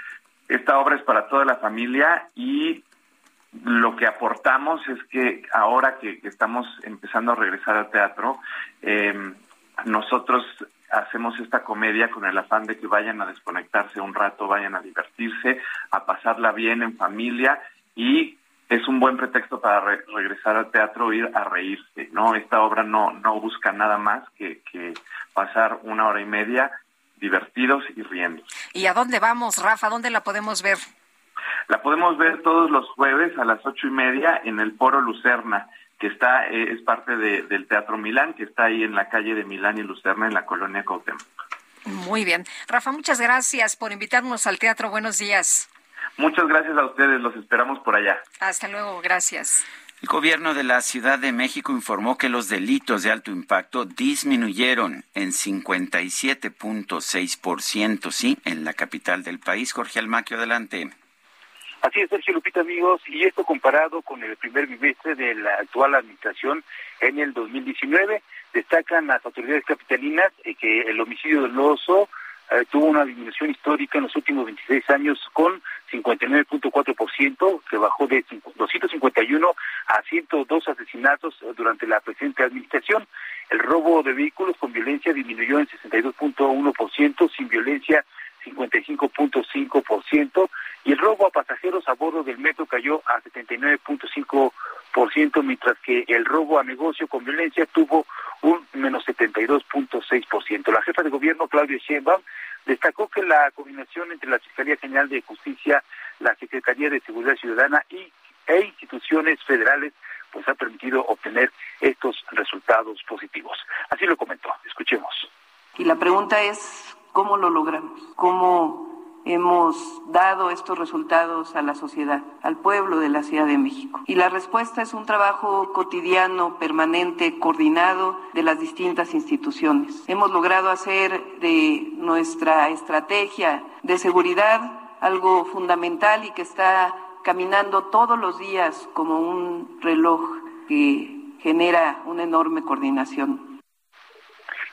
esta obra es para toda la familia y lo que aportamos es que ahora que, que estamos empezando a regresar al teatro, eh, nosotros hacemos esta comedia con el afán de que vayan a desconectarse un rato, vayan a divertirse, a pasarla bien en familia y es un buen pretexto para re- regresar al teatro, ir a reírse, ¿no? Esta obra no, no busca nada más que, que pasar una hora y media divertidos y riendo. ¿Y a dónde vamos, Rafa? ¿Dónde la podemos ver? La podemos ver todos los jueves a las ocho y media en el Poro Lucerna, que está eh, es parte de- del Teatro Milán, que está ahí en la calle de Milán y Lucerna, en la colonia Cuauhtémoc. Muy bien. Rafa, muchas gracias por invitarnos al teatro. Buenos días. Muchas gracias a ustedes, los esperamos por allá. Hasta luego. Gracias. El gobierno de la Ciudad de México informó que los delitos de alto impacto disminuyeron en 57.6%, sí, en la capital del país. Jorge Almaquio, adelante. Así es, Sergio Lupita, amigos, y esto comparado con el primer bimestre de la actual administración en el 2019, destacan las autoridades capitalinas eh, que el homicidio doloso eh, tuvo una disminución histórica en los últimos 26 años con 59.4%, que bajó de 251 a 102 asesinatos durante la presente administración. El robo de vehículos con violencia disminuyó en 62.1%, sin violencia 55.5% y el robo a pasajeros a bordo del metro cayó a 79.5%, mientras que el robo a negocio con violencia tuvo un menos 72.6%. La jefa de gobierno, Claudia Sheinbaum, destacó que la coordinación entre la Fiscalía General de Justicia, la Secretaría de Seguridad Ciudadana y, e instituciones federales pues ha permitido obtener estos resultados positivos. Así lo comentó. Escuchemos. Y la pregunta es, ¿cómo lo logramos? ¿Cómo hemos dado estos resultados a la sociedad, al pueblo de la Ciudad de México. Y la respuesta es un trabajo cotidiano, permanente, coordinado de las distintas instituciones. Hemos logrado hacer de nuestra estrategia de seguridad algo fundamental y que está caminando todos los días como un reloj que genera una enorme coordinación.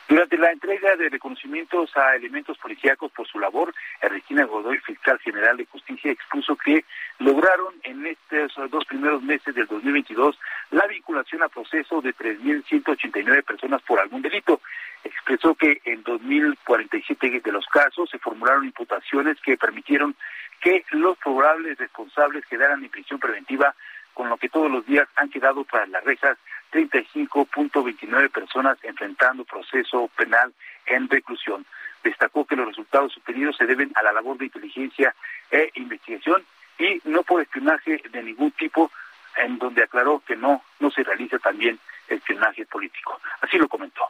Durante la entrega de reconocimientos a elementos policíacos por su labor, Regina Godoy, fiscal general de justicia, expuso que lograron en estos dos primeros meses del 2022 la vinculación a proceso de 3.189 personas por algún delito. Expresó que en 2.047 de los casos se formularon imputaciones que permitieron que los probables responsables quedaran en prisión preventiva, con lo que todos los días han quedado tras las rejas 35.29 personas enfrentando proceso penal en reclusión. Destacó que los resultados obtenidos se deben a la labor de inteligencia e investigación y no por espionaje de ningún tipo, en donde aclaró que no, no se realiza también espionaje político. Así lo comentó.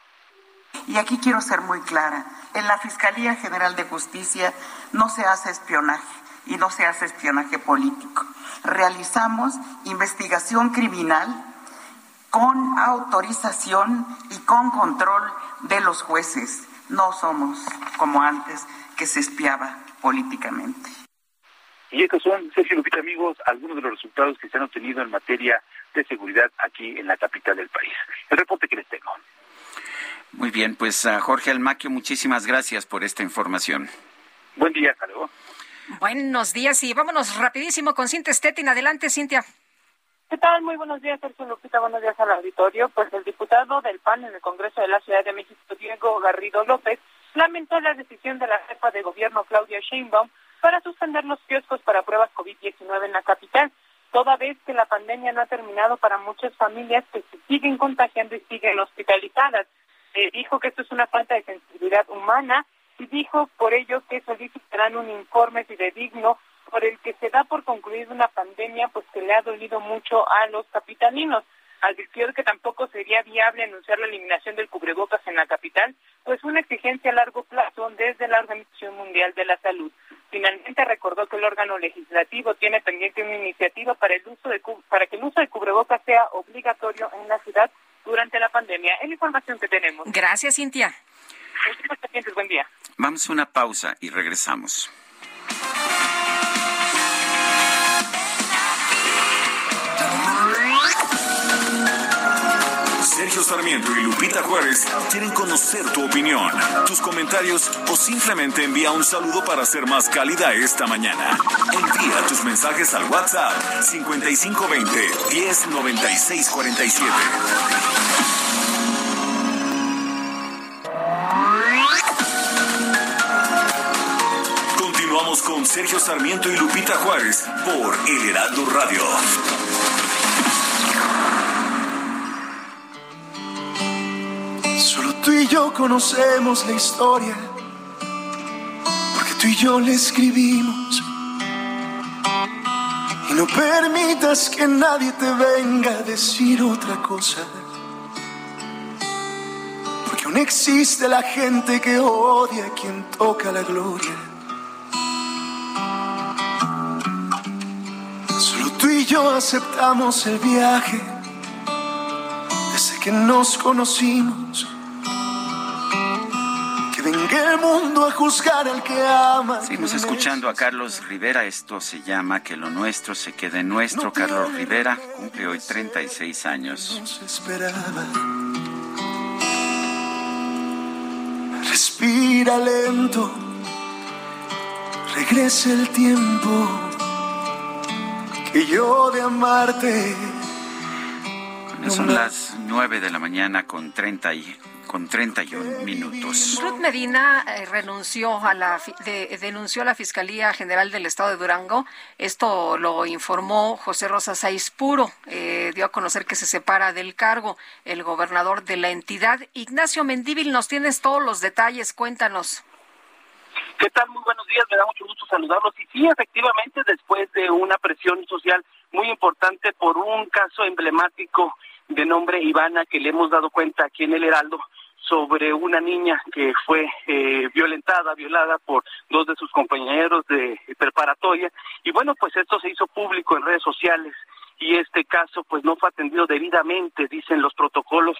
Y aquí quiero ser muy clara. En la Fiscalía General de Justicia no se hace espionaje y no se hace espionaje político. Realizamos investigación criminal con autorización y con control de los jueces. No somos como antes que se espiaba políticamente. Y estos son, Sergio Lupita, amigos, algunos de los resultados que se han obtenido en materia de seguridad aquí en la capital del país. El reporte que les tengo. Muy bien, pues uh, Jorge Almaquio, muchísimas gracias por esta información. Buen día, hasta luego. Buenos días y vámonos rapidísimo con Cintia Stettin. Adelante, Cintia. ¿Qué tal? Muy buenos días, Sergio Lupita. Buenos días al auditorio. Pues el diputado del PAN en el Congreso de la Ciudad de México, Diego Garrido López, lamentó la decisión de la jefa de gobierno, Claudia Sheinbaum, para suspender los kioscos para pruebas COVID-19 en la capital, toda vez que la pandemia no ha terminado para muchas familias que se siguen contagiando y siguen hospitalizadas. Eh, dijo que esto es una falta de sensibilidad humana y dijo por ello que solicitarán un informe fidedigno por el que se da por concluida una pandemia pues que le ha dolido mucho a los capitalinos. Advirtió que tampoco sería viable anunciar la eliminación del cubrebocas en la capital, pues una exigencia a largo plazo desde la Organización Mundial de la Salud. Finalmente recordó que el órgano legislativo tiene pendiente una iniciativa para el uso de para que el uso de cubrebocas sea obligatorio en la ciudad durante la pandemia. Es la información que tenemos. Gracias, Cintia. Buen día. Vamos a una pausa y regresamos. Sergio Sarmiento y Lupita Juárez quieren conocer tu opinión, tus comentarios o simplemente envía un saludo para ser más cálida esta mañana. Envía tus mensajes al WhatsApp 5520 109647. Con Sergio Sarmiento y Lupita Juárez por El Heraldo Radio. Solo tú y yo conocemos la historia, porque tú y yo la escribimos. Y no permitas que nadie te venga a decir otra cosa. Porque aún existe la gente que odia a quien toca la gloria. Tú y yo aceptamos el viaje desde que nos conocimos. Que venga el mundo a juzgar al que ama. Seguimos escuchando a Carlos Rivera. Esto se llama Que lo nuestro se quede nuestro. Carlos Rivera cumple hoy 36 años. esperaba. Respira lento, regrese el tiempo que yo de amarte. Son las 9 de la mañana con 30 y con 31 minutos. Ruth Medina eh, renunció a la de, denunció a la Fiscalía General del Estado de Durango. Esto lo informó José Rosa Saiz Puro. Eh, dio a conocer que se separa del cargo el gobernador de la entidad. Ignacio Mendíbil, nos tienes todos los detalles. Cuéntanos. ¿Qué tal? Muy buenos días, me da mucho gusto saludarlos. Y sí, efectivamente, después de una presión social muy importante por un caso emblemático de nombre Ivana que le hemos dado cuenta aquí en el Heraldo sobre una niña que fue eh, violentada, violada por dos de sus compañeros de preparatoria. Y bueno, pues esto se hizo público en redes sociales y este caso pues no fue atendido debidamente, dicen los protocolos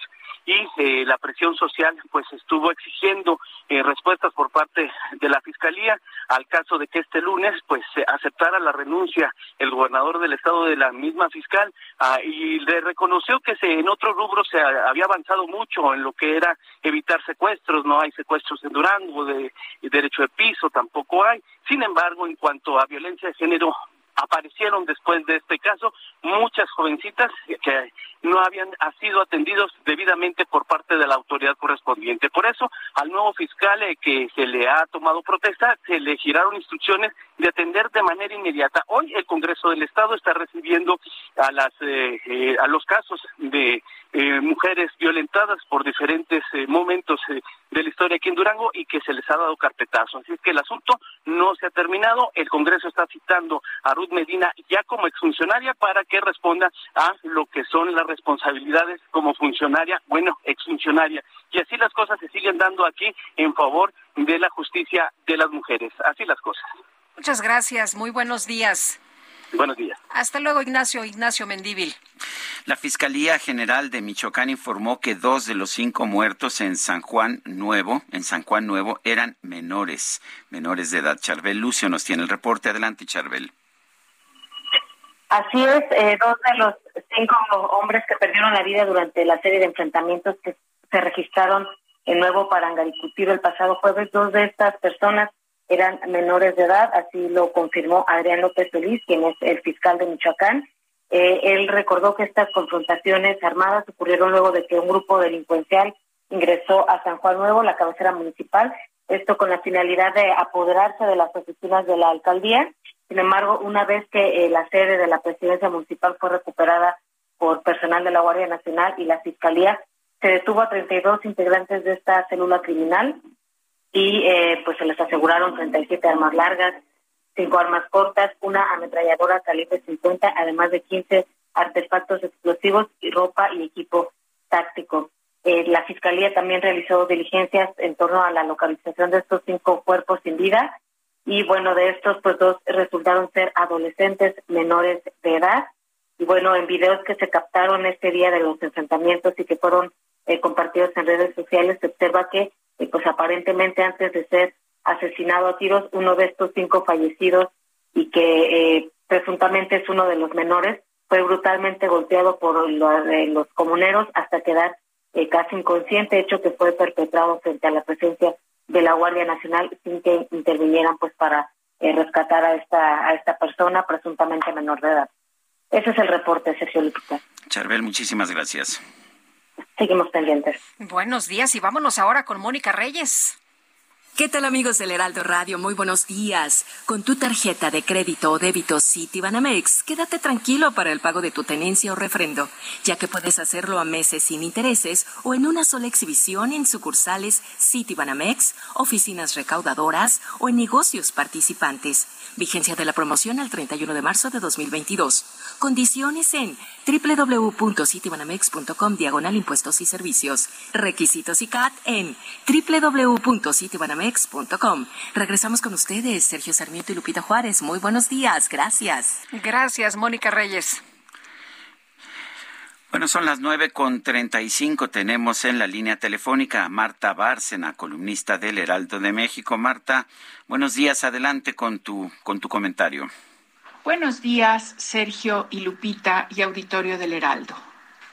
y eh, la presión social pues estuvo exigiendo eh, respuestas por parte de la fiscalía al caso de que este lunes pues se aceptara la renuncia el gobernador del estado de la misma fiscal ah, y le reconoció que se en otro rubro se había avanzado mucho en lo que era evitar secuestros no hay secuestros en Durango de derecho de piso tampoco hay. Sin embargo en cuanto a violencia de género aparecieron después de este caso muchas jovencitas que no habían sido atendidos debidamente por parte de la autoridad correspondiente. Por eso, al nuevo fiscal eh, que se le ha tomado protesta, se le giraron instrucciones de atender de manera inmediata. Hoy el Congreso del Estado está recibiendo a las eh, eh, a los casos de mujeres violentadas por diferentes momentos de la historia aquí en Durango y que se les ha dado carpetazo. Así es que el asunto no se ha terminado. El Congreso está citando a Ruth Medina ya como exfuncionaria para que responda a lo que son las responsabilidades como funcionaria, bueno, exfuncionaria. Y así las cosas se siguen dando aquí en favor de la justicia de las mujeres. Así las cosas. Muchas gracias. Muy buenos días. Buenos días. Hasta luego, Ignacio. Ignacio Mendíbil. La Fiscalía General de Michoacán informó que dos de los cinco muertos en San Juan Nuevo, en San Juan Nuevo, eran menores, menores de edad. Charbel Lucio nos tiene el reporte. Adelante, Charbel. Así es, eh, dos de los cinco hombres que perdieron la vida durante la serie de enfrentamientos que se registraron en Nuevo Parangaricutiro el pasado jueves, dos de estas personas eran menores de edad, así lo confirmó Adrián López Solís, quien es el fiscal de Michoacán. Eh, él recordó que estas confrontaciones armadas ocurrieron luego de que un grupo delincuencial ingresó a San Juan Nuevo, la cabecera municipal, esto con la finalidad de apoderarse de las oficinas de la alcaldía sin embargo, una vez que eh, la sede de la presidencia municipal fue recuperada por personal de la Guardia Nacional y la Fiscalía, se detuvo a 32 integrantes de esta célula criminal y eh, pues se les aseguraron 37 armas largas, cinco armas cortas, una ametralladora calibre 50, además de 15 artefactos explosivos y ropa y equipo táctico. Eh, la Fiscalía también realizó diligencias en torno a la localización de estos cinco cuerpos sin vida y bueno, de estos pues dos resultaron ser adolescentes menores de edad y bueno, en videos que se captaron este día de los enfrentamientos y que fueron eh, compartidos en redes sociales se observa que eh, pues aparentemente antes de ser asesinado a tiros uno de estos cinco fallecidos y que eh, presuntamente es uno de los menores fue brutalmente golpeado por los comuneros hasta quedar casi inconsciente, hecho que fue perpetrado frente a la presencia de la Guardia Nacional sin que intervinieran pues para eh, rescatar a esta a esta persona presuntamente menor de edad. Ese es el reporte, Sergio Lupita. Charbel, muchísimas gracias. Seguimos pendientes. Buenos días y vámonos ahora con Mónica Reyes. ¿Qué tal amigos del Heraldo Radio? Muy buenos días. Con tu tarjeta de crédito o débito Citibanamex, quédate tranquilo para el pago de tu tenencia o refrendo, ya que puedes hacerlo a meses sin intereses o en una sola exhibición en sucursales Citibanamex, oficinas recaudadoras o en negocios participantes. Vigencia de la promoción al 31 de marzo de 2022. Condiciones en www.citibanamex.com diagonal impuestos y servicios. Requisitos y CAT en www.citibanamex.com. Regresamos con ustedes, Sergio Sarmiento y Lupita Juárez. Muy buenos días. Gracias. Gracias, Mónica Reyes. Bueno, son las nueve con treinta y cinco. Tenemos en la línea telefónica a Marta Bárcena, columnista del Heraldo de México. Marta, buenos días. Adelante con tu, con tu comentario. Buenos días, Sergio y Lupita y auditorio del Heraldo.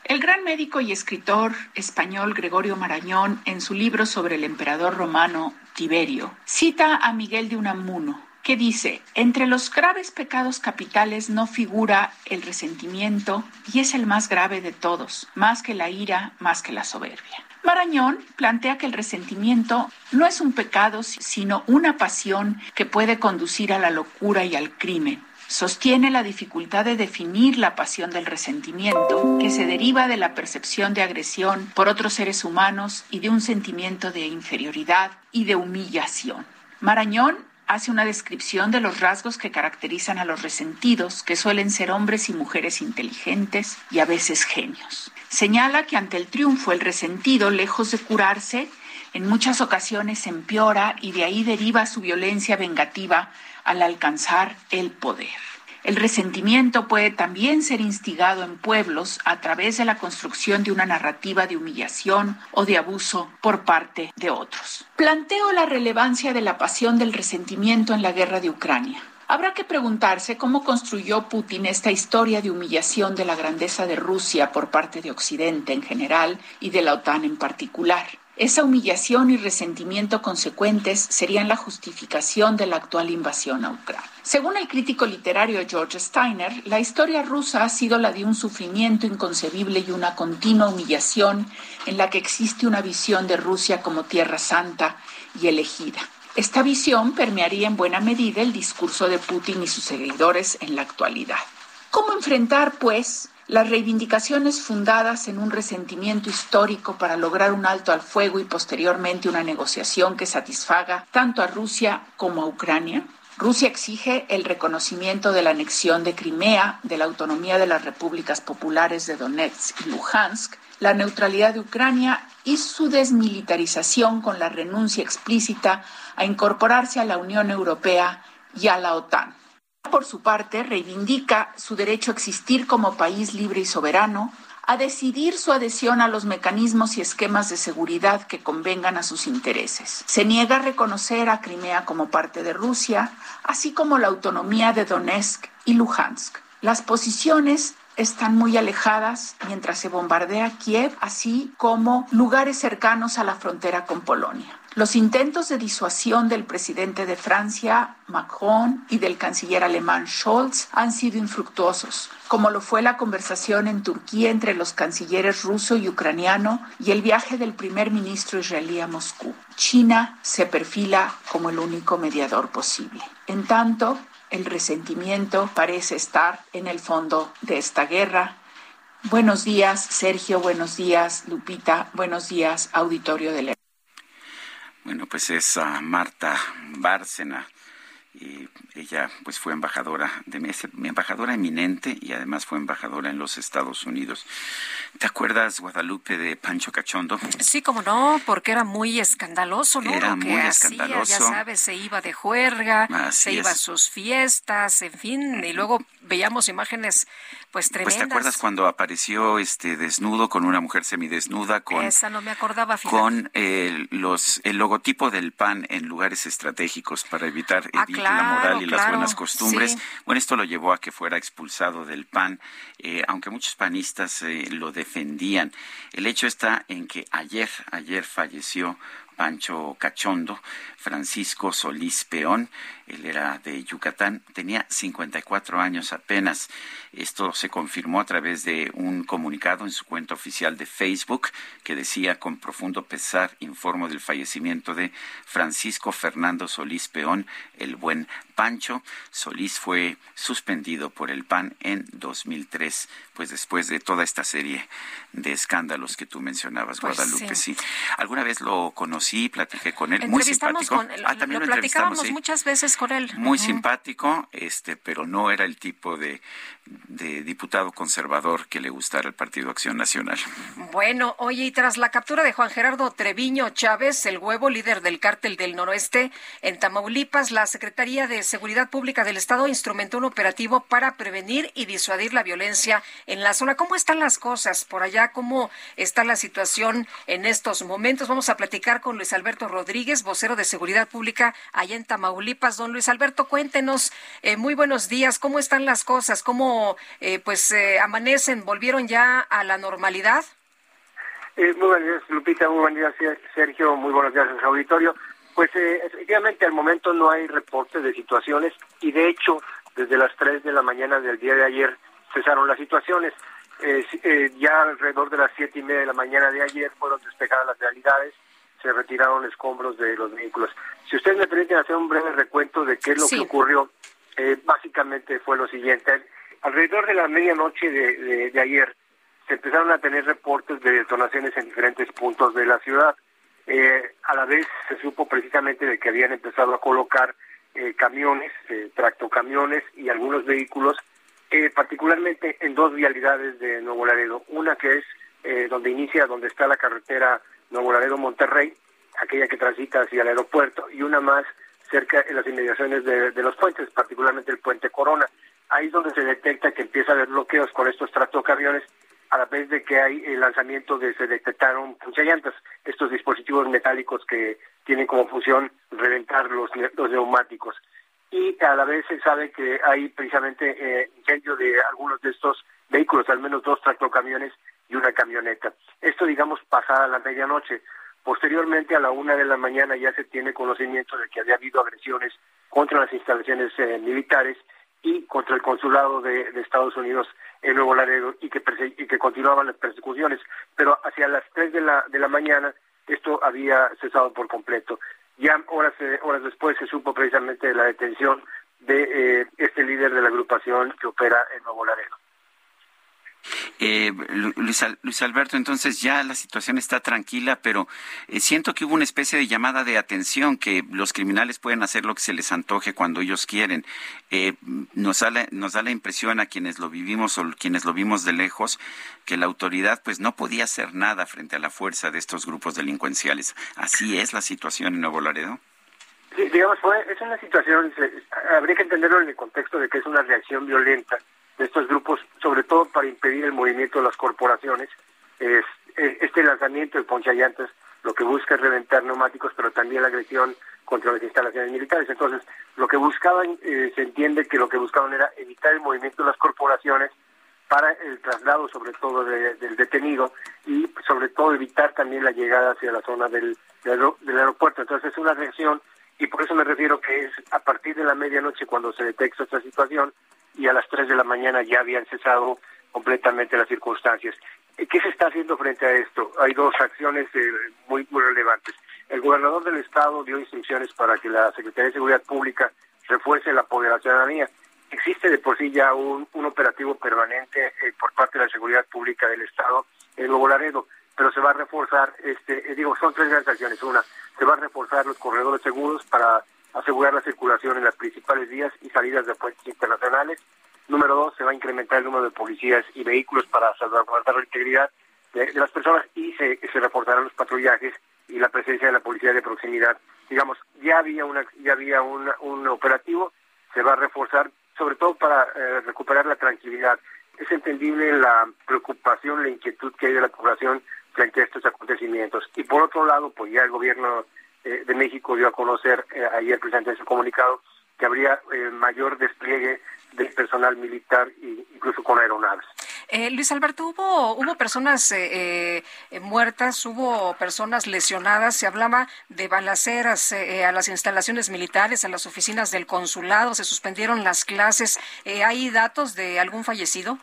El gran médico y escritor español Gregorio Marañón, en su libro sobre el emperador romano Tiberio, cita a Miguel de Unamuno, que dice, entre los graves pecados capitales no figura el resentimiento y es el más grave de todos, más que la ira, más que la soberbia. Marañón plantea que el resentimiento no es un pecado, sino una pasión que puede conducir a la locura y al crimen. Sostiene la dificultad de definir la pasión del resentimiento, que se deriva de la percepción de agresión por otros seres humanos y de un sentimiento de inferioridad y de humillación. Marañón hace una descripción de los rasgos que caracterizan a los resentidos, que suelen ser hombres y mujeres inteligentes y a veces genios. Señala que ante el triunfo el resentido, lejos de curarse, en muchas ocasiones empeora y de ahí deriva su violencia vengativa al alcanzar el poder. El resentimiento puede también ser instigado en pueblos a través de la construcción de una narrativa de humillación o de abuso por parte de otros. Planteo la relevancia de la pasión del resentimiento en la guerra de Ucrania. Habrá que preguntarse cómo construyó Putin esta historia de humillación de la grandeza de Rusia por parte de Occidente en general y de la OTAN en particular. Esa humillación y resentimiento consecuentes serían la justificación de la actual invasión a Ucrania. Según el crítico literario George Steiner, la historia rusa ha sido la de un sufrimiento inconcebible y una continua humillación en la que existe una visión de Rusia como tierra santa y elegida. Esta visión permearía en buena medida el discurso de Putin y sus seguidores en la actualidad. ¿Cómo enfrentar, pues, las reivindicaciones fundadas en un resentimiento histórico para lograr un alto al fuego y posteriormente una negociación que satisfaga tanto a Rusia como a Ucrania? Rusia exige el reconocimiento de la anexión de Crimea, de la autonomía de las repúblicas populares de Donetsk y Luhansk, la neutralidad de Ucrania y su desmilitarización con la renuncia explícita a incorporarse a la Unión Europea y a la OTAN. Por su parte, reivindica su derecho a existir como país libre y soberano, a decidir su adhesión a los mecanismos y esquemas de seguridad que convengan a sus intereses. Se niega a reconocer a Crimea como parte de Rusia, así como la autonomía de Donetsk y Luhansk. Las posiciones están muy alejadas mientras se bombardea Kiev, así como lugares cercanos a la frontera con Polonia. Los intentos de disuasión del presidente de Francia, Macron, y del canciller alemán Scholz han sido infructuosos, como lo fue la conversación en Turquía entre los cancilleres ruso y ucraniano y el viaje del primer ministro israelí a Moscú. China se perfila como el único mediador posible. En tanto, el resentimiento parece estar en el fondo de esta guerra. Buenos días, Sergio. Buenos días, Lupita. Buenos días, auditorio de la bueno, pues es Marta Bárcena. Y ella pues fue embajadora de mi embajadora eminente y además fue embajadora en los Estados Unidos. ¿Te acuerdas, Guadalupe, de Pancho Cachondo? Sí, como no, porque era muy escandaloso, ¿no? Era Lo que muy hacía, escandaloso. ya sabes, se iba de juerga, Así se iba a sus fiestas, en fin, y luego veíamos imágenes pues Pues tremendas. te acuerdas cuando apareció este desnudo con una mujer semidesnuda con Esa no me acordaba, con eh, los el logotipo del PAN en lugares estratégicos para evitar Ah, la claro, moral y las buenas costumbres. sí. Bueno, esto lo llevó a que fuera expulsado del PAN, eh, aunque muchos panistas eh, lo defendían. El hecho está en que ayer, ayer falleció Pancho Cachondo, Francisco Solís Peón, él era de Yucatán, tenía 54 años apenas. Esto se confirmó a través de un comunicado en su cuenta oficial de Facebook que decía con profundo pesar informo del fallecimiento de Francisco Fernando Solís Peón, el buen Pancho. Solís fue suspendido por el PAN en 2003, pues después de toda esta serie de escándalos que tú mencionabas, Pues Guadalupe. sí. Sí. Alguna vez lo conocí, platiqué con él, muy simpático. con él, Ah, también lo, lo, platicábamos sí. muchas veces con él. Muy Ujú. simpático, este, pero no era el tipo de, de diputado conservador que le gustara el Partido Acción Nacional. Bueno, oye, y tras la captura de Juan Gerardo Treviño Chávez, el huevo líder del cártel del noroeste, en Tamaulipas, la Secretaría de Seguridad Pública del Estado instrumentó un operativo para prevenir y disuadir la violencia en la zona. ¿Cómo están las cosas por allá? ¿Cómo está la situación en estos momentos? Vamos a platicar con Luis Alberto Rodríguez, vocero de Seguridad Pública allá en Tamaulipas. Don Luis Alberto, cuéntenos, eh, muy buenos días, ¿cómo están las cosas? ¿Cómo eh, pues eh, amanecen? ¿Volvieron ya a la normalidad? Eh, muy buenos días, Lupita, muy buenos días, Sergio, muy buenos días a su auditorio. Pues eh, efectivamente al momento no hay reportes de situaciones y de hecho desde las 3 de la mañana del día de ayer cesaron las situaciones. Eh, eh, ya alrededor de las siete y media de la mañana de ayer fueron despejadas las realidades, se retiraron escombros de los vehículos. Si ustedes me permiten hacer un breve recuento de qué es lo que ocurrió, eh, básicamente fue lo siguiente. Alrededor de la medianoche de, de, ayer se empezaron a tener reportes de detonaciones en diferentes puntos de la ciudad. a la vez se supo precisamente de que habían empezado a colocar camiones, tractocamiones y algunos vehículos eh, particularmente en dos vialidades de Nuevo Laredo. Una que es eh, donde inicia, donde está la carretera Nuevo Laredo-Monterrey, aquella que transita hacia el aeropuerto, y una más cerca en las inmediaciones de, los puentes, particularmente el puente Corona. Ahí es donde se detecta que empieza a haber bloqueos con estos tractocamiones, a la vez de que hay el lanzamiento de se detectaron llantas, estos dispositivos metálicos que tienen como función reventar los, los neumáticos y a la vez se sabe que hay precisamente eh, incendio de algunos de estos vehículos, al menos dos tractocamiones y una camioneta. Esto, digamos, pasada la medianoche. Posteriormente, a la una de la mañana ya se tiene conocimiento de que había habido agresiones contra las instalaciones eh, militares y contra el consulado de, Estados Unidos en Nuevo Laredo y que, que continuaban las persecuciones. Pero hacia las tres de la, de la mañana esto había cesado por completo. Ya horas, eh, horas después se supo precisamente de la detención de eh, este líder de la agrupación que opera en Nuevo Laredo. Eh, Luis, Alberto, entonces ya la situación está tranquila, pero eh, siento que hubo una especie de llamada de atención que los criminales pueden hacer lo que se les antoje cuando ellos quieren. Eh, nos, da la, nos da la impresión a quienes lo vivimos o quienes lo vimos de lejos que la autoridad pues no podía hacer nada frente a la fuerza de estos grupos delincuenciales. ¿Así es la situación en Nuevo Laredo? Sí, digamos, es una situación, habría que entenderlo en el contexto de que es una reacción violenta de estos grupos, sobre todo para impedir el movimiento de las corporaciones. Es, este lanzamiento de ponchallantas lo que busca es reventar neumáticos, pero también la agresión contra las instalaciones militares. Entonces, lo que buscaban, eh, se entiende que lo que buscaban era evitar el movimiento de las corporaciones para el traslado, sobre todo del detenido, y sobre todo evitar también la llegada hacia la zona del, del aeropuerto. Entonces, es una reacción, y por eso me refiero que es a partir de la medianoche cuando se detecta esta situación, y a las 3 de la mañana ya habían cesado completamente las circunstancias. ¿Qué se está haciendo frente a esto? Hay dos acciones eh, muy, muy relevantes. El gobernador del estado dio instrucciones para que la Secretaría de Seguridad Pública refuerce el apoyo a la ciudadanía. Existe de por sí ya un, un operativo permanente eh, por parte de la Seguridad Pública del estado en Nuevo Laredo, pero se va a reforzar, este, eh, digo, son tres grandes acciones. Una, se va a reforzar los corredores seguros para asegurar la circulación en las principales vías y salidas de puentes internacionales. Número dos, se va a incrementar el número de policías y vehículos para salvaguardar la integridad de, las personas y se, se, reforzarán los patrullajes y la presencia de la policía de proximidad. Digamos, ya había una, ya había un operativo, se va a reforzar, sobre todo para eh, recuperar la tranquilidad. Es entendible la preocupación, la inquietud que hay de la población frente a estos acontecimientos. Y por otro lado, pues ya el gobierno eh, de México dio a conocer eh, ayer precisamente en su comunicado que habría eh, mayor despliegue del personal militar incluso con aeronaves. Luis Alberto, hubo hubo personas muertas, hubo personas lesionadas, se hablaba de balaceras a las instalaciones militares, a las oficinas del consulado, se suspendieron las clases. ¿Hay datos de algún fallecido?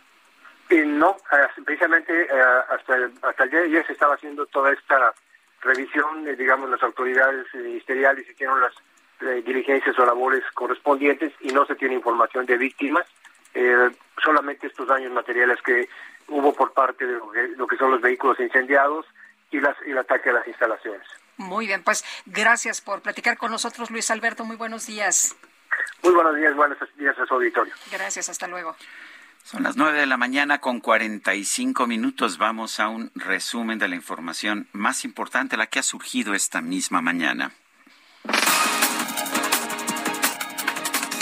no, precisamente hasta el, hasta el día de ayer se estaba haciendo toda esta revisión, digamos, las autoridades ministeriales hicieron las eh, diligencias o labores correspondientes y no se tiene información de víctimas, eh, solamente estos daños materiales que hubo por parte de lo que, son los vehículos incendiados y las, el ataque a las instalaciones. Muy bien, pues gracias por platicar con nosotros, Luis Alberto. Muy buenos días. Muy buenos días, buenos días a su auditorio. Gracias, hasta luego. Son las nueve de la mañana con cuarenta y cinco minutos. Vamos a un resumen de la información más importante, la que ha surgido esta misma mañana.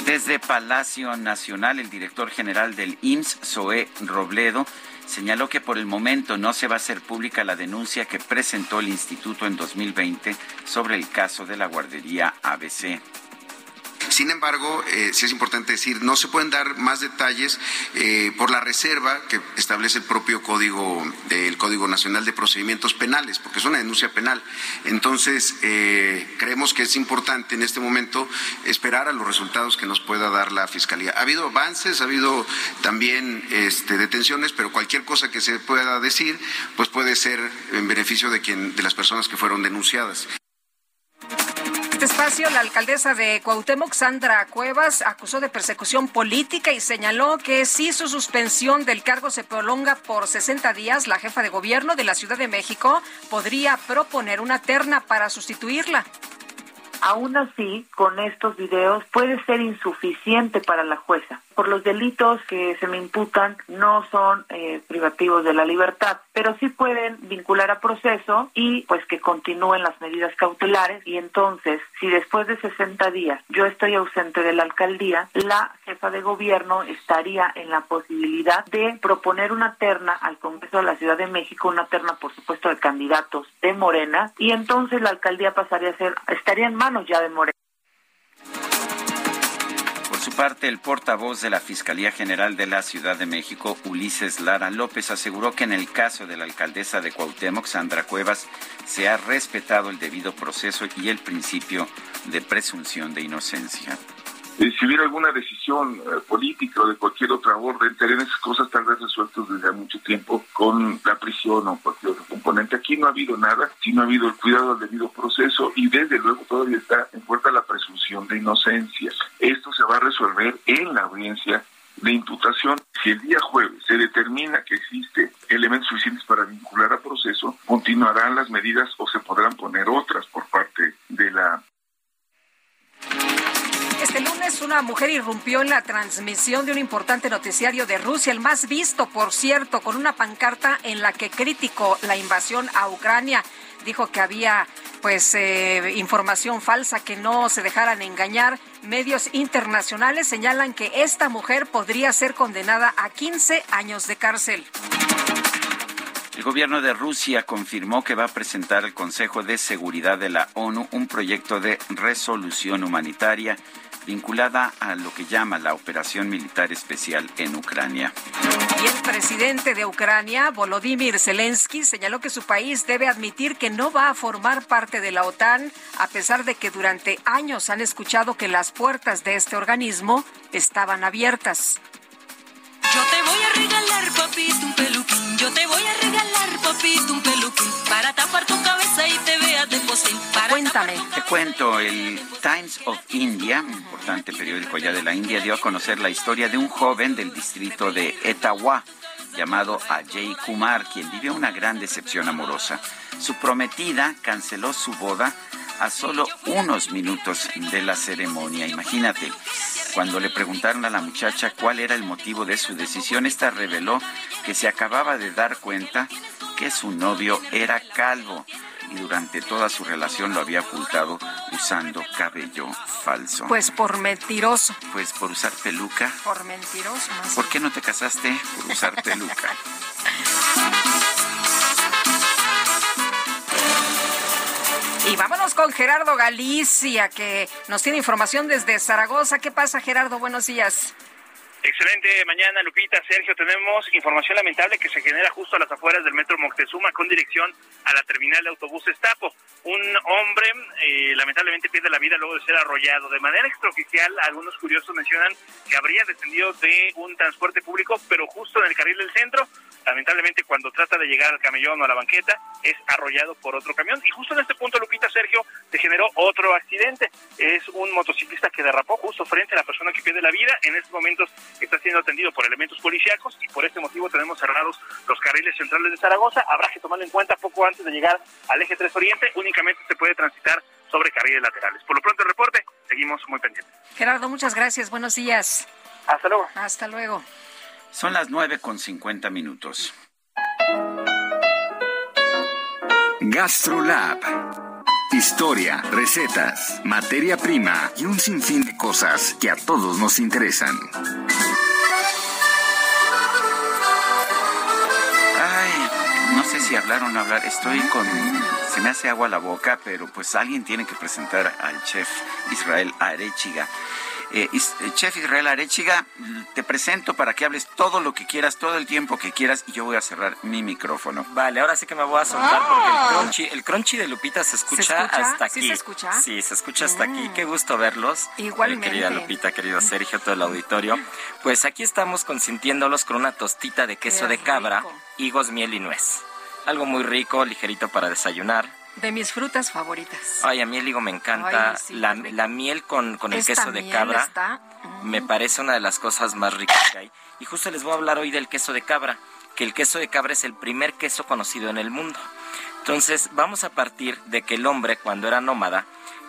Desde Palacio Nacional, el director general del IMSS, Zoé Robledo, señaló que por el momento no se va a hacer pública la denuncia que presentó el instituto en 2020 sobre el caso de la guardería ABC. Sin embargo, eh, sí es importante decir, no se pueden dar más detalles eh, por la reserva que establece el propio Código, el Código Nacional de Procedimientos Penales, porque es una denuncia penal. Entonces, eh, creemos que es importante en este momento esperar a los resultados que nos pueda dar la Fiscalía. Ha habido avances, ha habido también este, detenciones, pero cualquier cosa que se pueda decir, pues puede ser en beneficio de, quien, de las personas que fueron denunciadas. Este espacio, la alcaldesa de Cuauhtémoc, Sandra Cuevas, acusó de persecución política y señaló que si su suspensión del cargo se prolonga por 60 días, la jefa de gobierno de la Ciudad de México podría proponer una terna para sustituirla. Aún así, con estos videos puede ser insuficiente para la jueza. Por los delitos que se me imputan no son eh, privativos de la libertad, pero sí pueden vincular a proceso y pues que continúen las medidas cautelares y entonces si después de 60 días yo estoy ausente de la alcaldía, la jefa de gobierno estaría en la posibilidad de proponer una terna al Congreso de la Ciudad de México, una terna por supuesto de candidatos de Morena y entonces la alcaldía pasaría a ser estaría en manos ya de Morena. Por su parte, el portavoz de la Fiscalía General de la Ciudad de México, Ulises Lara López, aseguró que en el caso de la alcaldesa de Cuauhtémoc, Sandra Cuevas, se ha respetado el debido proceso y el principio de presunción de inocencia. Eh, si hubiera alguna decisión eh, política o de cualquier otra orden, estarían esas cosas tal vez resueltas desde mucho tiempo con la prisión o cualquier otro componente. Aquí no ha habido nada, sino ha habido el cuidado del debido proceso y desde luego todavía está en puerta la presunción de inocencia. Esto se va a resolver en la audiencia de imputación. Si el día jueves se determina que existe elementos suficientes para vincular a proceso, continuarán las medidas o se podrán poner otras por parte de la este lunes una mujer irrumpió en la transmisión de un importante noticiario de Rusia, el más visto, por cierto, con una pancarta en la que criticó la invasión a Ucrania. Dijo que había pues eh, información falsa, que no se dejaran engañar. Medios internacionales señalan que esta mujer podría ser condenada a 15 años de cárcel. El gobierno de Rusia confirmó que va a presentar al Consejo de Seguridad de la ONU un proyecto de resolución humanitaria vinculada a lo que llama la operación militar especial en Ucrania. Y el presidente de Ucrania, Volodymyr Zelensky, señaló que su país debe admitir que no va a formar parte de la OTAN, a pesar de que durante años han escuchado que las puertas de este organismo estaban abiertas. Yo te voy a regalar, papito, un peluquín. Yo te voy a regalar, papito, un peluquín. Para tapar tu cabeza y te veas de posín. Cuéntame. Te cuento, el Times of India, un importante periódico allá de la India, dio a conocer la historia de un joven del distrito de Etawah llamado Ajay Kumar, quien vivió una gran decepción amorosa. Su prometida canceló su boda a solo unos minutos de la ceremonia. Imagínate, cuando le preguntaron a la muchacha cuál era el motivo de su decisión, esta reveló que se acababa de dar cuenta que su novio era calvo y durante toda su relación lo había ocultado usando cabello falso. Pues por mentiroso. Pues por usar peluca. Por mentiroso. Más ¿Por qué no te casaste por usar peluca? <laughs> Y vámonos con Gerardo Galicia, que nos tiene información desde Zaragoza. ¿Qué pasa, Gerardo? Buenos días. Excelente mañana, Lupita, Sergio. Tenemos información lamentable que se genera justo a las afueras del metro Moctezuma con dirección a la terminal de autobuses Tapo. Un hombre eh, lamentablemente pierde la vida luego de ser arrollado. De manera extraoficial, algunos curiosos mencionan que habría descendido de un transporte público, pero justo en el carril del centro. Lamentablemente, cuando trata de llegar al camellón o a la banqueta, es arrollado por otro camión. Y justo en este punto, Lupita, Sergio, se generó otro accidente. Es un motociclista que derrapó justo frente a la persona que pierde la vida. En estos momentos está siendo atendido por elementos policíacos y por este motivo tenemos cerrados los carriles centrales de Zaragoza. Habrá que tomarlo en cuenta poco antes de llegar al eje 3 Oriente. Únicamente se puede transitar sobre carriles laterales. Por lo pronto el reporte, seguimos muy pendientes. Gerardo, muchas gracias. Buenos días. Hasta luego. Hasta luego. Son las 9 con 50 minutos. GastroLab. Historia, recetas, materia prima y un sinfín de cosas que a todos nos interesan. Ay, no sé si si hablar o no hablar. Estoy con... Se me hace agua la boca, pero pues alguien tiene que presentar al chef Israel Arechiga. Eh, eh, chef Israel Arechiga, te presento para que hables todo lo que quieras, todo el tiempo que quieras, y yo voy a cerrar mi micrófono. Vale, ahora sí que me voy a soltar porque el crunchy, el crunchy de Lupita se escucha, hasta aquí. ¿Sí se escucha? Sí, se escucha hasta aquí. Qué gusto verlos. Igualmente. Eh, querida Lupita, querido Sergio, todo el auditorio. Pues aquí estamos consintiéndolos con una tostita de queso Qué de cabra, rico. higos, miel y nuez. Algo muy rico, ligerito para desayunar. De mis frutas favoritas. Ay, a mí el higo me encanta. Ay, sí, la, miel con, con el queso de cabra está- me parece una de las cosas más ricas que hay. Y justo les voy a hablar hoy del queso de cabra, que el queso de cabra es el primer queso conocido en el mundo. Entonces, vamos a partir de que el hombre, cuando era nómada,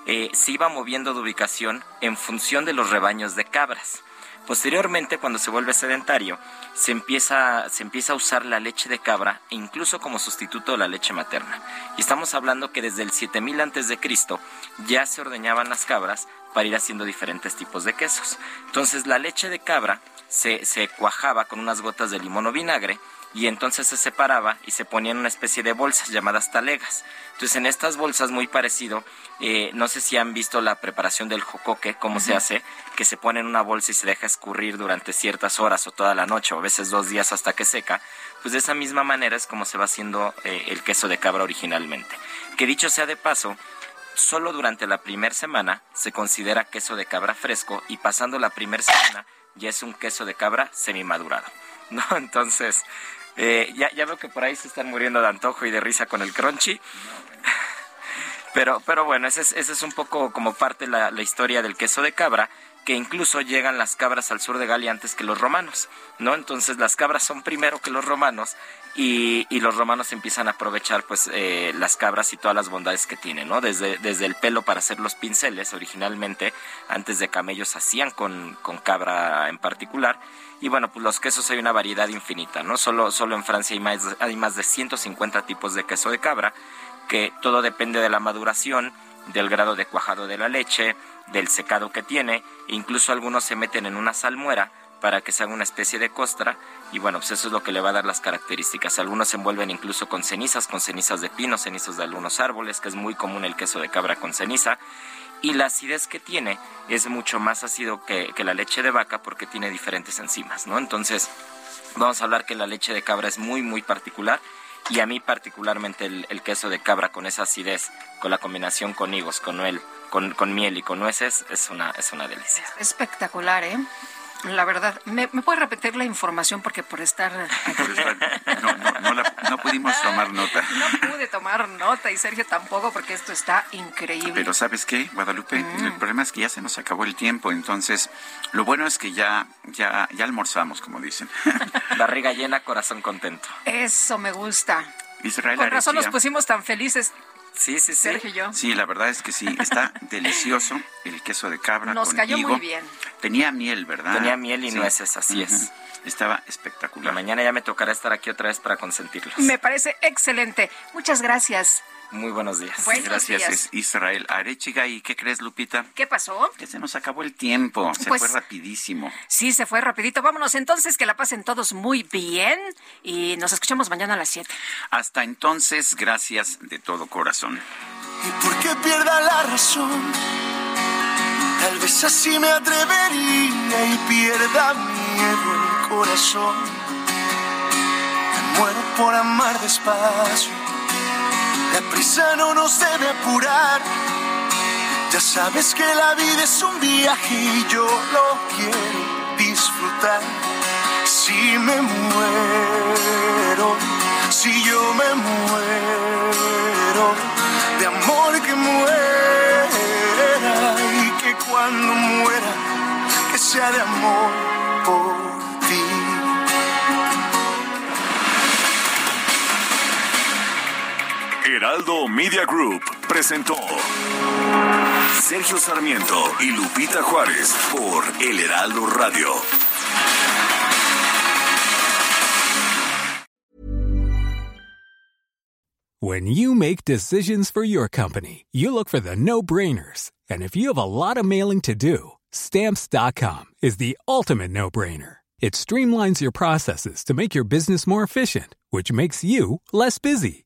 eh, se iba moviendo de ubicación en función de los rebaños de cabras. Posteriormente, cuando se vuelve sedentario, se empieza, se empieza a usar la leche de cabra e incluso como sustituto de la leche materna. Y estamos hablando que desde el 7000 antes de Cristo ya se ordeñaban las cabras para ir haciendo diferentes tipos de quesos. Entonces, la leche de cabra se, se cuajaba con unas gotas de limón o vinagre y entonces se separaba y se ponía en una especie de bolsas llamadas talegas. Entonces en estas bolsas muy parecido, eh, no sé si han visto la preparación del jocoque, cómo se hace, que se pone en una bolsa y se deja escurrir durante ciertas horas o toda la noche o a veces dos días hasta que seca. Pues de esa misma manera es como se va haciendo eh, el queso de cabra originalmente. Que dicho sea de paso, solo durante la primera semana se considera queso de cabra fresco y pasando la primera semana ya es un queso de cabra semimadurado. ¿no? <laughs> Entonces, eh, ya, ya veo que por ahí se están muriendo de antojo y de risa con el crunchy. <laughs> Pero, pero bueno, ese es, ese es un poco como parte de la, la historia del queso de cabra, que incluso llegan las cabras al sur de Galia antes que los romanos, ¿no? Entonces las cabras son primero que los romanos y, y los romanos empiezan a aprovechar pues eh, las cabras y todas las bondades que tienen, ¿no? Desde, desde el pelo para hacer los pinceles originalmente, antes de camellos hacían con, con cabra en particular. Y bueno, pues los quesos hay una variedad infinita, ¿no? Solo, solo en Francia hay más, hay más de 150 tipos de queso de cabra, que todo depende de la maduración, del grado de cuajado de la leche, del secado que tiene, e incluso algunos se meten en una salmuera para que se haga una especie de costra y bueno, pues eso es lo que le va a dar las características. Algunos se envuelven incluso con cenizas, con cenizas de pino, cenizas de algunos árboles, que es muy común el queso de cabra con ceniza. Y la acidez que tiene es mucho más ácido que, que la leche de vaca porque tiene diferentes enzimas, ¿no? Entonces, vamos a hablar que la leche de cabra es muy, muy particular y a mí particularmente el, el queso de cabra con esa acidez, con la combinación con higos, con nuez, con, con miel y con nueces, es una, es una delicia. Espectacular, ¿eh? La verdad, ¿me, me puede repetir la información? Porque por estar aquí <laughs> No, no, no, la- no pudimos tomar nota. no pude tomar nota y Sergio tampoco porque esto está increíble. Pero ¿sabes qué, Guadalupe? El problema es que ya se nos acabó el tiempo, entonces lo bueno es que ya, ya, ya almorzamos, como dicen. <laughs> Barriga llena, corazón contento. Eso me gusta. Israel Con razón nos pusimos tan felices. Sí, sí, sí. Sergio y yo. Sí, la verdad es que sí, está <laughs> delicioso el queso de cabra Nos con cayó higo. muy bien. Tenía miel, ¿verdad? Tenía miel y Sí. nueces, así Ujú. es. Estaba Y espectacular. mañana ya me tocará estar aquí otra vez para consentirlos. Me parece excelente. Muchas gracias. Muy buenos días. Buenos Gracias, días. es Israel Arechiga. ¿Y qué crees, Lupita? ¿Qué pasó? Que se nos acabó el tiempo, se Pues- fue rapidísimo. Sí, se fue rapidito. Vámonos entonces, que la pasen todos muy bien y nos escuchamos mañana a las 7. Hasta entonces, gracias de todo corazón. y porque pierda la razón. Tal vez así me atrevería y pierda miedo el corazón. Me muero por amar despacio. La prisa no nos debe apurar. Ya sabes que la vida es un viaje y yo lo quiero disfrutar. Si me muero, si yo me muero, de amor que muera y que cuando muera, que sea de amor por Heraldo Media Group presentó Sergio Sarmiento y Lupita Juárez por El Heraldo Radio. When you make decisions for your company, you look for the no brainers. And if you have a lot of mailing to do, stamps.com is the ultimate no brainer. It streamlines your processes to make your business more efficient, which makes you less busy.